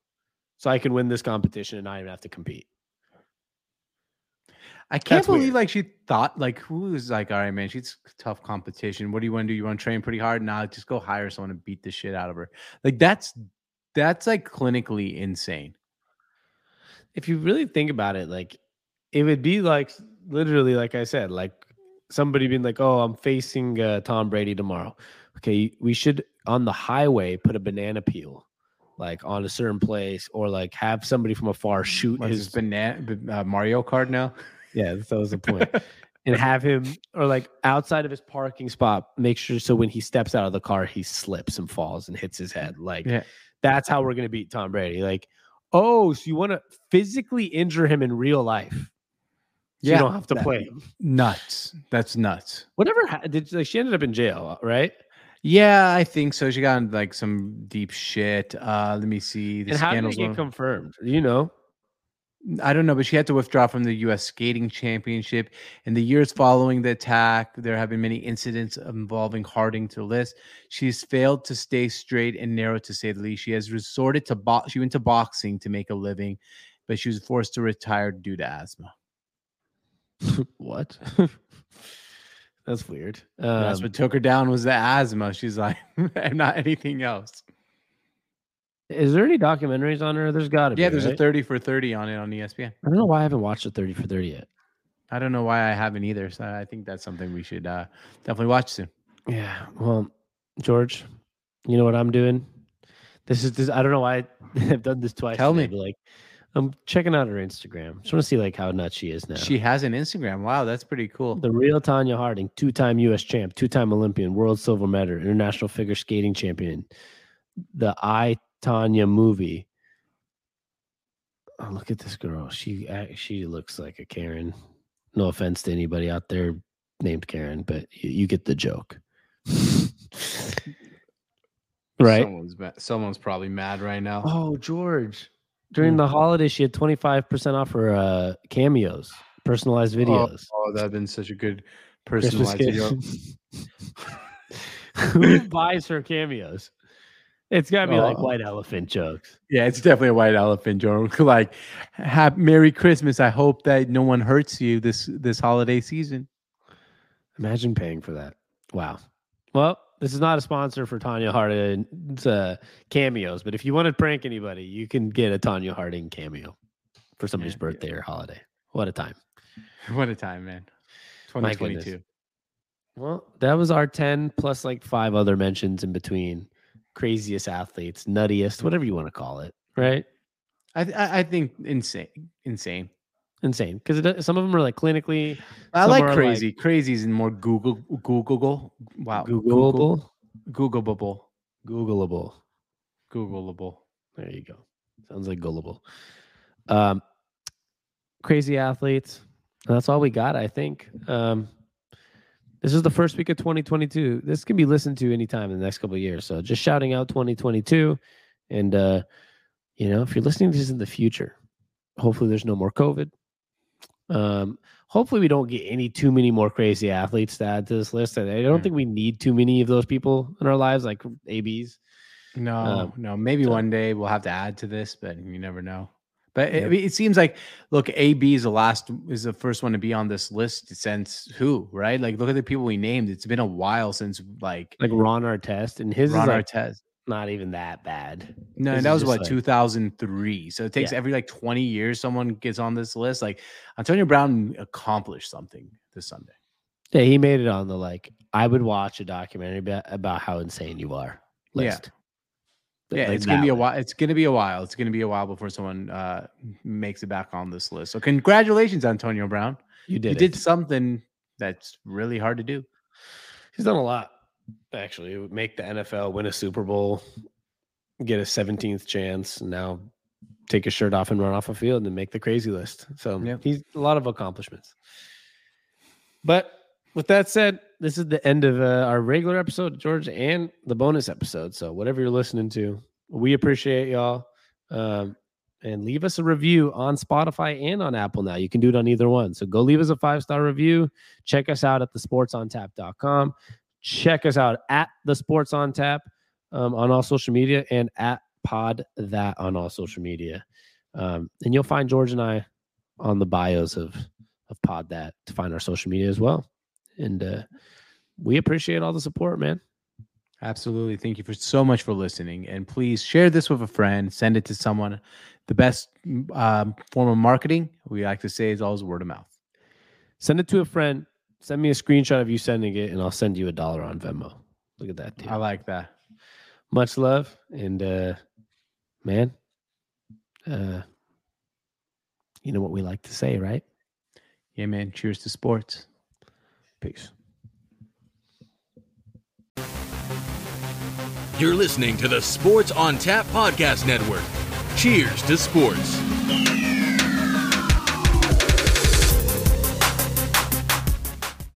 so I can win this competition and not even have to compete. I can't That's believe weird. like she thought like who was like, all right, man, she's tough competition. What do you want to do? You want to train pretty hard? Nah, just go hire someone and beat the shit out of her. Like that's that's like clinically insane. If you really think about it, like it would be like literally, like I said, like somebody being like, "Oh, I'm facing uh, Tom Brady tomorrow." Okay, we should on the highway put a banana peel, like on a certain place, or like have somebody from afar shoot What's his. banana uh, Mario Kart now? yeah, that was the point. and have him, or like outside of his parking spot, make sure so when he steps out of the car, he slips and falls and hits his head. Like Yeah. that's how we're gonna beat Tom Brady. Like, oh, so you want to physically injure him in real life? So Yeah, you don't have to that- play him. Nuts. That's nuts. Whatever ha- did like she ended up in jail, right? Yeah, I think so. She got in, like some deep shit. Uh let me see. The and how did it get confirmed? You know, I don't know, but she had to withdraw from the U.S. Skating Championship. In the years following the attack, there have been many incidents involving Harding to list. She's failed to stay straight and narrow, to say the least. She has resorted to box. She went to boxing to make a living, but she was forced to retire due to asthma. what? That's weird. That's Um, what took her down was the asthma. She's like, not anything else. Is there any documentaries on her? There's got to be. Yeah, there's a 30 for 30 on it on ESPN. I don't know why I haven't watched the 30 for 30 yet. I don't know why I haven't either. So I think that's something we should uh, definitely watch soon. Yeah. Well, George, you know what I'm doing? This is this. I don't know why I've done this twice. Tell today, me. like, I'm checking out her Instagram. Just want to see like how nuts she is now. She has an Instagram. Wow, that's pretty cool. the real Tonya Harding, two-time U.S. champ, two-time Olympian, world silver medal, international figure skating champion. The I Tonya movie. Oh, look at this girl. She she looks like a Karen. No offense to anybody out there named Karen, but you, you get the joke. right? Someone's ma- someone's probably mad right now. Oh, George. During the holiday, she had 25% off her uh, cameos, personalized videos. Oh, that'd been such a good personalized video. Who buys her cameos? It's got to be like Oh. white elephant jokes. Yeah, it's definitely a white elephant, joke. like, have Merry Christmas. I hope that no one hurts you this this holiday season. Imagine paying for that. Wow. Well, this is not a sponsor for Tonya Harding's uh, cameos, but if you want to prank anybody, you can get a Tonya Harding cameo for somebody's Yeah, yeah. birthday or holiday. What a time. What a time, man. My 2022. Well, that was our 10 plus like five other mentions in between. Craziest athletes, nuttiest, whatever you want to call it, right? I, th- I think insane, insane. Insane. Because some of them are like clinically I like are, like- crazy. Crazy is more Google Googleable. Wow, Googleable. Google, Googleable, Googleable. Googleable. There you go. Sounds like gullible. Um, crazy athletes. That's all we got, I think. Um, this is the first week of 2022. This can be listened to anytime in the next couple of years. So just shouting out 2022. And, uh, you know, if you're listening to this in the future, hopefully there's no more COVID. Um, hopefully we don't get any too many more crazy athletes to add to this list. I don't Hmm. think we need too many of those people in our lives, like ABs. No, Um, no. Maybe so- one day we'll have to add to this, but you never know. But it. It seems like look, AB is the last is the first one to be on this list since who, right? Like look at the people we named. It's been a while since like Like Ron Artest, and his Ron is like Artest. not even that bad. No, His that was what like- 2003. So it takes Yeah. every like 20 years someone gets on this list. Like Antonio Brown accomplished something this Sunday. Yeah, he made it on the like. I would watch a documentary about, about how insane you are list. But, Yeah, like, it's gonna be a while. It's gonna be a while. It's gonna be a while before someone uh makes it back on this list. So congratulations, Antonio Brown. You did. you it. did something that's really hard to do. He's done a lot. Actually, make the NFL win a Super Bowl, get a 17th chance, now take his shirt off and run off a field and make the crazy list. So Yep. he's a lot of accomplishments. But with that said, this is the end of uh, our regular episode, George, and the bonus episode. So whatever you're listening to, we appreciate y'all. Um, and leave us a review on Spotify and on Apple now. You can do it on either one. So go leave us a five star review. Check us out at thesportsontap.com. Check us out at the Sports on Tap um, on all social media and at Pod That on all social media. Um, and you'll find George and I on the bios of of Pod That to find our social media as well. And uh, we appreciate all the support, man. Absolutely. Thank you for so much for listening. And please share this with a friend. Send it to someone. The best um, form of marketing we like to say is always word of mouth. Send it to a friend. Send me a screenshot of you sending it, and I'll send you a dollar on Venmo. Look at that, dude. I like that. Much love, and uh, man, uh, you know what we like to say, right? Yeah, man. Cheers to sports. Peace. You're listening to the Sports on Tap Podcast Network. Cheers to sports.